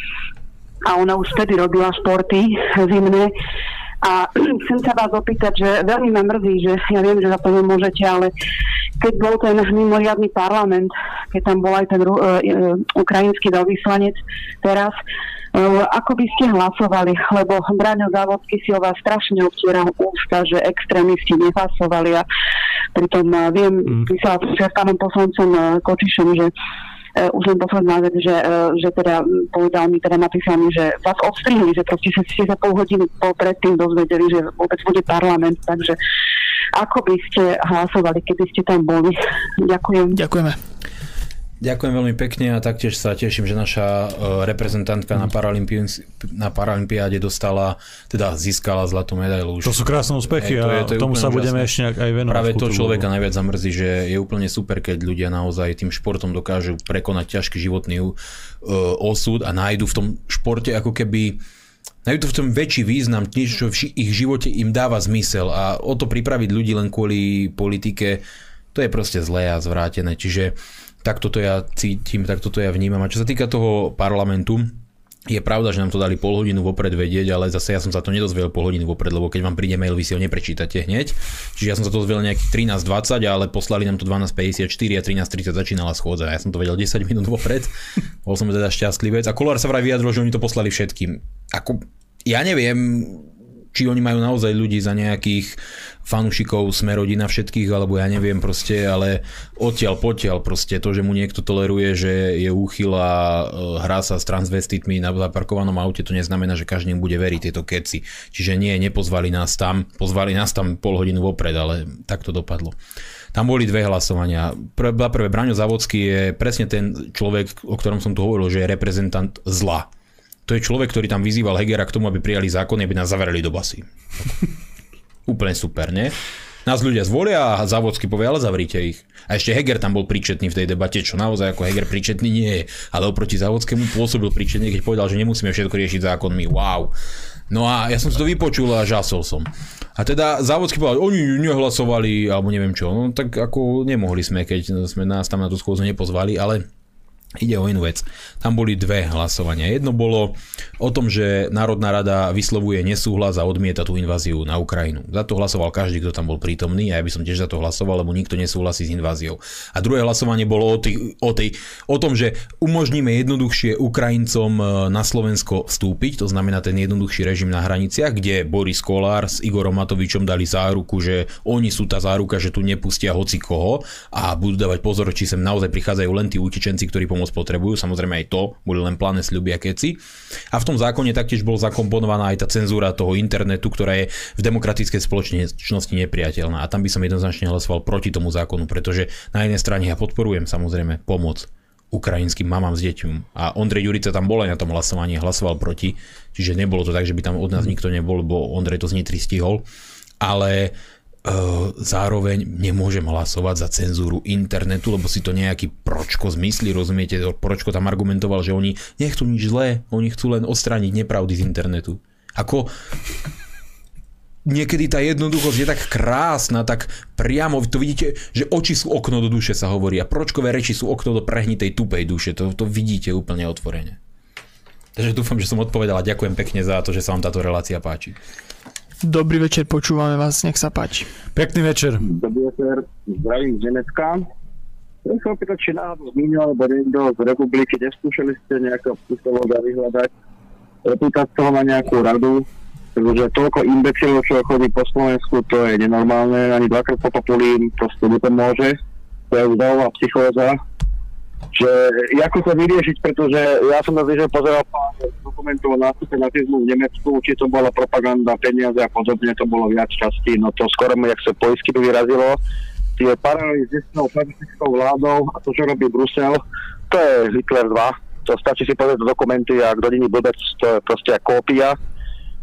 A ona už vtedy robila športy zimné a [CLEARS THROAT] chcem sa vás opýtať, že veľmi ma mrzí, že ja viem, že za to nemôžete, ale keď bol ten mimoriadný parlament, keď tam bol aj ten uh, ukrajinský veľvyslanec teraz, uh, ako by ste hlasovali, lebo Braňo Závodský si o vás strašne obtieral ústa, že extrémisti nehlasovali a pritom uh, viem, mm. písala som s pánom poslancom uh, Kočišom, že uh, už len posledná vec, že, uh, že teda povedal mi, teda napísal mi, že vás odstrihli, že proste ste sa pol hodiny predtým dozvedeli, že vôbec bude parlament, takže ako by ste hlasovali, keby ste tam boli? Ďakujem. Ďakujeme. Ďakujem veľmi pekne a taktiež sa teším, že naša e, reprezentantka na, Paralympi- na Paralympiáde dostala, teda získala zlatú medailu. To sú krásne úspechy Hej, to je- to je tomu sa budeme ešte nejak aj venovať. Práve to človeka najviac zamrzí, že je úplne super, keď ľudia naozaj tým športom dokážu prekonať ťažký životný uh, osud a nájdu v tom športe ako keby nájdu v tom väčší význam, niečo, čo v ich živote im dáva zmysel a o to pripraviť ľudí len kvôli politike, to je proste zlé a zvrátené. Čiže takto to ja cítim, takto to ja vnímam. A čo sa týka toho parlamentu, je pravda, že nám to dali pol hodinu vopred vedieť, ale zase ja som sa to nedozvedel pol hodinu vopred, lebo keď vám príde mail, vy si ho neprečítate hneď. Čiže ja som sa to dozvedel nejakých 13.20, ale poslali nám to 12.54 a 13.30 začínala schôdza. Ja som to vedel 10 minút vopred. [LAUGHS] Bol som teda šťastlivec. A Kolár sa vraj vyjadril, že oni to poslali všetkým. Ako, ja neviem, či oni majú naozaj ľudí za nejakých fanúšikov Smerodina všetkých, alebo ja neviem proste, ale odtiaľ potiaľ proste to, že mu niekto toleruje, že je úchyl a e, hrá sa s transvestitmi na zaparkovanom aute, to neznamená, že každý im bude veriť tieto keci. Čiže nie, nepozvali nás tam, pozvali nás tam pol hodinu vopred, ale tak to dopadlo. Tam boli dve hlasovania. Prvé, prvé Braňo Zavodský je presne ten človek, o ktorom som tu hovoril, že je reprezentant zla. To je človek, ktorý tam vyzýval Hegera k tomu, aby prijali zákony, aby nás zavereli do basy. [LAUGHS] Úplne super, nie? Nás ľudia zvolia a Závodský povie, ale zavrite ich. A ešte Heger tam bol príčetný v tej debate, čo naozaj ako Heger príčetný nie je. Ale oproti Závodskému pôsobil príčetný, keď povedal, že nemusíme všetko riešiť zákonmi. Wow. No a ja som si to vypočul a žasol som. A teda Závodský povedal, oni nehlasovali, alebo neviem čo. No tak ako nemohli sme, keď sme nás tam na tú schôdzu nepozvali, ale Ide o inú vec. Tam boli dve hlasovania. Jedno bolo o tom, že Národná rada vyslovuje nesúhlas a odmieta tú inváziu na Ukrajinu. Za to hlasoval každý, kto tam bol prítomný a ja by som tiež za to hlasoval, lebo nikto nesúhlasí s inváziou. A druhé hlasovanie bolo o, tý, o, tej, o tom, že umožníme jednoduchšie Ukrajincom e, na Slovensko vstúpiť, to znamená ten jednoduchší režim na hraniciach, kde Boris Kolár s Igorom Matovičom dali záruku, že oni sú tá záruka, že tu nepustia hoci koho a budú dávať pozor, či sem naozaj prichádzajú len tí utečenci, ktorí pomoc potrebujú. Samozrejme aj to, boli len pláne sľuby a keci. A v tom zákone taktiež bol zakomponovaná aj tá cenzúra toho internetu, ktorá je v demokratickej spoločnosti nepriateľná. A tam by som jednoznačne hlasoval proti tomu zákonu, pretože na jednej strane ja podporujem samozrejme pomoc ukrajinským mamám s deťom. A Ondrej Jurica tam bol aj na tom hlasovaní, hlasoval proti, čiže nebolo to tak, že by tam od nás nikto nebol, lebo Ondrej to z Nitry stihol. Ale zároveň nemôžem hlasovať za cenzúru internetu, lebo si to nejaký pročko zmyslí, rozumiete? Pročko tam argumentoval, že oni nechcú nič zlé, oni chcú len odstrániť nepravdy z internetu. Ako niekedy tá jednoduchosť je tak krásna, tak priamo, to vidíte, že oči sú okno do duše sa hovorí a pročkové reči sú okno do prehnitej tupej duše, to, to vidíte úplne otvorene. Takže dúfam, že som odpovedal a ďakujem pekne za to, že sa vám táto relácia páči. Dobrý večer, počúvame vás, nech sa páči. Pekný večer. Dobrý večer, zdravím z Nemecka. Chcem sa opýtať, či náhodou Míňo alebo niekto z republiky neskúšali ste nejakého psychológa vyhľadať, opýtať sa ho na nejakú radu, pretože toľko imbecilov, čo chodí po Slovensku, to je nenormálne, ani dvakrát po populím proste nepomôže. To je zdravá psychóza, že ako to vyriešiť, pretože ja som na že pozeral pár dokumentov o nástupe nacizmu v Nemecku, či to bola propaganda, peniaze a podobne, to bolo viac častí, no to skoro mi, jak sa poisky vyrazilo. Tie paralely s dnesnou fašistickou vládou a to, čo robí Brusel, to je Hitler 2. To stačí si pozrieť dokumenty a kto není blbec, to je proste kópia.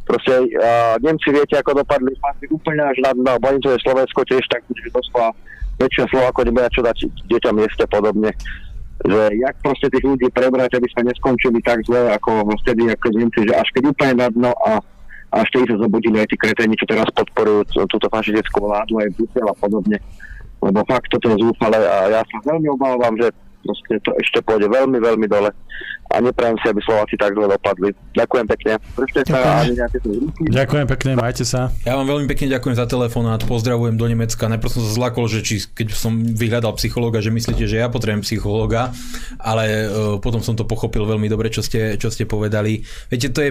Proste uh, Nemci viete, ako dopadli, padli úplne až na dno, bojím je Slovensko tiež tak, že doslova väčšia slova, ako nebude čo dať deťom mieste podobne že jak proste tých ľudí prebrať, aby sme neskončili tak zle, ako vtedy, ako Nemci, že až keď úplne na dno a, a ešte sa zobudili aj tí kreténi, čo teraz podporujú túto fašistickú vládu, aj Brusel a podobne. Lebo fakt toto je zúfale a ja sa veľmi obávam, že proste to ešte pôjde veľmi, veľmi dole a neprajem si, aby Slováci tak zle dopadli. Ďakujem pekne. sa Ďakujem pekne, majte sa. Ja vám veľmi pekne ďakujem za telefonát, pozdravujem do Nemecka. Najprv som sa zlakol, že či, keď som vyhľadal psychológa, že myslíte, že ja potrebujem psychológa, ale uh, potom som to pochopil veľmi dobre, čo ste, čo ste povedali. Viete, to je,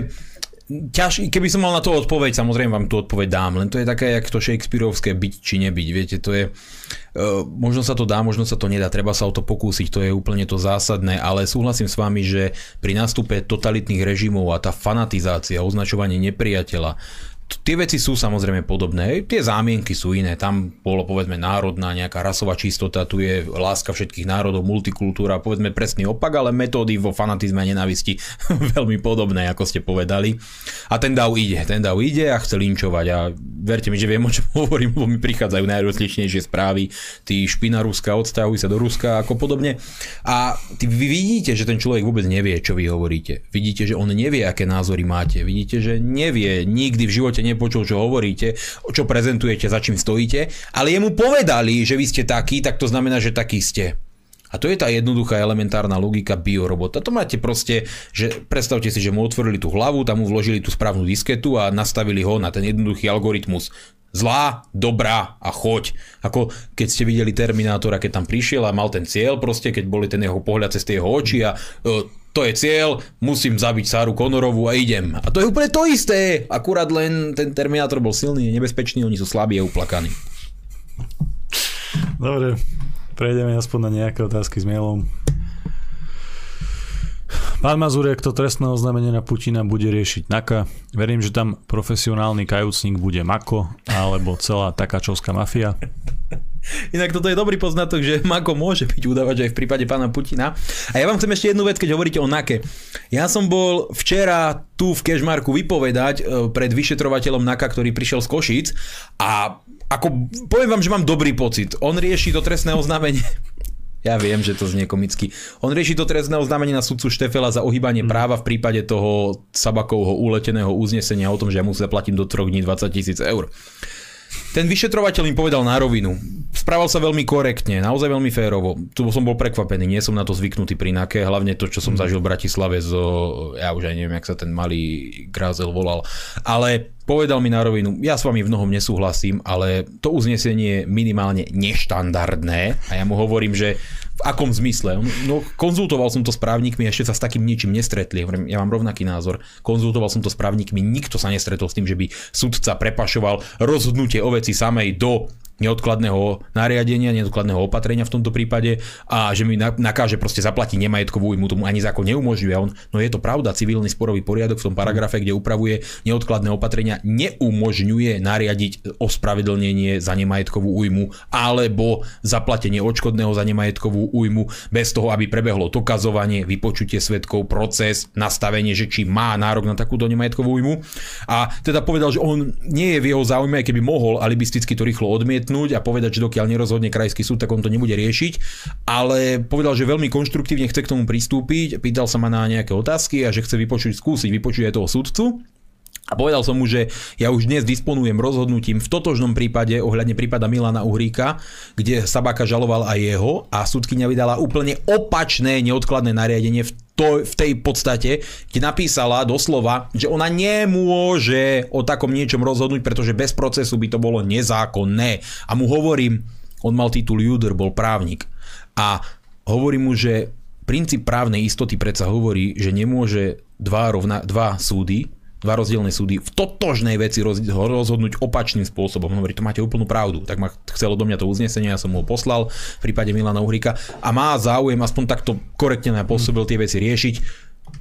ťaž, keby som mal na to odpoveď, samozrejme vám tú odpoveď dám, len to je také, jak to Shakespeareovské byť či nebyť, viete, to je, možno sa to dá, možno sa to nedá, treba sa o to pokúsiť, to je úplne to zásadné, ale súhlasím s vami, že pri nástupe totalitných režimov a tá fanatizácia, označovanie nepriateľa, Tie veci sú samozrejme podobné, tie zámienky sú iné, tam bolo povedzme národná nejaká rasová čistota, tu je láska všetkých národov, multikultúra, povedzme presný opak, ale metódy vo fanatizme a nenavisti [LAUGHS] veľmi podobné, ako ste povedali. A ten dav ide, ten dav ide a chce linčovať a verte mi, že viem, o čom [LAUGHS] hovorím, lebo mi prichádzajú najrozličnejšie správy, tí špina Ruska, odstavujú sa do Ruska ako podobne. A ty, vy vidíte, že ten človek vôbec nevie, čo vy hovoríte. Vidíte, že on nevie, aké názory máte. Vidíte, že nevie nikdy v živote nepočul, čo hovoríte, čo prezentujete, za čím stojíte, ale jemu povedali, že vy ste taký, tak to znamená, že taký ste. A to je tá jednoduchá elementárna logika biorobota. To máte proste, že predstavte si, že mu otvorili tú hlavu, tam mu vložili tú správnu disketu a nastavili ho na ten jednoduchý algoritmus. Zlá, dobrá a choď. Ako keď ste videli Terminátora, keď tam prišiel a mal ten cieľ proste, keď boli ten jeho pohľad cez tie jeho oči a e, to je cieľ, musím zabiť Sáru Konorovú a idem. A to je úplne to isté, akurát len ten Terminátor bol silný, nebezpečný, oni sú slabí a uplakaní. Dobre, prejdeme aspoň na nejaké otázky s mailom. Pán Mazurek to trestné oznámenie na Putina bude riešiť NAKA. Verím, že tam profesionálny kajúcnik bude Mako alebo celá takáčovská mafia. Inak toto je dobrý poznatok, že Mako môže byť udávač aj v prípade pána Putina. A ja vám chcem ešte jednu vec, keď hovoríte o NAKE. Ja som bol včera tu v Kešmarku vypovedať e, pred vyšetrovateľom NAKA, ktorý prišiel z Košíc a ako, poviem vám, že mám dobrý pocit. On rieši to trestné oznámenie [LAUGHS] ja viem, že to znie komicky. On rieši to trestné oznámenie na sudcu Štefela za ohýbanie mm. práva v prípade toho Sabakovho uleteného uznesenia o tom, že ja mu zaplatím do troch dní 20 tisíc eur. Ten vyšetrovateľ im povedal na rovinu. Správal sa veľmi korektne, naozaj veľmi férovo. Tu som bol prekvapený, nie som na to zvyknutý pri NAKE, hlavne to, čo som mhm. zažil v Bratislave zo, ja už aj neviem, jak sa ten malý Grázel volal. Ale povedal mi na rovinu, ja s vami v mnohom nesúhlasím, ale to uznesenie je minimálne neštandardné a ja mu hovorím, že v akom zmysle? No, konzultoval som to s právnikmi, ešte sa s takým ničím nestretli. Ja mám rovnaký názor. Konzultoval som to s právnikmi, nikto sa nestretol s tým, že by sudca prepašoval rozhodnutie o veci samej do neodkladného nariadenia, neodkladného opatrenia v tomto prípade a že mi nakáže proste zaplatiť nemajetkovú újmu, tomu ani zákon neumožňuje. On, no je to pravda, civilný sporový poriadok v tom paragrafe, kde upravuje neodkladné opatrenia, neumožňuje nariadiť ospravedlnenie za nemajetkovú újmu alebo zaplatenie odškodného za nemajetkovú újmu bez toho, aby prebehlo dokazovanie, vypočutie svetkov, proces, nastavenie, že či má nárok na takúto nemajetkovú újmu. A teda povedal, že on nie je v jeho záujme, keby mohol alibisticky to rýchlo odmietnúť, odmietnúť a povedať, že dokiaľ nerozhodne krajský súd, tak on to nebude riešiť. Ale povedal, že veľmi konštruktívne chce k tomu pristúpiť, pýtal sa ma na nejaké otázky a že chce vypočuť, skúsiť vypočuť aj toho sudcu. A povedal som mu, že ja už dnes disponujem rozhodnutím v totožnom prípade ohľadne prípada Milana Uhríka, kde Sabaka žaloval aj jeho a súdkynia vydala úplne opačné neodkladné nariadenie v, to, v tej podstate, kde napísala doslova, že ona nemôže o takom niečom rozhodnúť, pretože bez procesu by to bolo nezákonné. A mu hovorím, on mal titul Juder, bol právnik A hovorí mu, že princíp právnej istoty predsa hovorí, že nemôže dva, rovna, dva súdy, dva rozdielne súdy v totožnej veci roz, rozhodnúť opačným spôsobom. Hovorí, to máte úplnú pravdu. Tak ma chcelo do mňa to uznesenie, ja som mu ho poslal v prípade Milana Uhrika a má záujem aspoň takto korektne pôsobil tie veci riešiť.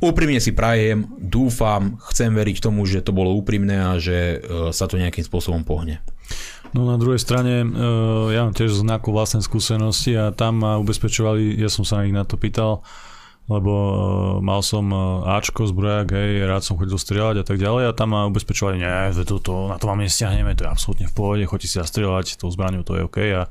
Úprimne si prajem, dúfam, chcem veriť tomu, že to bolo úprimné a že e, sa to nejakým spôsobom pohne. No na druhej strane, e, ja mám tiež znaku vlastnej skúsenosti a tam ma ubezpečovali, ja som sa ich na to pýtal, lebo uh, mal som uh, Ačko, zbrojak, hej, rád som chodil strieľať a tak ďalej a tam ma ubezpečovali, nie, to, to, na to vám nestiahneme, to je absolútne v pohode, chodíte si zastrieľať, tou zbraňou to je OK. A,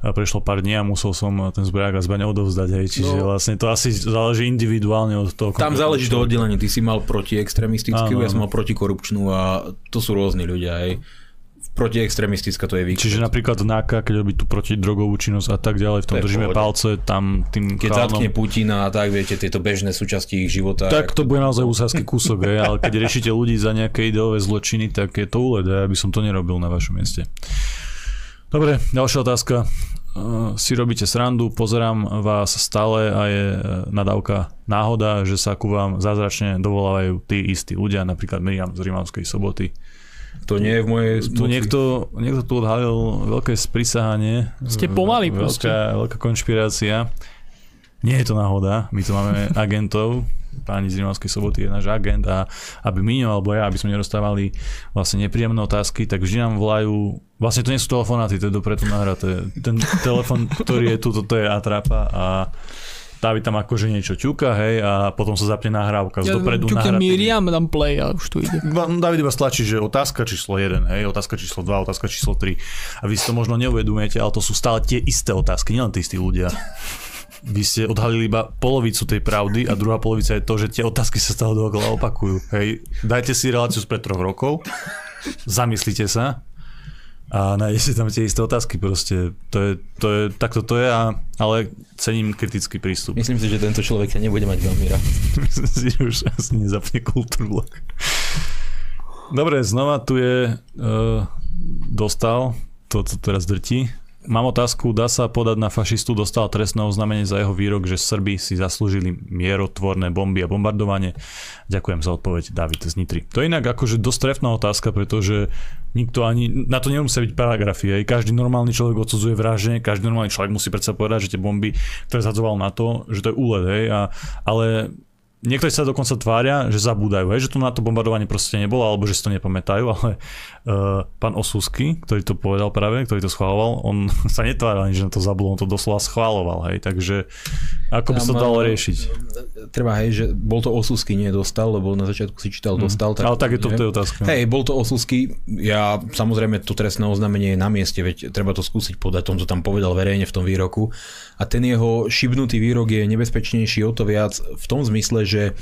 a prešlo pár dní a musel som ten zbrojak a zbraň odovzdať, hej, čiže no, vlastne to asi záleží individuálne od toho. Tam záleží to oddelenie, ty si mal protiextremistickú, ja som mal protikorupčnú a to sú rôzni ľudia, hej protiextremistická to je výklad. Čiže napríklad NAKA, keď robí tú protidrogovú činnosť a tak ďalej, v tom držíme palce, tam tým Keď chálnom... zatkne Putina a tak, viete, tieto bežné súčasti ich života. Tak to bude naozaj úzasný kúsok, je, ale keď riešite ľudí za nejaké ideové zločiny, tak je to úled, ja by som to nerobil na vašom mieste. Dobre, ďalšia otázka. Uh, si robíte srandu, pozerám vás stále a je uh, nadávka náhoda, že sa ku vám zázračne dovolávajú tí istí ľudia, napríklad Miriam z Rimavskej soboty. To nie je v mojej Tu niekto, niekto tu odhalil veľké sprisahanie. Ste pomalí veľká, veľká konšpirácia. Nie je to náhoda, my tu máme [LAUGHS] agentov, páni z Rimavskej soboty je náš agent a aby Miňo alebo ja, aby sme nerozstávali vlastne nepríjemné otázky, tak vždy nám volajú, vlastne to nie sú telefonáty, to je dopredu nahraté. Ten telefon, ktorý je tu, toto je atrapa a David tam akože niečo ťuka, hej, a potom sa zapne nahrávka z ja, dopredu nahrávka. Miriam, dám play a už tu ide. [LAUGHS] David iba stlačí, že otázka číslo 1, hej, otázka číslo 2, otázka číslo 3. A vy si to možno neuvedomujete, ale to sú stále tie isté otázky, nielen tí istí ľudia. Vy ste odhalili iba polovicu tej pravdy a druhá polovica je to, že tie otázky sa stále dookola opakujú. Hej, dajte si reláciu z pred troch rokov, zamyslite sa a nájdete tam tie isté otázky proste. To je, to je, takto to je, a, ale cením kritický prístup. Myslím si, že tento človek sa nebude mať veľmi rád. [LAUGHS] Myslím si, že už asi nezapne kultúru. Dobre, znova tu je uh, dostal to, co teraz drtí. Mám otázku, dá sa podať na fašistu, dostal trestné oznámenie za jeho výrok, že Srbi si zaslúžili mierotvorné bomby a bombardovanie. Ďakujem za odpoveď, David z Nitry. To je inak akože dosť trefná otázka, pretože nikto ani, na to nemusia byť paragrafy. Aj každý normálny človek odsudzuje vraždenie, každý normálny človek musí predsa povedať, že tie bomby, ktoré zadzoval na to, že to je úled, hej, a, ale niektorí sa dokonca tvária, že zabúdajú, hej, že to na to bombardovanie proste nebolo, alebo že si to nepamätajú, [LAUGHS] ale uh, pán Osusky, ktorý to povedal práve, ktorý to schváloval, on [LAUGHS] sa netváril ani, že na to zabudol, on to doslova schváloval, hej, takže ako by sa to dalo riešiť? Treba, hej, že bol to Osusky, nie dostal, lebo na začiatku si čítal hmm. dostal. Tak, ale tak je to v tej otázke. Hej, bol to Osusky, ja samozrejme to trestné oznámenie je na mieste, veď treba to skúsiť podať, on to tam povedal verejne v tom výroku a ten jeho šibnutý výrok je nebezpečnejší o to viac v tom zmysle, že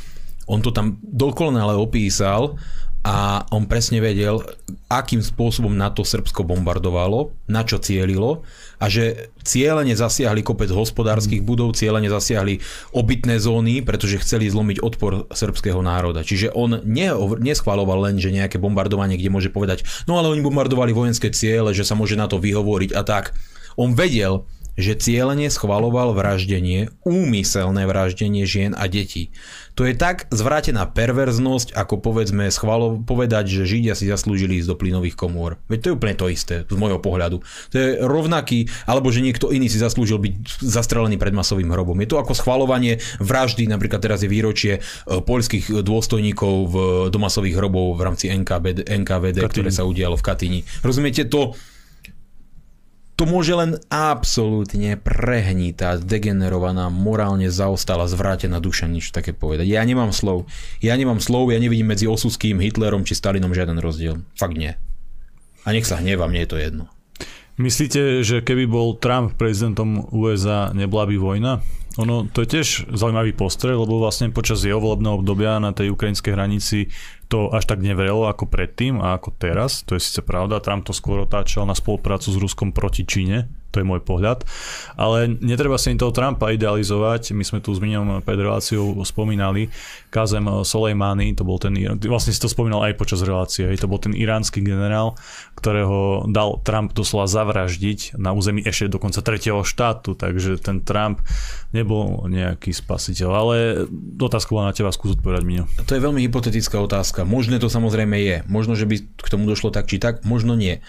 on to tam dokonale opísal a on presne vedel, akým spôsobom na to Srbsko bombardovalo, na čo cielilo a že cieľene zasiahli kopec hospodárskych budov, cieľene zasiahli obytné zóny, pretože chceli zlomiť odpor srbského národa. Čiže on ne, neschvaloval len, že nejaké bombardovanie, kde môže povedať, no ale oni bombardovali vojenské ciele, že sa môže na to vyhovoriť a tak. On vedel, že cieľene schvaloval vraždenie, úmyselné vraždenie žien a detí. To je tak zvrátená perverznosť, ako povedzme schvalo, povedať, že Židia si zaslúžili ísť do plynových komôr. Veď to je úplne to isté, z môjho pohľadu. To je rovnaký, alebo že niekto iný si zaslúžil byť zastrelený pred masovým hrobom. Je to ako schvalovanie vraždy, napríklad teraz je výročie e, poľských dôstojníkov v domasových hrobov v rámci NKVD, NKVD ktoré sa udialo v Katyni. Rozumiete, to, to môže len absolútne prehnitá, degenerovaná, morálne zaostala, zvrátená duša nič také povedať. Ja nemám slov. Ja nemám slov, ja nevidím medzi Osuským, Hitlerom či Stalinom žiaden rozdiel. Fakt nie. A nech sa hnevá, mne je to jedno. Myslíte, že keby bol Trump prezidentom USA, nebola by vojna? Ono, to je tiež zaujímavý postrel, lebo vlastne počas jeho volebného obdobia na tej ukrajinskej hranici to až tak nevrelo ako predtým a ako teraz, to je síce pravda, Trump to skôr otáčal na spoluprácu s Ruskom proti Číne, to je môj pohľad. Ale netreba si toho Trumpa idealizovať. My sme tu s Miňom pred reláciou spomínali Kazem Soleimani, to bol ten, vlastne si to spomínal aj počas relácie, to bol ten iránsky generál, ktorého dal Trump doslova zavraždiť na území ešte dokonca tretieho štátu, takže ten Trump nebol nejaký spasiteľ. Ale otázka bola na teba, skús odpovedať, Miňo. To je veľmi hypotetická otázka. Možné to samozrejme je. Možno, že by k tomu došlo tak či tak, možno nie.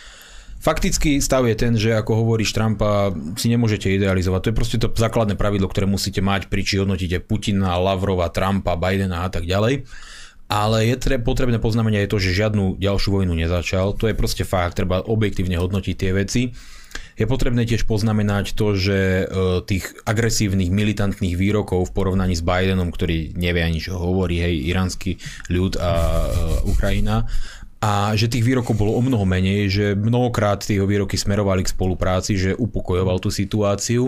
Faktický stav je ten, že ako hovoríš Trumpa, si nemôžete idealizovať. To je proste to základné pravidlo, ktoré musíte mať pri či hodnotíte Putina, Lavrova, Trumpa, Bidena a tak ďalej. Ale je tre- potrebné poznamenať aj to, že žiadnu ďalšiu vojnu nezačal. To je proste fakt, treba objektívne hodnotiť tie veci. Je potrebné tiež poznamenať to, že e, tých agresívnych, militantných výrokov v porovnaní s Bidenom, ktorý nevie ani čo hovorí, hej, iránsky ľud a e, Ukrajina, a že tých výrokov bolo o mnoho menej, že mnohokrát tie výroky smerovali k spolupráci, že upokojoval tú situáciu.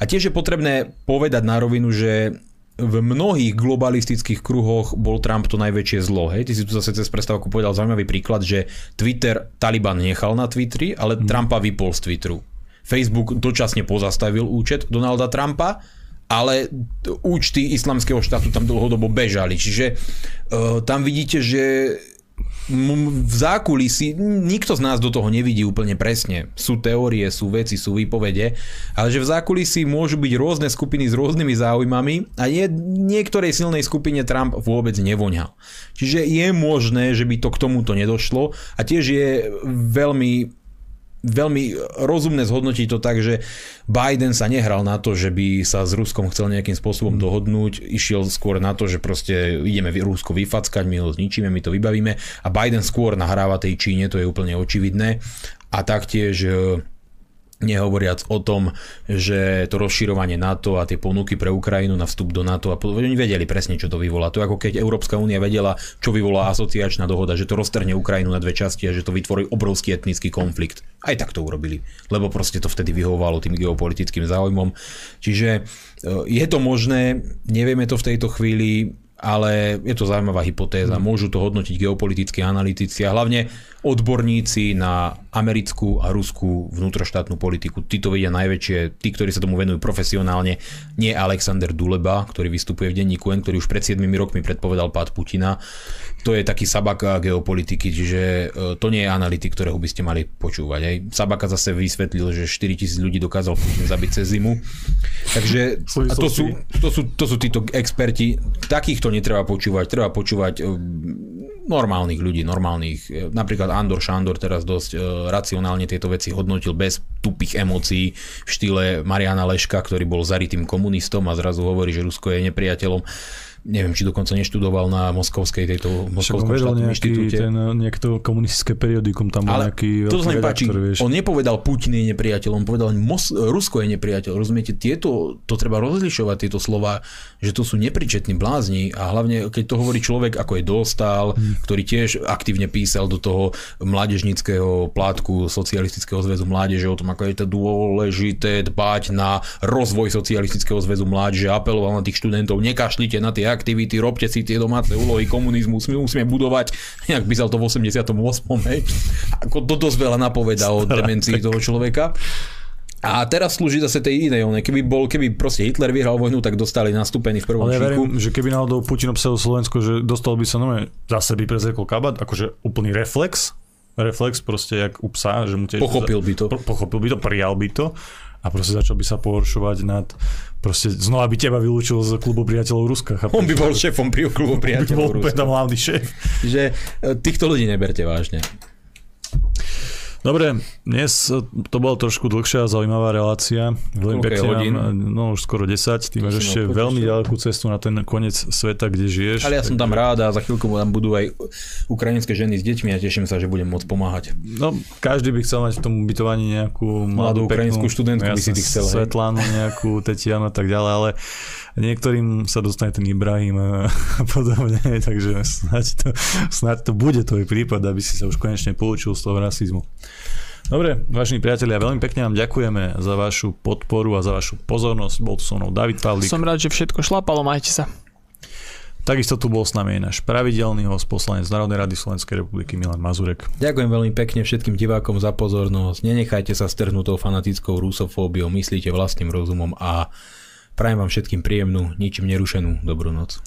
A tiež je potrebné povedať na rovinu, že v mnohých globalistických kruhoch bol Trump to najväčšie zlo. Hej? Ty si tu zase cez prestávku povedal zaujímavý príklad, že Twitter Taliban nechal na Twitteri, ale mm. Trumpa vypol z Twitteru. Facebook dočasne pozastavil účet Donalda Trumpa, ale účty islamského štátu tam dlhodobo bežali. Čiže uh, tam vidíte, že v zákulisí, nikto z nás do toho nevidí úplne presne. Sú teórie, sú veci, sú výpovede, ale že v zákulisí môžu byť rôzne skupiny s rôznymi záujmami a nie, niektorej silnej skupine Trump vôbec nevoňal. Čiže je možné, že by to k tomuto nedošlo a tiež je veľmi veľmi rozumné zhodnotiť to tak, že Biden sa nehral na to, že by sa s Ruskom chcel nejakým spôsobom dohodnúť, išiel skôr na to, že proste ideme Rusko vyfackať, my ho zničíme, my to vybavíme. A Biden skôr nahráva tej Číne, to je úplne očividné. A taktiež Nehovoriac o tom, že to rozširovanie NATO a tie ponuky pre Ukrajinu na vstup do NATO a oni vedeli presne, čo to vyvolá. To ako keď Európska únia vedela, čo vyvolá asociačná dohoda, že to roztrhne Ukrajinu na dve časti a že to vytvorí obrovský etnický konflikt. Aj tak to urobili, lebo proste to vtedy vyhovovalo tým geopolitickým záujmom. Čiže e, je to možné, nevieme to v tejto chvíli, ale je to zaujímavá hypotéza. Hmm. Môžu to hodnotiť geopolitickí analytici a hlavne odborníci na americkú a ruskú vnútroštátnu politiku. Tí to vedia najväčšie, tí, ktorí sa tomu venujú profesionálne. Nie Alexander Duleba, ktorý vystupuje v denníku N, ktorý už pred 7 rokmi predpovedal pád Putina. To je taký Sabaka geopolitiky, čiže e, to nie je analytik, ktorého by ste mali počúvať. Aj. Sabaka zase vysvetlil, že 4000 ľudí dokázal Putin zabiť cez zimu. Takže a to, sú, to, sú, to sú títo experti. Takýchto netreba počúvať. Treba počúvať e, normálnych ľudí, normálnych. Napríklad Andor Šandor teraz dosť racionálne tieto veci hodnotil bez tupých emócií v štýle Mariana Leška, ktorý bol zaritým komunistom a zrazu hovorí, že Rusko je nepriateľom neviem, či dokonca neštudoval na Moskovskej tejto Moskovskom štátnom inštitúte. Ten, nejaké to komunistické periodikum, tam bol Ale nejaký to sa páči, vieš. on nepovedal Putin je nepriateľ, on povedal Mos- Rusko je nepriateľ. Rozumiete, tieto, to treba rozlišovať, tieto slova, že to sú nepričetní blázni a hlavne, keď to hovorí človek, ako je Dostal, hmm. ktorý tiež aktívne písal do toho mládežnického plátku Socialistického zväzu mládeže o tom, ako je to dôležité dbať na rozvoj Socialistického zväzu mládeže, apeloval na tých študentov, nekašlite na tie aktivity, robte si tie domáce úlohy, komunizmus, my musíme budovať, [LAUGHS] nejak písal to v 88. Hej. Ako to dosť veľa napoveda o demencii toho človeka. A teraz slúži zase tej inej. Keby bol, keby proste Hitler vyhral vojnu, tak dostali nastúpený v prvom Ale ja verím, že keby náhodou Putin obsadil Slovensko, že dostal by sa nové zase by prezrekol kabát, akože úplný reflex, reflex proste jak u psa, že mu tiež... Pochopil by to. Po, pochopil by to, prijal by to a proste začal by sa pohoršovať nad proste znova by teba vylúčil z klubu priateľov Ruska. Chápem? On by bol šéfom pri klubu priateľov Ruska. On by bol hlavný šéf. Že e, týchto ľudí neberte vážne. Dobre, dnes to bola trošku dlhšia a zaujímavá relácia. Veľmi pekne nám, no už skoro 10, ty máš ešte veľmi ďalekú cestu na ten koniec sveta, kde žiješ. Ale ja som tam rád a za chvíľku tam budú aj ukrajinské ženy s deťmi a teším sa, že budem môcť pomáhať. No, každý by chcel mať v tom ubytovaní nejakú mladú, mladú ukrajinskú študentku, by si ty chcel. Svetlanu, nejakú Tetianu a tak ďalej, ale niektorým sa dostane ten Ibrahim a podobne, [LAUGHS] takže snáď to, snáď to bude tvoj prípad, aby si sa už konečne poučil z toho rasizmu. Dobre, vážení priatelia, veľmi pekne vám ďakujeme za vašu podporu a za vašu pozornosť. Bol tu so mnou David Pavlík. Som rád, že všetko šlapalo, majte sa. Takisto tu bol s nami aj náš pravidelný host, poslanec Národnej rady Slovenskej republiky Milan Mazurek. Ďakujem veľmi pekne všetkým divákom za pozornosť. Nenechajte sa strhnutou fanatickou rusofóbiou, myslíte vlastným rozumom a prajem vám všetkým príjemnú, ničím nerušenú dobrú noc.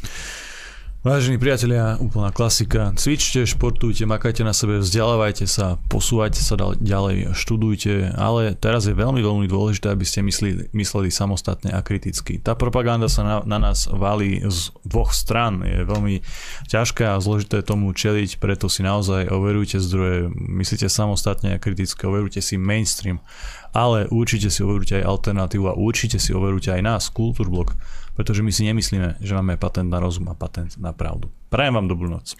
Vážení priatelia, úplná klasika. Cvičte, športujte, makajte na sebe, vzdelávajte sa, posúvajte sa ďalej, študujte, ale teraz je veľmi, veľmi dôležité, aby ste mysleli, mysleli samostatne a kriticky. Tá propaganda sa na, na nás valí z dvoch stran. Je veľmi ťažké a zložité tomu čeliť, preto si naozaj overujte zdroje, myslíte samostatne a kriticky, overujte si mainstream, ale určite si overujte aj alternatívu a určite si overujte aj nás, Kultúrblok, pretože my si nemyslíme, že máme patent na rozum a patent na pravdu. Prajem vám dobrú noc.